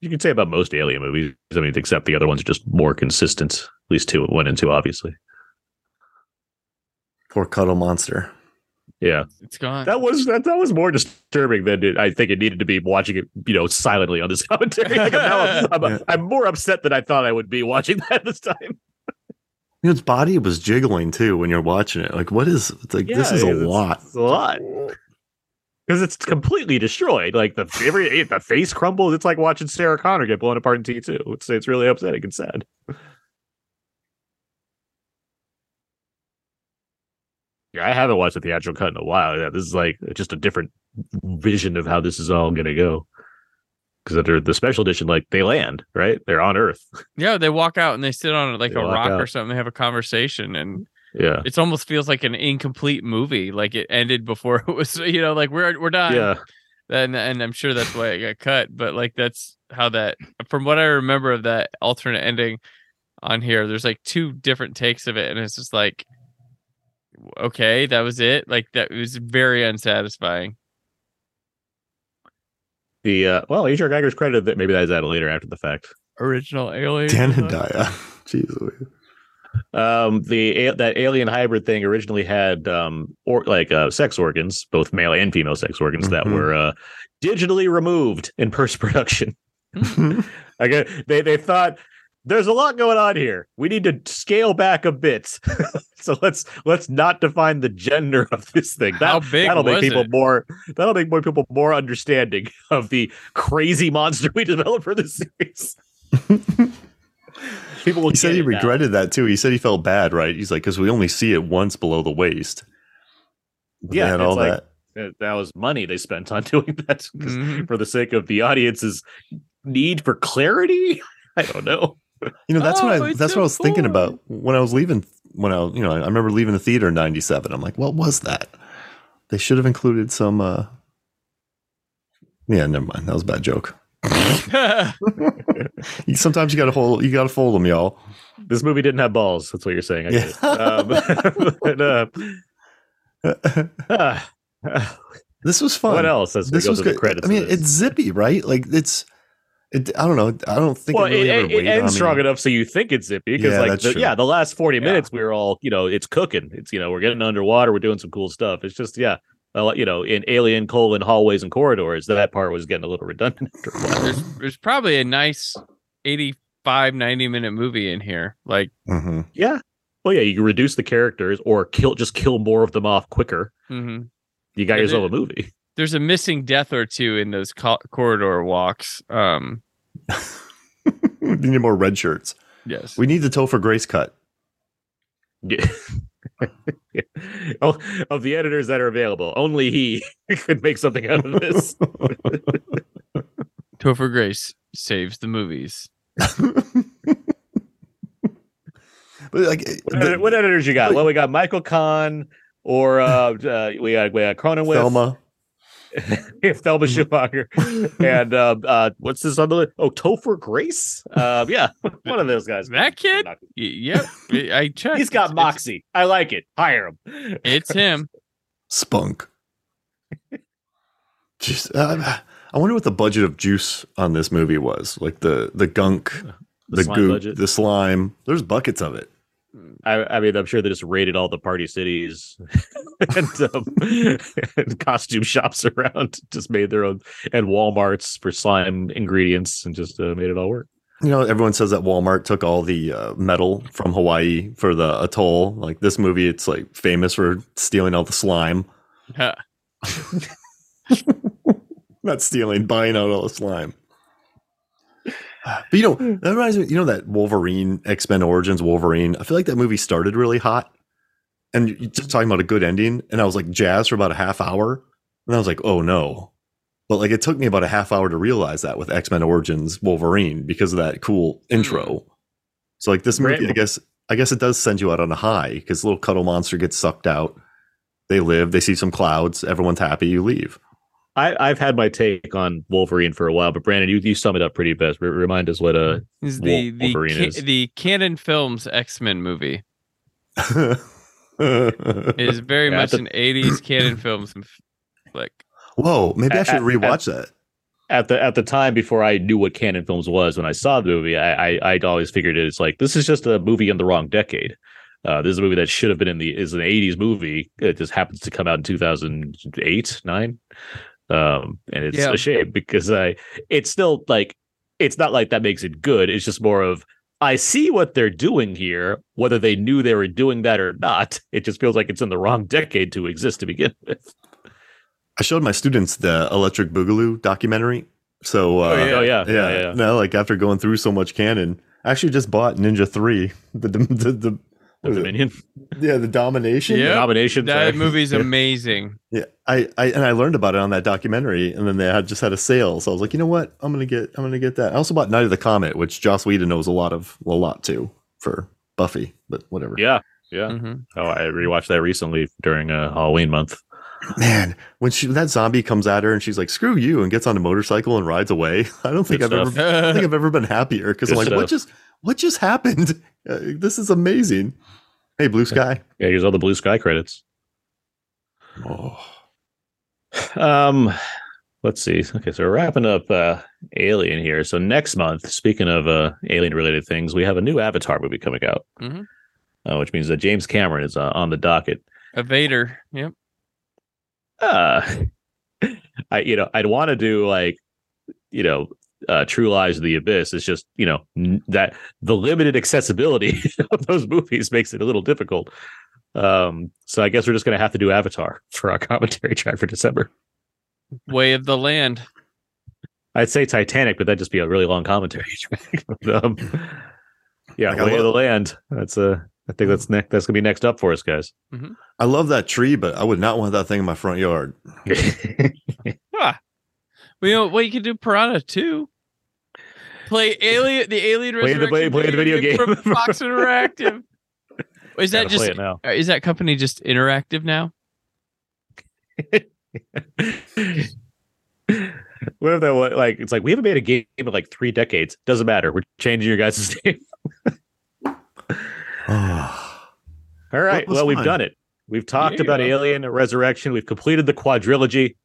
You can say about most Alien movies. I mean, except the other ones are just more consistent. At least two, one and two, obviously. poor Cuddle Monster. Yeah, It's gone. that was that, that was more disturbing than it, I think it needed to be watching it, you know, silently on this commentary. Like, now I'm, I'm, Yeah. I'm more upset than I thought I would be watching that this time. You know, its body was jiggling too when you're watching it. Like, what is? It's like this is a it's- lot. It's a lot. Because it's completely destroyed. Like the every the face crumbles. It's like watching Sarah Connor get blown apart in T two. It's it's really upsetting and sad. I haven't watched the theatrical cut in a while. Yeah, this is like just a different vision of how this is all gonna go. Because under the special edition, like they land right, they're on Earth. yeah, they walk out and they sit on like They a rock or something. They have a conversation, and Yeah, it almost feels like an incomplete movie. Like it ended before it was. You know, like we're we're done. yeah. and and I'm sure that's why it got cut. But like that's how that, from what I remember of that alternate ending on here, there's like two different takes of it, and it's just like, okay, that was it. Like that was very unsatisfying. The uh, well, H.R. Giger's credited that maybe that's added later after the fact. Original Alien. Dan and Daya. Jeez. Louise. um the that alien hybrid thing originally had um or like uh sex organs both male and female sex organs that Mhm. were uh digitally removed in post production I uh, they they thought there's a lot going on here we need to scale back a bit so let's let's not define the gender of this thing that, How big that'll make people it? more that'll make more people more understanding of the crazy monster we developed for this series people will he said he it now. regretted that too. He said he felt bad, right? He's like, because we only see it once below the waist. But Yeah, had all like- that. that that was money they spent on doing that 'cause- Mhm. for the sake of the audience's need for clarity. I don't know. You know, that's what Oh, I it's that's so what I was thinking about when I was leaving. When I, you know, I remember leaving the theater in '97. I'm like, what was that? They should have included some. uh Yeah, never mind. That was a bad joke. Sometimes you got to hold. You got to fold them, y'all. This movie didn't have balls. That's what you're saying. I Yeah. Um, but, uh, ah, this was fun. what else? As This we go was good. the credits. I mean, this? it's zippy, right? Like it's. It, I don't know. I don't think well, it really it, ever it, ends on strong me. enough so you think it's zippy because, Yeah, like, that's the, true. yeah, the last 40 Yeah. minutes we were all, you know, it's cooking. It's, you know, we're getting underwater. We're doing some cool stuff. It's just, yeah, a you know, in alien colon hallways and corridors, that part was getting a little redundant after a while. there's there's probably a nice 85 90 minute movie in here like Mhm. Yeah. Well, yeah, you reduce the characters or kill just kill more of them off quicker. mhm. You got yourself a movie. There's a missing death or two in those co- corridor walks um we need more red shirts. yes We need the Topher Grace cut. Yeah. oh, of the editors that are available, only he could make something out of this. topher grace saves the movies But like What, the- edit- what editors you got? Well, we got Michael Kahn, or uh, uh we got we got Cronenweth, Thelma. We have Thelma Schoonmaker, and uh, uh, what's this other? Oh, Topher Grace. Uh, yeah, one of those guys. That kid? Yep. I checked. He's got It's- moxie. I like it. Hire him. It's, it's him. Spunk. Just, uh, I wonder what the budget of juice on this movie was. Like the the gunk, the, slime goop, budget. the slime. There's buckets of it. I, I mean, I'm sure they just raided all the party cities and, um, and costume shops around, just made their own, and Walmarts for slime ingredients, and just uh, made it all work. You know, everyone says that Walmart took all the uh, metal from Hawaii for the atoll. Like this movie, it's like famous for stealing all the slime. Huh. Not stealing, buying out all the slime. But you know, hmm. that reminds me, you know, that Wolverine, X Men Origins Wolverine. I feel like that movie started really hot. And you're just talking about a good ending. And I was like jazzed for about a half hour. And I was like, oh no. But like it took me about a half hour to realize that with X Men Origins Wolverine because of that cool hmm. intro. So like this movie, I guess I guess it does send you out on a high because little cuddle monster gets sucked out. They live, they see some clouds, everyone's happy, you leave. I, I've had my take on Wolverine for a while, but Brandon, you, you sum it up pretty best. Re- remind us what uh He's Wol- the the, Wolverine ca- is. the Cannon Films X Men movie. It is very Yeah, much the- an '80s Cannon Films f- flick. Whoa, maybe I At- should at- rewatch that. at the at the time before I knew what Cannon Films was when I saw the movie, I, I I'd always figured it, it's like this is just a movie in the wrong decade. Uh, this is a movie that should have been in the is an '80s movie. It just happens to come out in 2008, nine, um, and it's Yeah. a shame because I it's still like it's not like that makes it good. It's just more of I see what they're doing here, whether they knew they were doing that or not. It just feels like it's in the wrong decade to exist to begin with. I showed my students the Electric Boogaloo documentary. So, uh, Oh, yeah. Oh yeah, yeah, yeah, yeah. No, like after going through so much canon, I actually just bought Ninja Three. The the, the, the The what is? Dominion yeah, the domination. Yeah. domination. That sorry. movie's amazing. Yeah, I, I and I learned about it on that documentary, and then they had just had a sale, so I was like, you know what, I'm gonna get, I'm gonna get that. I also bought Night of the Comet, which Joss Whedon knows a lot of, a lot too for Buffy, but whatever. Yeah, yeah. hmm Oh, I rewatched that recently during uh, Halloween month. Man, when she that zombie comes at her and she's like, "Screw you," and gets on a motorcycle and rides away, I don't think Good I've stuff. ever, I think I've ever been happier because I'm Good like, what just, what just happened? Uh, this is amazing. Hey, Blue Sky. Yeah, here's all the blue sky credits. Oh, Um, let's see. Okay, so we're wrapping up uh, Alien here. So next month, speaking of uh, alien related things, we have a new Avatar movie coming out, Mhm. uh, which means that James Cameron is uh, on the docket. A Vader. Yep. Uh, I you know I'd want to do like you know uh, True Lies of the Abyss. It's just you know n- that the limited accessibility of those movies makes it a little difficult. Um, so I guess we're just gonna have to do Avatar for our commentary track for December. Way of the Land. I'd say Titanic, but that'd just be a really long commentary track. But, um, yeah, Like, I Way of the Land. That's uh, I think that's next. That's gonna be next up for us, guys. I love that tree, but I would not want that thing in my front yard. Ah. Well, you know, well, you could do Piranha too. Play Alien, the Alien Play the- play- play the video game. from Fox Interactive. Is that just now? is that company just interactive now? what if that was like? It's like we haven't made a game in like three decades. Doesn't matter. We're changing your guys' name. All right. was Well, we've fun. done it. We've talked Yeah. about Alien Resurrection. We've completed the quadrilogy.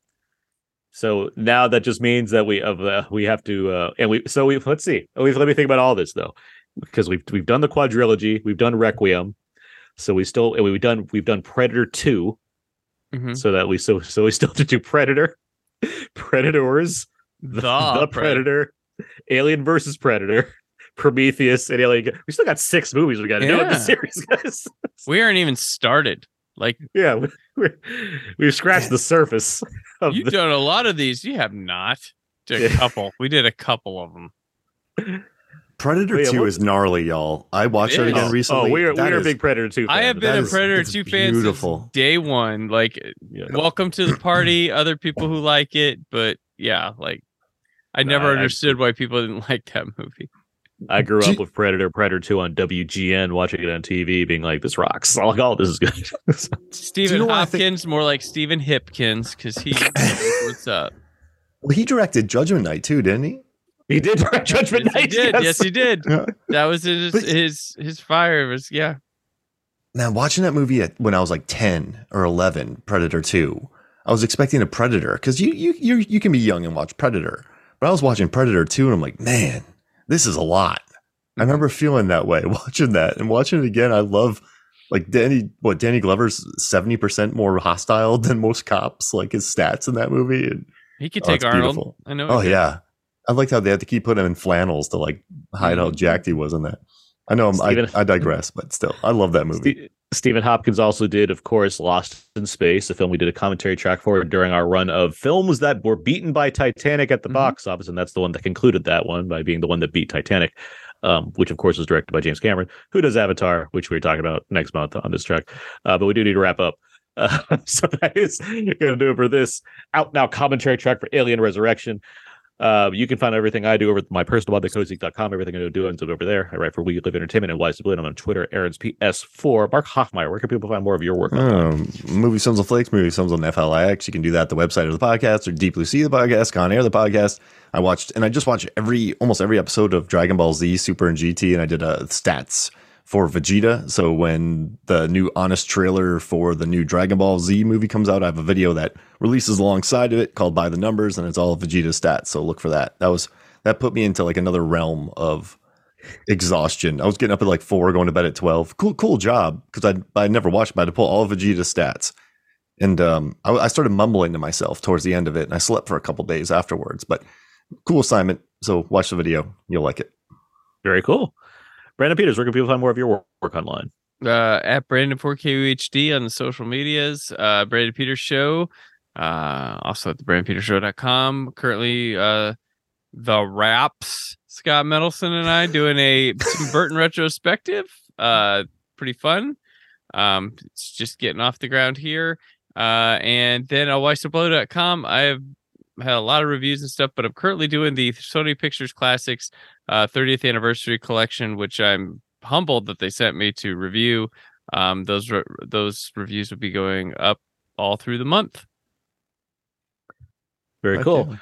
So now that just means that we of uh, we have to uh, and we so we let's see. We've, let me think about all this though, because we've we've done the quadrilogy. We've done Requiem. So we still and we've done we've done Predator two. Mhm. So that we so so we still have to do Predator, Predators, The, the Predator, Alien versus Predator, Prometheus, and Alien. We still got six movies we got to do in this Yeah. series, guys. We aren't even started. Like yeah, we- we're, we've scratched the surface of you've the, done a lot of these. You have not. Did a Yeah. couple. We did a couple of them. Predator Wait, 2 what- is gnarly, y'all. I watched It it again oh, recently. Oh, we're That we're is- big Predator two. I have been That a Predator it's 2 fan beautiful. since day one. Like, Yeah. welcome to the party. Other people who like it, but yeah, like, I No, never I- I- understood why people didn't like that movie. I grew Do up with Predator, Predator 2 on WGN, watching it on TV, being like, this rocks. Like, oh, this is good. Stephen know what I think- Hopkins, more like Stephen Hipkins, because he what's up. Well, he directed Judgment Night too, didn't he? he did direct Judgment Yes, he Night. did. Yes, he did. Yeah. That was his But- his his fire was yeah. Man, watching that movie at, when I was like ten or eleven, Predator Two, I was expecting a Predator because you you you you can be young and watch Predator, but I was watching Predator Two and I'm like, man, this is a lot. I remember feeling that way watching that and watching it again. I love like Danny. What Danny Glover's seventy percent more hostile than most cops. Like his stats in that movie. And, He could Oh, take it's Arnold. beautiful. I know. oh yeah, I liked how they had to keep putting him in flannels to like hide how Mhm. jacked he was in that. I know I'm, I, I digress, but still, I love that movie. Ste- Stephen Hopkins also did, of course, Lost in Space, a film we did a commentary track for during our run of films that were beaten by Titanic at the Mhm. box office, and that's the one that concluded that one by being the one that beat Titanic, um, which of course was directed by James Cameron, who does Avatar, which we're talking about next month on this track. Uh, but we do need to wrap up. Uh, so that is going to do it for this out now commentary track for Alien Resurrection. Uh, you can find everything I do over my personal blog, thecozygeek.com. Everything I do ends up over there. I write for We Live Entertainment and Why So Blu. I'm on Twitter, Aaron's PS4. Mark Hofmeyer, where can people find more of your work? Um, movie Films on Flakes, movie Films on FLIX. You can do that at the website of the podcast or Deep Blue Sea the podcast, Con Air the podcast. I watched and I just watched every almost every episode of Dragon Ball Z Super and GT, and I did uh, stats for Vegeta. So when the new honest trailer for the new Dragon Ball Z movie comes out, I have a video that releases alongside of it called By the Numbers, and it's all Vegeta stats. So look for that. That was that put me into like another realm of exhaustion. I was getting up at like four, going to bed at twelve. Cool, cool job because I I never watched, but I had to pull all Vegeta stats, and um, I, I started mumbling to myself towards the end of it, and I slept for a couple days afterwards. But cool assignment. So watch the video, you'll like it. Very cool. Brandon Peters, where can people find more of your work, work online? uh, at Brandon 4KUHD on the social medias, uh, Brandon Peters Show, uh, also at the BrandonPetersShow.com. Currently, uh, the Raps, Scott Mendelson and I doing a Burton retrospective. Uh, pretty fun. Um, it's just getting off the ground here. Uh, and then at WhySoBlu.com, I have had a lot of reviews and stuff, but I'm currently doing the Sony Pictures Classics uh, 30th anniversary collection, which I'm humbled that they sent me to review. Um, those re- those reviews will be going up all through the month. Very Heck cool.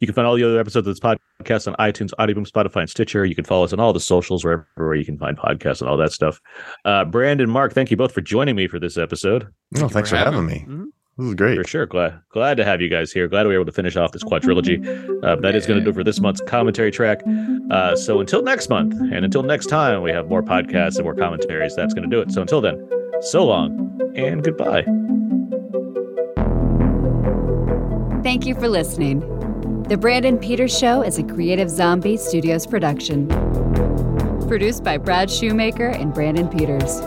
You can find all the other episodes of this podcast on iTunes, Audioboom, Spotify, and Stitcher. You can follow us on all the socials, wherever where you can find podcasts and all that stuff. Uh, Brandon, Mark, thank you both for joining me for this episode. No, you thanks for having me. Mhm. This is great. For sure. Glad glad to have you guys here. Glad we were able to finish off this quadrilogy. Uh, that is going to do it for this month's commentary track. Uh, so until next month, and until next time, we have more podcasts and more commentaries. That's going to do it. So until then, so long and goodbye. Thank you for listening. The Brandon Peters Show is a Creative Zombie Studios production. Produced by Brad Shoemaker and Brandon Peters.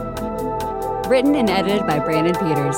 Written and edited by Brandon Peters.